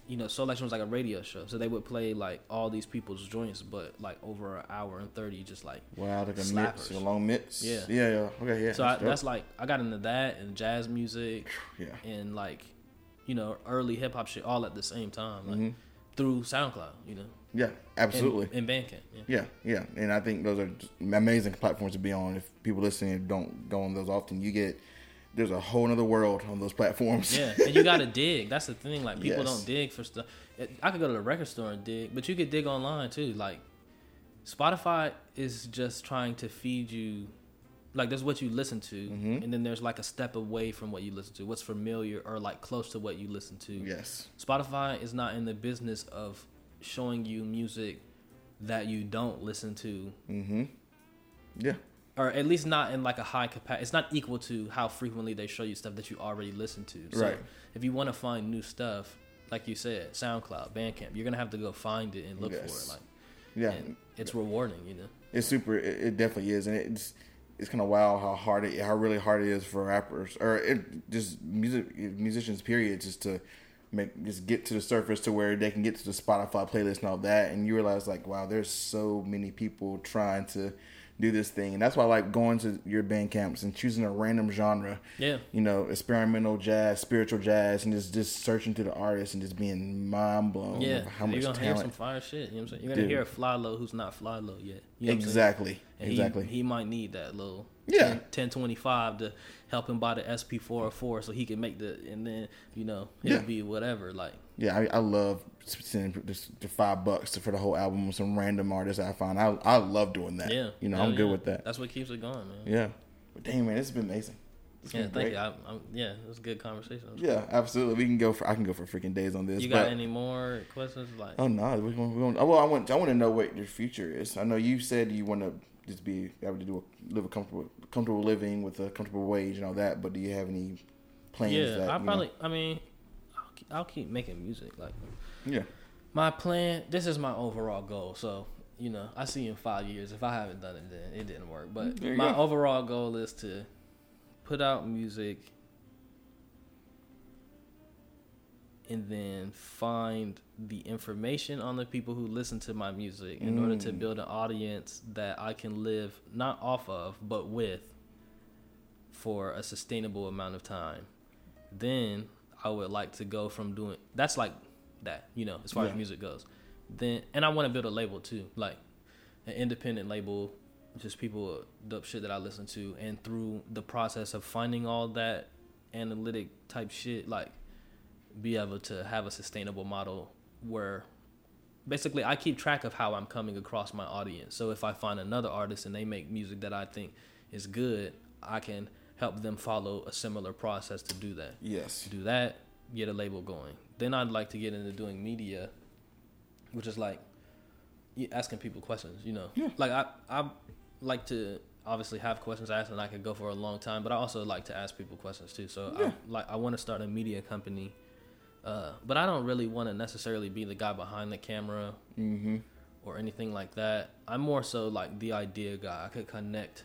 you know, Soulection was like a radio show, so they would play like all these people's joints, but like over an hour and thirty, just like Wow, like a mix, a long mix. Yeah. Yeah. Yeah. Okay. Yeah. so I, that's like I got into that and jazz music yeah. and like, you know, early hip hop shit all at the same time, like Mhm. through SoundCloud, you know, Yeah. Absolutely. and, and Bandcamp. Yeah. Yeah, yeah, and I think those are amazing platforms to be on. If people listening don't go on those often, you get there's a whole other world on those platforms. Yeah, and you gotta (laughs) dig. That's the thing. Like people Yes. don't dig for stuff. I could go to the record store and dig, but you could dig online too. Like Spotify is just trying to feed you. Like there's what you listen to, Mhm. and then there's like a step away from what you listen to, what's familiar or like close to what you listen to. yes, Spotify is not in the business of showing you music that you don't listen to mm-hmm, yeah, or at least not in like a high capacity. It's not equal to how frequently they show you stuff that you already listen to. So Right. if you want to find new stuff, like you said, SoundCloud, Bandcamp, you're gonna have to go find it and look for it. Like, Yeah, and it's rewarding, you know. it's super. It, it definitely is, and it's it's kind of wild how hard it, how really hard it is for rappers or it, just music musicians. Period, just to make just get to the surface to where they can get to the Spotify playlist and all that, and you realize like, wow, there's so many people trying to do this thing, and that's why I like going to your band camps and choosing a random genre. Yeah. you know, experimental jazz, spiritual jazz, and just just searching through the artists and just being mind blown. Yeah, how much you're gonna hear some fire shit. You know what I'm saying? You're gonna Dude. hear a FlyLo who's not FlyLo yet. You know? Exactly, exactly. He, he might need that little Yeah. 10, 1025 to help him buy the SP four hundred four so he can make the and then you know it'll be whatever like Yeah, I, I love sending just the five bucks for the whole album with some random artists I find. I I love doing that. yeah you know, I'm good with that. That's what keeps it going, man. Yeah, but dang man, this has been amazing. It's Yeah, been thank great. you. I, I'm, yeah, it was a good conversation. Yeah, absolutely. We can go for I can go for freaking days on this. You got but, any more questions? Like, Oh no, we going we going oh, well, I want I want to know what your future is. I know you said you want to just be able to do a, live a comfortable comfortable living with a comfortable wage and all that. But do you have any plans? yeah, that, I you know- probably. I mean, I'll keep, making music. Like, yeah. my plan. This is my overall goal. So you know, I see in five years. If I haven't done it, then it didn't work. But my go. overall goal is to put out music and then find the information on the people who listen to my music in order to Mm. build an audience that I can live not off of but with for a sustainable amount of time. Then I would like to go from doing that's like that, you know, as far Yeah. as music goes. Then and I want to build a label too, like an independent label, just people the shit that I listen to, and through the process of finding all that analytic type shit, like be able to have a sustainable model where basically I keep track of how I'm coming across my audience. So if I find another artist and they make music that I think is good, I can help them follow a similar process to do that. Yes. Do that, get a label going. Then I'd like to get into doing media, which is like asking people questions, you know. Yeah. Like I I like to obviously have questions asked and I could go for a long time, but I also like to ask people questions too. So Yeah. I like I want to start a media company. Uh, but I don't really want to necessarily be the guy behind the camera Mm-hmm. or anything like that. I'm more so like the idea guy. I could connect.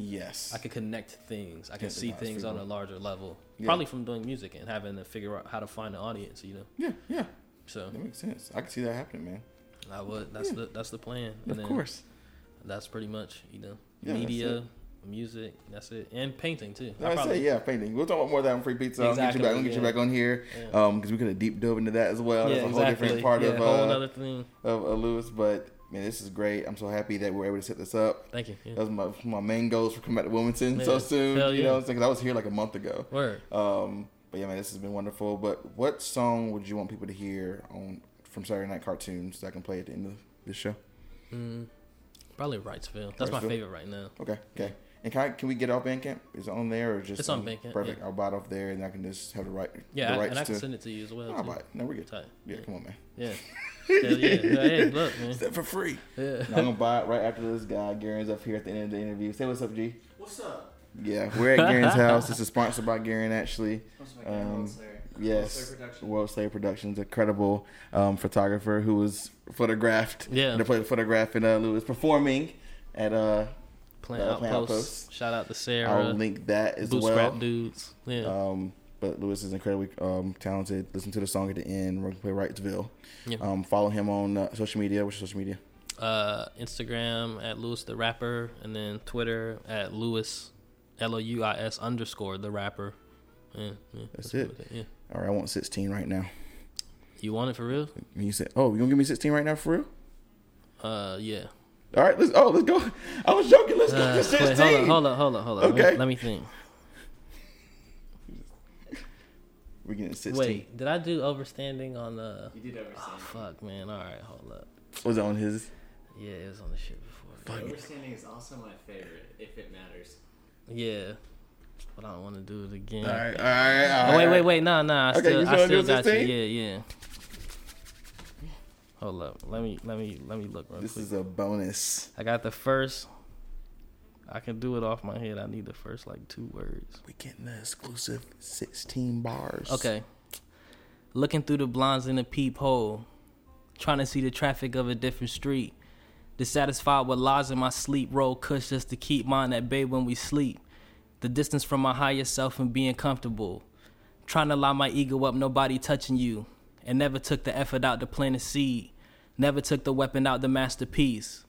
Yes. I could connect things. I can see things on a larger level. Yeah. Probably from doing music and having to figure out how to find an audience. You know. yeah. Yeah. So That makes sense. I can see that happening, man. I would. That's Yeah. the that's the plan. And Of course. That's pretty much you know Yeah, media, music. That's it, and painting too. I, say yeah, painting. We'll talk about more of that on free pizza. I'll get you Exactly, back. I'll get you back on here, Yeah. um, because we could have deep dove into that as well. Yeah, That's a whole exactly. different part yeah, of whole uh, thing. of, of Louis. But man, this is great. I'm so happy that we're able to set this up. Thank you. Yeah. That was my my main goals for coming back to Wilmington so soon. Hell You know, because I was here like a month ago. Word. Um, but yeah, man, this has been wonderful. But what song would you want people to hear on from Saturday Night Cartoons that I can play at the end of this show? Mm, probably Wrightsville. That's my favorite right now. Okay, okay. And can I, can we get off Bandcamp? Is it on there or just It's on Bandcamp, Perfect. yeah. I'll buy it off there, and I can just have the right. Yeah, the I- and I can to. send it to you as well. I'll buy it. No, we're good. Tight. Yeah, come on, man. Yeah. (laughs) Hell yeah. (laughs) Hey, look, man. It's that for free. Yeah. I'm gonna buy it right after this guy. Garen's up here at the end of the interview. Say what's up, G. What's up? Yeah, we're at Garen's (laughs) house. This is sponsored by Garen, actually. Um, Yes, World Slayer Slave Productions, a credible um, photographer who was photographed. Yeah. to play the photograph in uh, Louis performing at uh. Plant Uh, Plant Outposts. Outposts. Shout out to Sarah. I'll link that as Bootstrap well. dudes. Yeah. Um, but Louis is incredibly um, talented. Listen to the song at the end. We're gonna play Wrightsville. Yeah. Um, follow him on uh, social media. What's your social media? uh, Instagram at Louis the Rapper, and then Twitter at Louis L O U I S underscore the rapper. Yeah, yeah, That's cool it. Yeah. All right, I want 16 right now. You want it for real? And you said, "Oh, you gonna give me 16 right now for real?" Uh, yeah. All right, let's. Oh, let's go. (laughs) I was joking. Let's go Uh, to wait, 16. hold on, hold on, hold on, hold on. Let me- Okay. Let me think. We're getting 16. Wait, did I do overstanding on the? You did Oh, fuck, man. All right, hold up. Was it on his? Yeah, it was on the shit before. Overstanding is also my favorite, if it matters. Yeah, but I don't want to do it again. All right, all right. All Oh, wait, wait, wait. Nah, nah. I Okay, still, you I still still do got you. Yeah, yeah. Hold up. Let me, let me, let me look real This quick. is a bonus. I got the first. I can do it off my head. I need the first like two words. We getting the exclusive 16 bars. Okay. Looking through the blinds in a peephole, trying to see the traffic of a different street. Dissatisfied with lies in my sleep, roll cush just to keep mine at bay when we sleep. The distance from my higher self and being comfortable. Trying to line my ego up, nobody touching you. And never took the effort out to plant a seed. Never took the weapon out the masterpiece.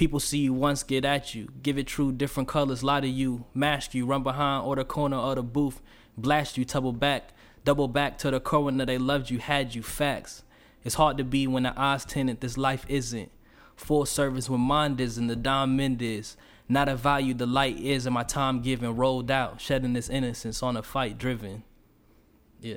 People see you once, get at you, give it true, different colors, lie to you, mask you, run behind or the corner of the booth, blast you, double back, double back to the coroner. They loved you, had you, facts. It's hard to be when the eyes tinted, this life isn't. Full service when mind is and the diamond is. Not a value the light is, and my time given rolled out, shedding this innocence on a fight driven. Yeah.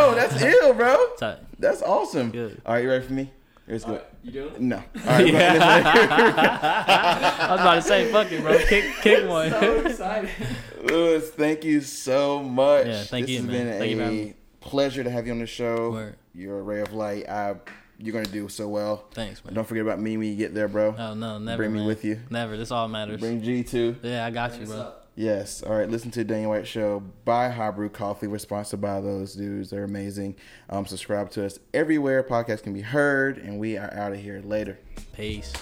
Yo, that's (laughs) ill, bro. Tight. That's awesome. Good. All right, you ready for me? Here's good. You doing it? No. All right. (laughs) I was about to say, fuck it, bro. (laughs) Kick, kick one. So excited. Louis, thank you so much. Yeah, thank this you, has man. been Thank you for having a me. pleasure to have you on the show. Word. You're a ray of light. I, you're gonna do so well. Thanks, man. Don't forget about me when you get there, bro. Oh no, never. Bring me with you. Never. This all matters. Bring G too. yeah, I got you, What's bro. Yes. All right. Listen to Daniel White Show. Buy High Brew Coffee. We're sponsored by those dudes. They're amazing. Um, subscribe to us everywhere podcasts can be heard, and we are out of here later. Peace.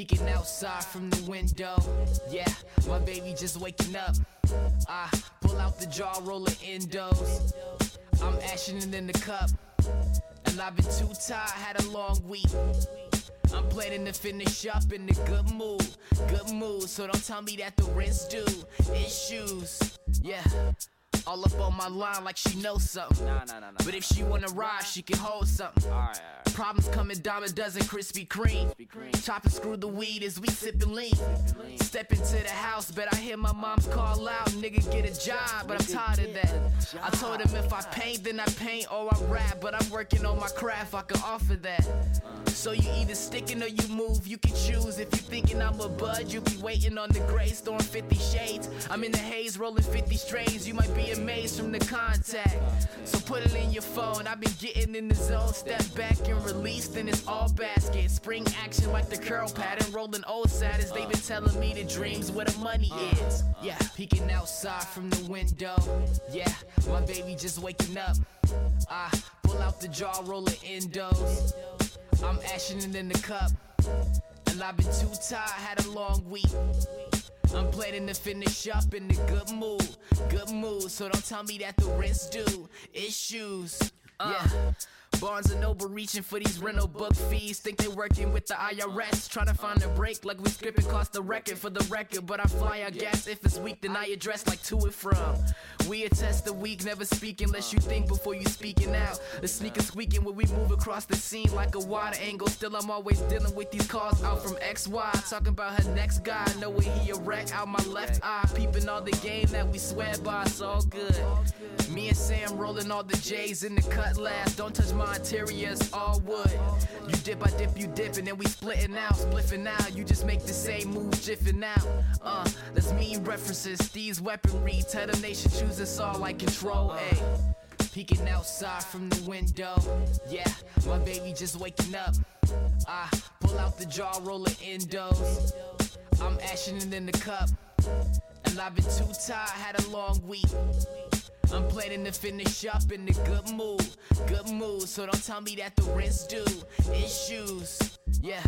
Peeking outside from the window. Yeah, my baby just waking up. I pull out the jar, roll it indoors. I'm ashing it in the cup. And I've been too tired, had a long week. I'm planning to finish up in a good mood. Good mood, so don't tell me that the rent's due. Issues, yeah. All up on my line like she knows something. Nah, nah, nah, nah. But if she wanna ride, she can hold something. Alright, alright. Problems come in dime a dozen Krispy Kreme. Chop and screw the weed as we sippin' lean. Step into the house, bet I hear my mom's call out. Nigga, get a job, but I'm tired of that. I told him if I paint, then I paint or I rap. But I'm working on my craft, I can offer that. So you either sticking or you move, you can choose. If you thinking I'm a bud, you'll be waiting on the gray storm 50 shades. I'm in the haze, rolling 50 strains. You might be amazed from the contact. So put it in your phone. I've been getting in the zone, step back and release, then it's all basket. Spring action like the curl pattern, rolling old saddest. They've been telling me the dreams where the money is. Yeah, peeking outside from the window. Yeah, my baby just waking up. I pull out the jar, roll it indoors. I'm ashing it in the cup. And I've been too tired, had a long week. I'm planning to finish up in a good mood. Good mood, so don't tell me that the rent's due. Issues. Uh. Yeah. Barnes and Noble reaching for these rental book fees. Think they working with the IRS. Trying to find a break like we scripting cost the record for the record. But I fly, I guess. If it's weak, then I address like to and from. We attest the weak, never speak unless you think before you speaking out. The sneaker squeaking when we move across the scene like a wide angle. Still, I'm always dealing with these calls out from XY. Talking about her next guy. Know where he a wreck out my left eye. Peeping all the game that we swear by. It's all good. Me and Sam rolling all the J's in the cut last. Don't touch my interiors, all wood. You dip, I dip, you dip, and then we splitting out, spliffing out. You just make the same move, jiffing out. Uh, that's mean references, these weaponry. Tell the nation choose us all like control A. Peeking outside from the window. Yeah, my baby just waking up. I pull out the jar, roll it indoors. I'm ashing it in the cup. And I've been too tired, had a long week. I'm planning to finish up in a good mood. Good mood, so don't tell me that the rent's due. Issues, yeah.